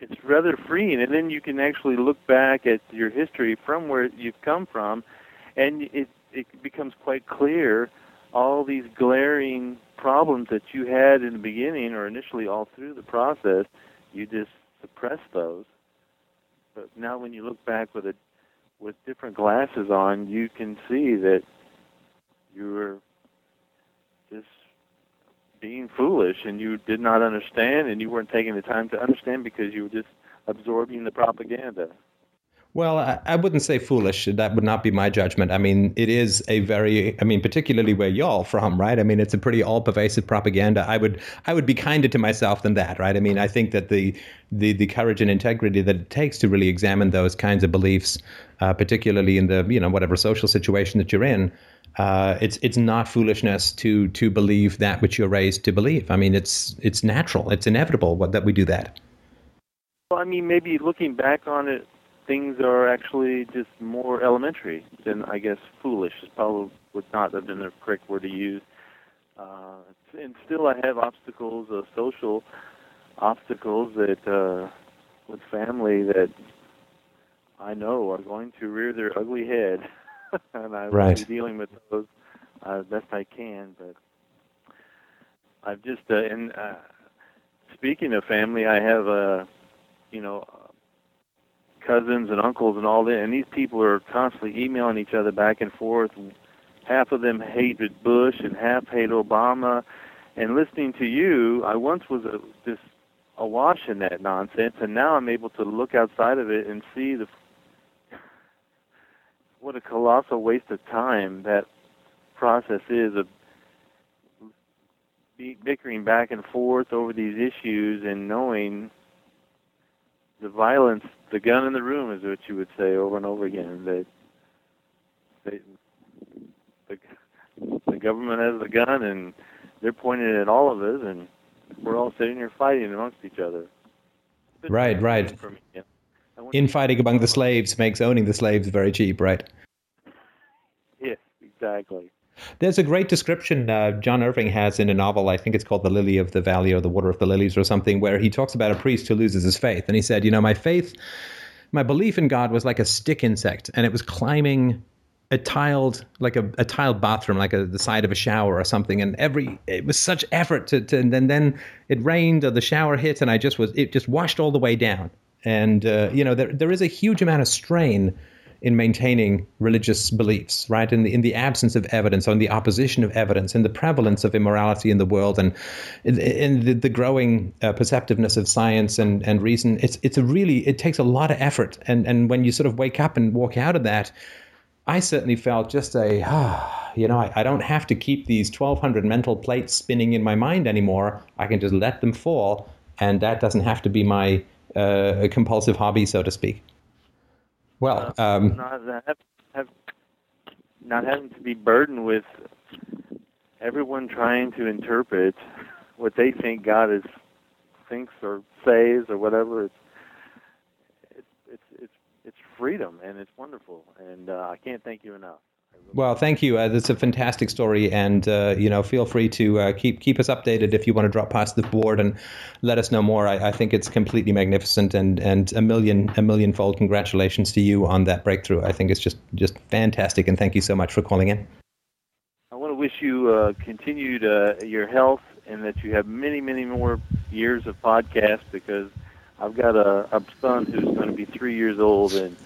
it's rather freeing, and then you can actually look back at your history from where you've come from, and it it becomes quite clear all these glaring problems that you had in the beginning or initially all through the process. You just suppressed those, but now when you look back with a with different glasses on, you can see that you were being foolish and you did not understand and you weren't taking the time to understand because you were just absorbing the propaganda. Well, I, I wouldn't say foolish. That would not be my judgment. I mean, it is a very, I mean, particularly where y'all from, right? I mean, it's a pretty all-pervasive propaganda. I would, I would be kinder to myself than that, right? I mean, I think that the, the, the courage and integrity that it takes to really examine those kinds of beliefs, uh, particularly in the, you know, whatever social situation that you're in, uh, it's it's not foolishness to to believe that which you're raised to believe. I mean, it's it's natural, it's inevitable what, that we do that. Well, I mean, maybe looking back on it, things are actually just more elementary than I guess foolish. Is probably would not have been the correct word to use. Uh, and still, I have obstacles, uh, social obstacles that uh, with family that I know are going to rear their ugly head, and I will Right. be dealing with those uh, as best I can. But I've just uh, and uh, speaking of family, I have uh, you know cousins and uncles and all that, and these people are constantly emailing each other back and forth. Half of them hated Bush and half hate Obama. And listening to you, I once was a, just awash in that nonsense, and now I'm able to look outside of it and see the what a colossal waste of time that process is of bickering back and forth over these issues and knowing the violence, the gun in the room is what you would say over and over again. That they, the, the government has the gun and they're pointing it at all of us, and we're all sitting here fighting amongst each other. Right, right. For me, yeah. Infighting among the slaves makes owning the slaves very cheap, right? Yes, exactly. There's a great description uh, John Irving has in a novel, I think it's called The Lily of the Valley or The Water of the Lilies or something, where he talks about a priest who loses his faith. And he said, You know, my faith, my belief in God was like a stick insect, and it was climbing a tiled like a, a tiled bathroom like a, the side of a shower or something and every it was such effort to, to and then then it rained or the shower hit and i just was it just washed all the way down and uh, you know there, there is a huge amount of strain in maintaining religious beliefs, right? In the in the absence of evidence, or in the opposition of evidence, in the prevalence of immorality in the world, and in, in the, the, growing uh, perceptiveness of science and, and reason, it's it's a really it takes a lot of effort, and and when you sort of wake up and walk out of that, I certainly felt just a ah, you know I, I don't have to keep these 1,200 mental plates spinning in my mind anymore. I can just let them fall, and that doesn't have to be my uh, compulsive hobby, so to speak. Well, um, not, have, have, not having to be burdened with everyone trying to interpret what they think God is thinks or says or whatever. It's it's it's it's, it's freedom and it's wonderful, and uh, I can't thank you enough. Well, thank you. Uh, that's a fantastic story, and uh, you know, feel free to uh, keep keep us updated if you want to drop past the board and let us know more. I, I, think it's completely magnificent, and and a million a million fold congratulations to you on that breakthrough. I think it's just just fantastic, and thank you so much for calling in. I want to wish you uh, continued uh, your health, and that you have many many more years of podcasts because I've got a, a son who's going to be three years old and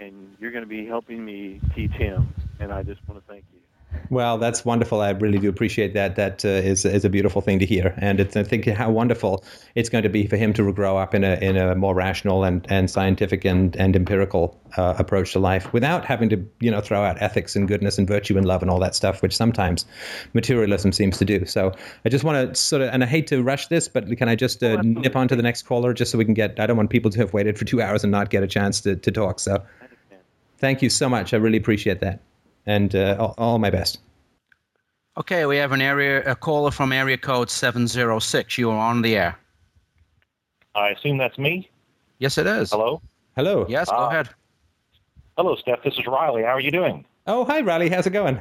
and you're going to be helping me teach him and I just want to thank you. Well, that's wonderful. I really do appreciate that. That uh, is is a beautiful thing to hear, and it's I think how wonderful it's going to be for him to grow up in a in a more rational and, and scientific and and empirical uh, approach to life, without having to you know throw out ethics and goodness and virtue and love and all that stuff, which sometimes materialism seems to do. So I just want to sort of, and I hate to rush this, but can I just uh, nip on to the next caller just so we can get? I don't want people to have waited for two hours and not get a chance to to talk. So thank you so much. I really appreciate that and uh, all, all, my best. Okay, we have an area a caller from area code seven zero six. You are on the air. I assume that's me. Yes, it is. Hello. Hello. Yes, go uh, ahead. Hello, Steph. This is Riley. How are you doing? Oh, hi, Riley. How's it going?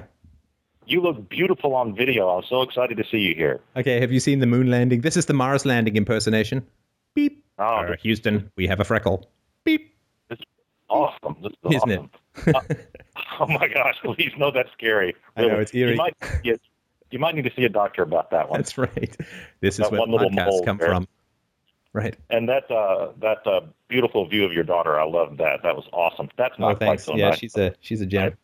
You look beautiful on video. I'm so excited to see you here. Okay, have you seen the moon landing? This is the Mars landing impersonation. Beep. Oh, Houston, we have a freckle. Beep. Awesome. This is Isn't awesome. It? uh, Oh my gosh! Please, no, that's scary. Really. I know it's eerie. You might, you, you might need to see a doctor about that one. That's right. This is where podcasts come there. from. Right. And that uh, that uh, beautiful view of your daughter, I love that. That was awesome. That's not oh, thanks. quite so yeah, nice. she's a she's a gem.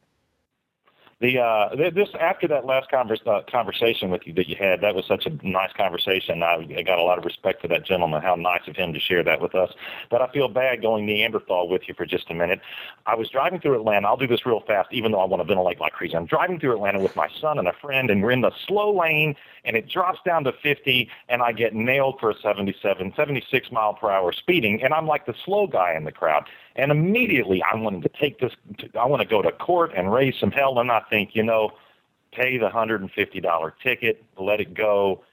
The uh, this after that last converse, uh, conversation with you that you had, that was such a nice conversation. I, I got a lot of respect for that gentleman. How nice of him to share that with us. But I feel bad going Neanderthal with you for just a minute. I was driving through Atlanta. I'll do this real fast, even though I want to ventilate like crazy. I'm driving through Atlanta with my son and a friend, and we're in the slow lane, and it drops down to 50, and I get nailed for a 77, 76 mile per hour speeding, and I'm like the slow guy in the crowd. And immediately I wanted to take this, I want to go to court and raise some hell. And I think, you know, pay the $150 ticket, let it go.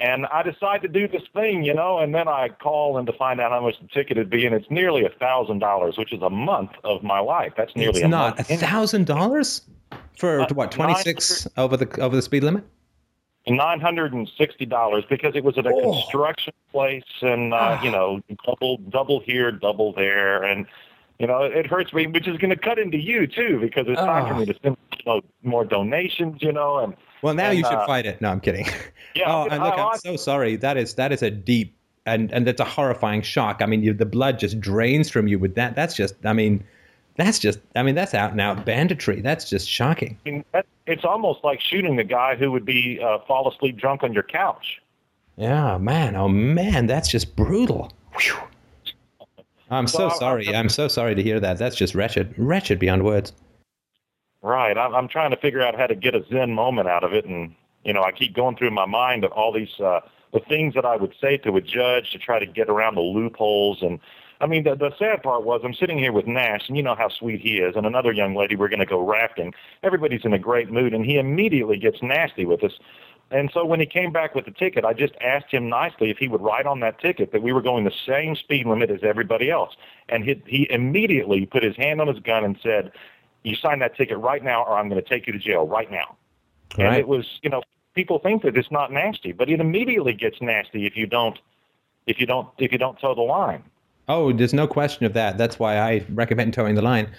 And I decide to do this thing, you know, and then I call and to find out how much the ticket would be, and it's nearly a thousand dollars, which is a month of my life. That's nearly it's a not a thousand dollars for uh, what twenty six over the over the speed limit nine hundred and sixty dollars because it was at a oh. construction place and uh, you know double double here double there and You know, it hurts me, which is going to cut into you too, because it's time for Oh. me to send more donations. You know, and Well, now and, you should uh, fight it. No, I'm kidding. Yeah, oh, and look, I- I'm so sorry. That is that is a deep and and that's a horrifying shock. I mean, you, the blood just drains from you with that. That's just. I mean, that's just. I mean, that's out and out banditry. That's just shocking. I mean, that, it's almost like shooting the guy who would be uh, fall asleep drunk on your couch. Yeah, man. Oh man, that's just brutal. Whew. I'm so So I- sorry. I'm so sorry to hear that. That's just wretched, wretched beyond words. Right. I'm, I'm trying to figure out how to get a zen moment out of it, and you know, I keep going through my mind of all these uh, the things that I would say to a judge to try to get around the loopholes. And I mean, the, the sad part was I'm sitting here with Nash, and you know how sweet he is, and another young lady. We're going to go rafting. Everybody's in a great mood, and he immediately gets nasty with us. And so when he came back with the ticket, I just asked him nicely if he would write on that ticket that we were going the same speed limit as everybody else. And he, he immediately put his hand on his gun and said, you sign that ticket right now or I'm going to take you to jail right now. And it was, you know, people think that it's not nasty, but it immediately gets nasty if you don't, if you don't, if you don't toe the line. Oh, there's no question of that. That's why I recommend towing the line.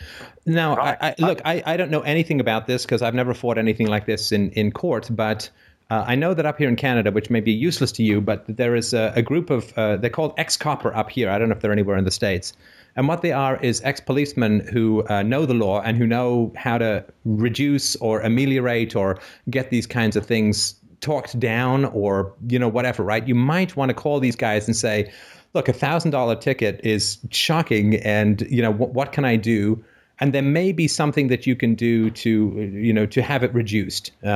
Now, I, I, look, I, I don't know anything about this because I've never fought anything like this in, in court, but uh, I know that up here in Canada, which may be useless to you, but there is a, a group of, uh, they're called X-Copper up here. I don't know if they're anywhere in the States. And what they are is ex-policemen who uh, know the law and who know how to reduce or ameliorate or get these kinds of things talked down or you know whatever right you might want to call these guys and say look a thousand dollar ticket is shocking and you know what, what can i do and there may be something that you can do to you know to have it reduced uh,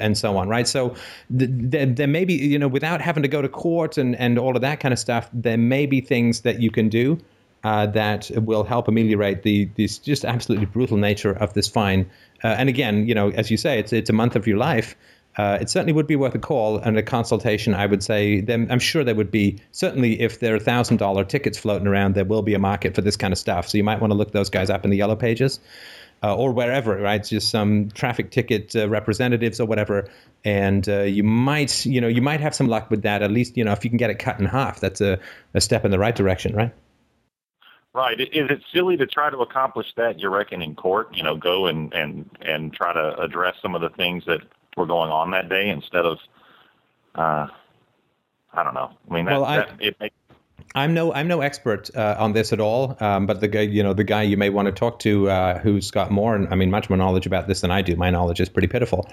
and so on right so th- there, there may be you know without having to go to court and and all of that kind of stuff there may be things that you can do uh, that will help ameliorate the this just absolutely brutal nature of this fine. Uh, and again, you know, as you say, it's it's a month of your life. Uh, it certainly would be worth a call and a consultation. I would say. I'm sure there would be certainly if there are thousand dollar tickets floating around, there will be a market for this kind of stuff. So you might want to look those guys up in the yellow pages. Uh, or wherever, right? It's just some traffic ticket uh, representatives or whatever, and uh, you might, you know, you might have some luck with that. At least, you know, if you can get it cut in half, that's a, a step in the right direction, right? Right. Is it silly to try to accomplish that? You reckon in court? You know, go and and and try to address some of the things that were going on that day instead of, uh, I don't know. I mean, that, Well, I- that it makes I'm no I'm no expert uh, on this at all, um, but the guy you know the guy you may want to talk to uh, who's got more and I mean much more knowledge about this than I do. My knowledge is pretty pitiful.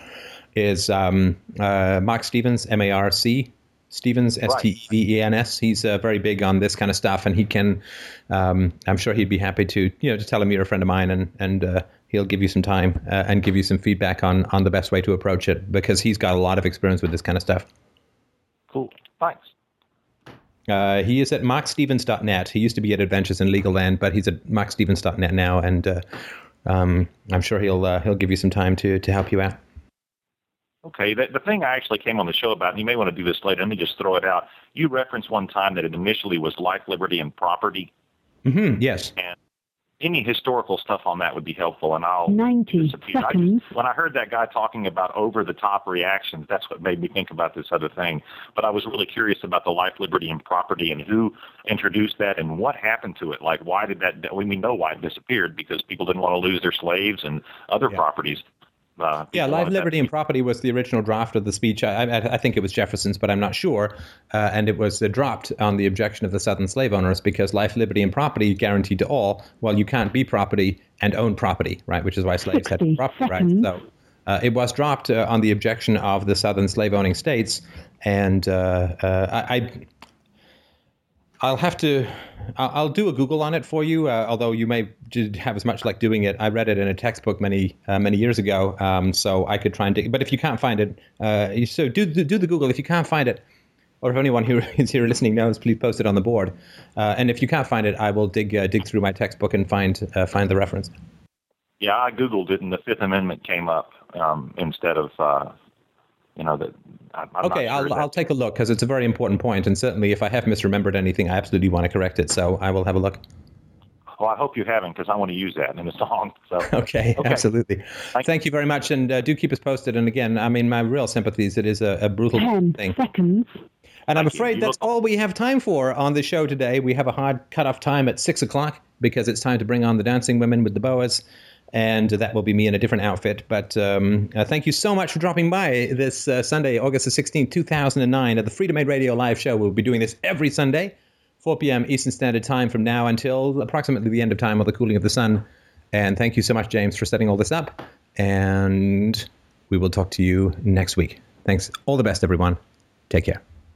Is um, uh, Marc Stevens M A R C Stevens S T E V E N S. He's uh, very big on this kind of stuff, and he can. Um, I'm sure he'd be happy to you know to tell him you're a friend of mine, and and uh, he'll give you some time uh, and give you some feedback on on the best way to approach it because he's got a lot of experience with this kind of stuff. cool. Thanks. Uh, he is at marcstevens.net. He used to be at Adventures in Legal Land, but he's at marcstevens.net now, and uh, um, I'm sure he'll uh, he'll give you some time to to help you out. Okay, the, the thing I actually came on the show about, and you may want to do this later, let me just throw it out. You referenced one time that it initially was life, liberty, and property. Mm-hmm, Yes. And any historical stuff on that would be helpful, and I'll 90 disappear. I seconds. just, when I heard that guy talking about over-the-top reactions, that's what made me think about this other thing. But I was really curious about the life, liberty, and property, and who introduced that, and what happened to it. Like, why did that? We know why it disappeared because people didn't want to lose their slaves and other properties. Uh, Yeah, people life, liberty, and property was the original draft of the speech. I, I, I think it was Jefferson's, but I'm not sure. Uh, and it was uh, dropped on the objection of the Southern slave owners because life, liberty, and property guaranteed to all. Well, you can't be property and own property, right? Which is why slaves had 60 property rights. So uh, it was dropped uh, on the objection of the Southern slave owning states. And uh, uh, I, I I'll have to. I'll do a Google on it for you. Uh, although you may have as much like doing it. I read it in a textbook many uh, many years ago, um, so I could try and dig. But if you can't find it, uh, so do do the Google. If you can't find it, or if anyone who is here listening knows, please post it on the board. Uh, and if you can't find it, I will dig uh, dig through my textbook and find uh, find the reference. Yeah, I googled it, and the Fifth Amendment came up um, instead of, you know, that. I'm I'm okay, not sure I'll that- I'll take a look because it's a very important point, and certainly if I have misremembered anything, I absolutely want to correct it. So I will have a look. Well, I hope you haven't, because I want to use that in the song. So Okay, absolutely. Thank, you very much, and uh, do keep us posted. And again, I mean, my real sympathies. It is a, a brutal 10 thing. seconds. And I'm afraid that's all we have time for on the show today. We have a hard cutoff time at six o'clock because it's time to bring on the dancing women with the boas. And that will be me in a different outfit. But um, uh, thank you so much for dropping by this uh, Sunday, August the 16th, 2009, at the Freedomain Radio live show. We'll be doing this every Sunday, 4 p.m. Eastern Standard Time from now until approximately the end of time or the cooling of the sun. And thank you so much, James, for setting all this up. And we will talk to you next week. Thanks. All the best, everyone. Take care.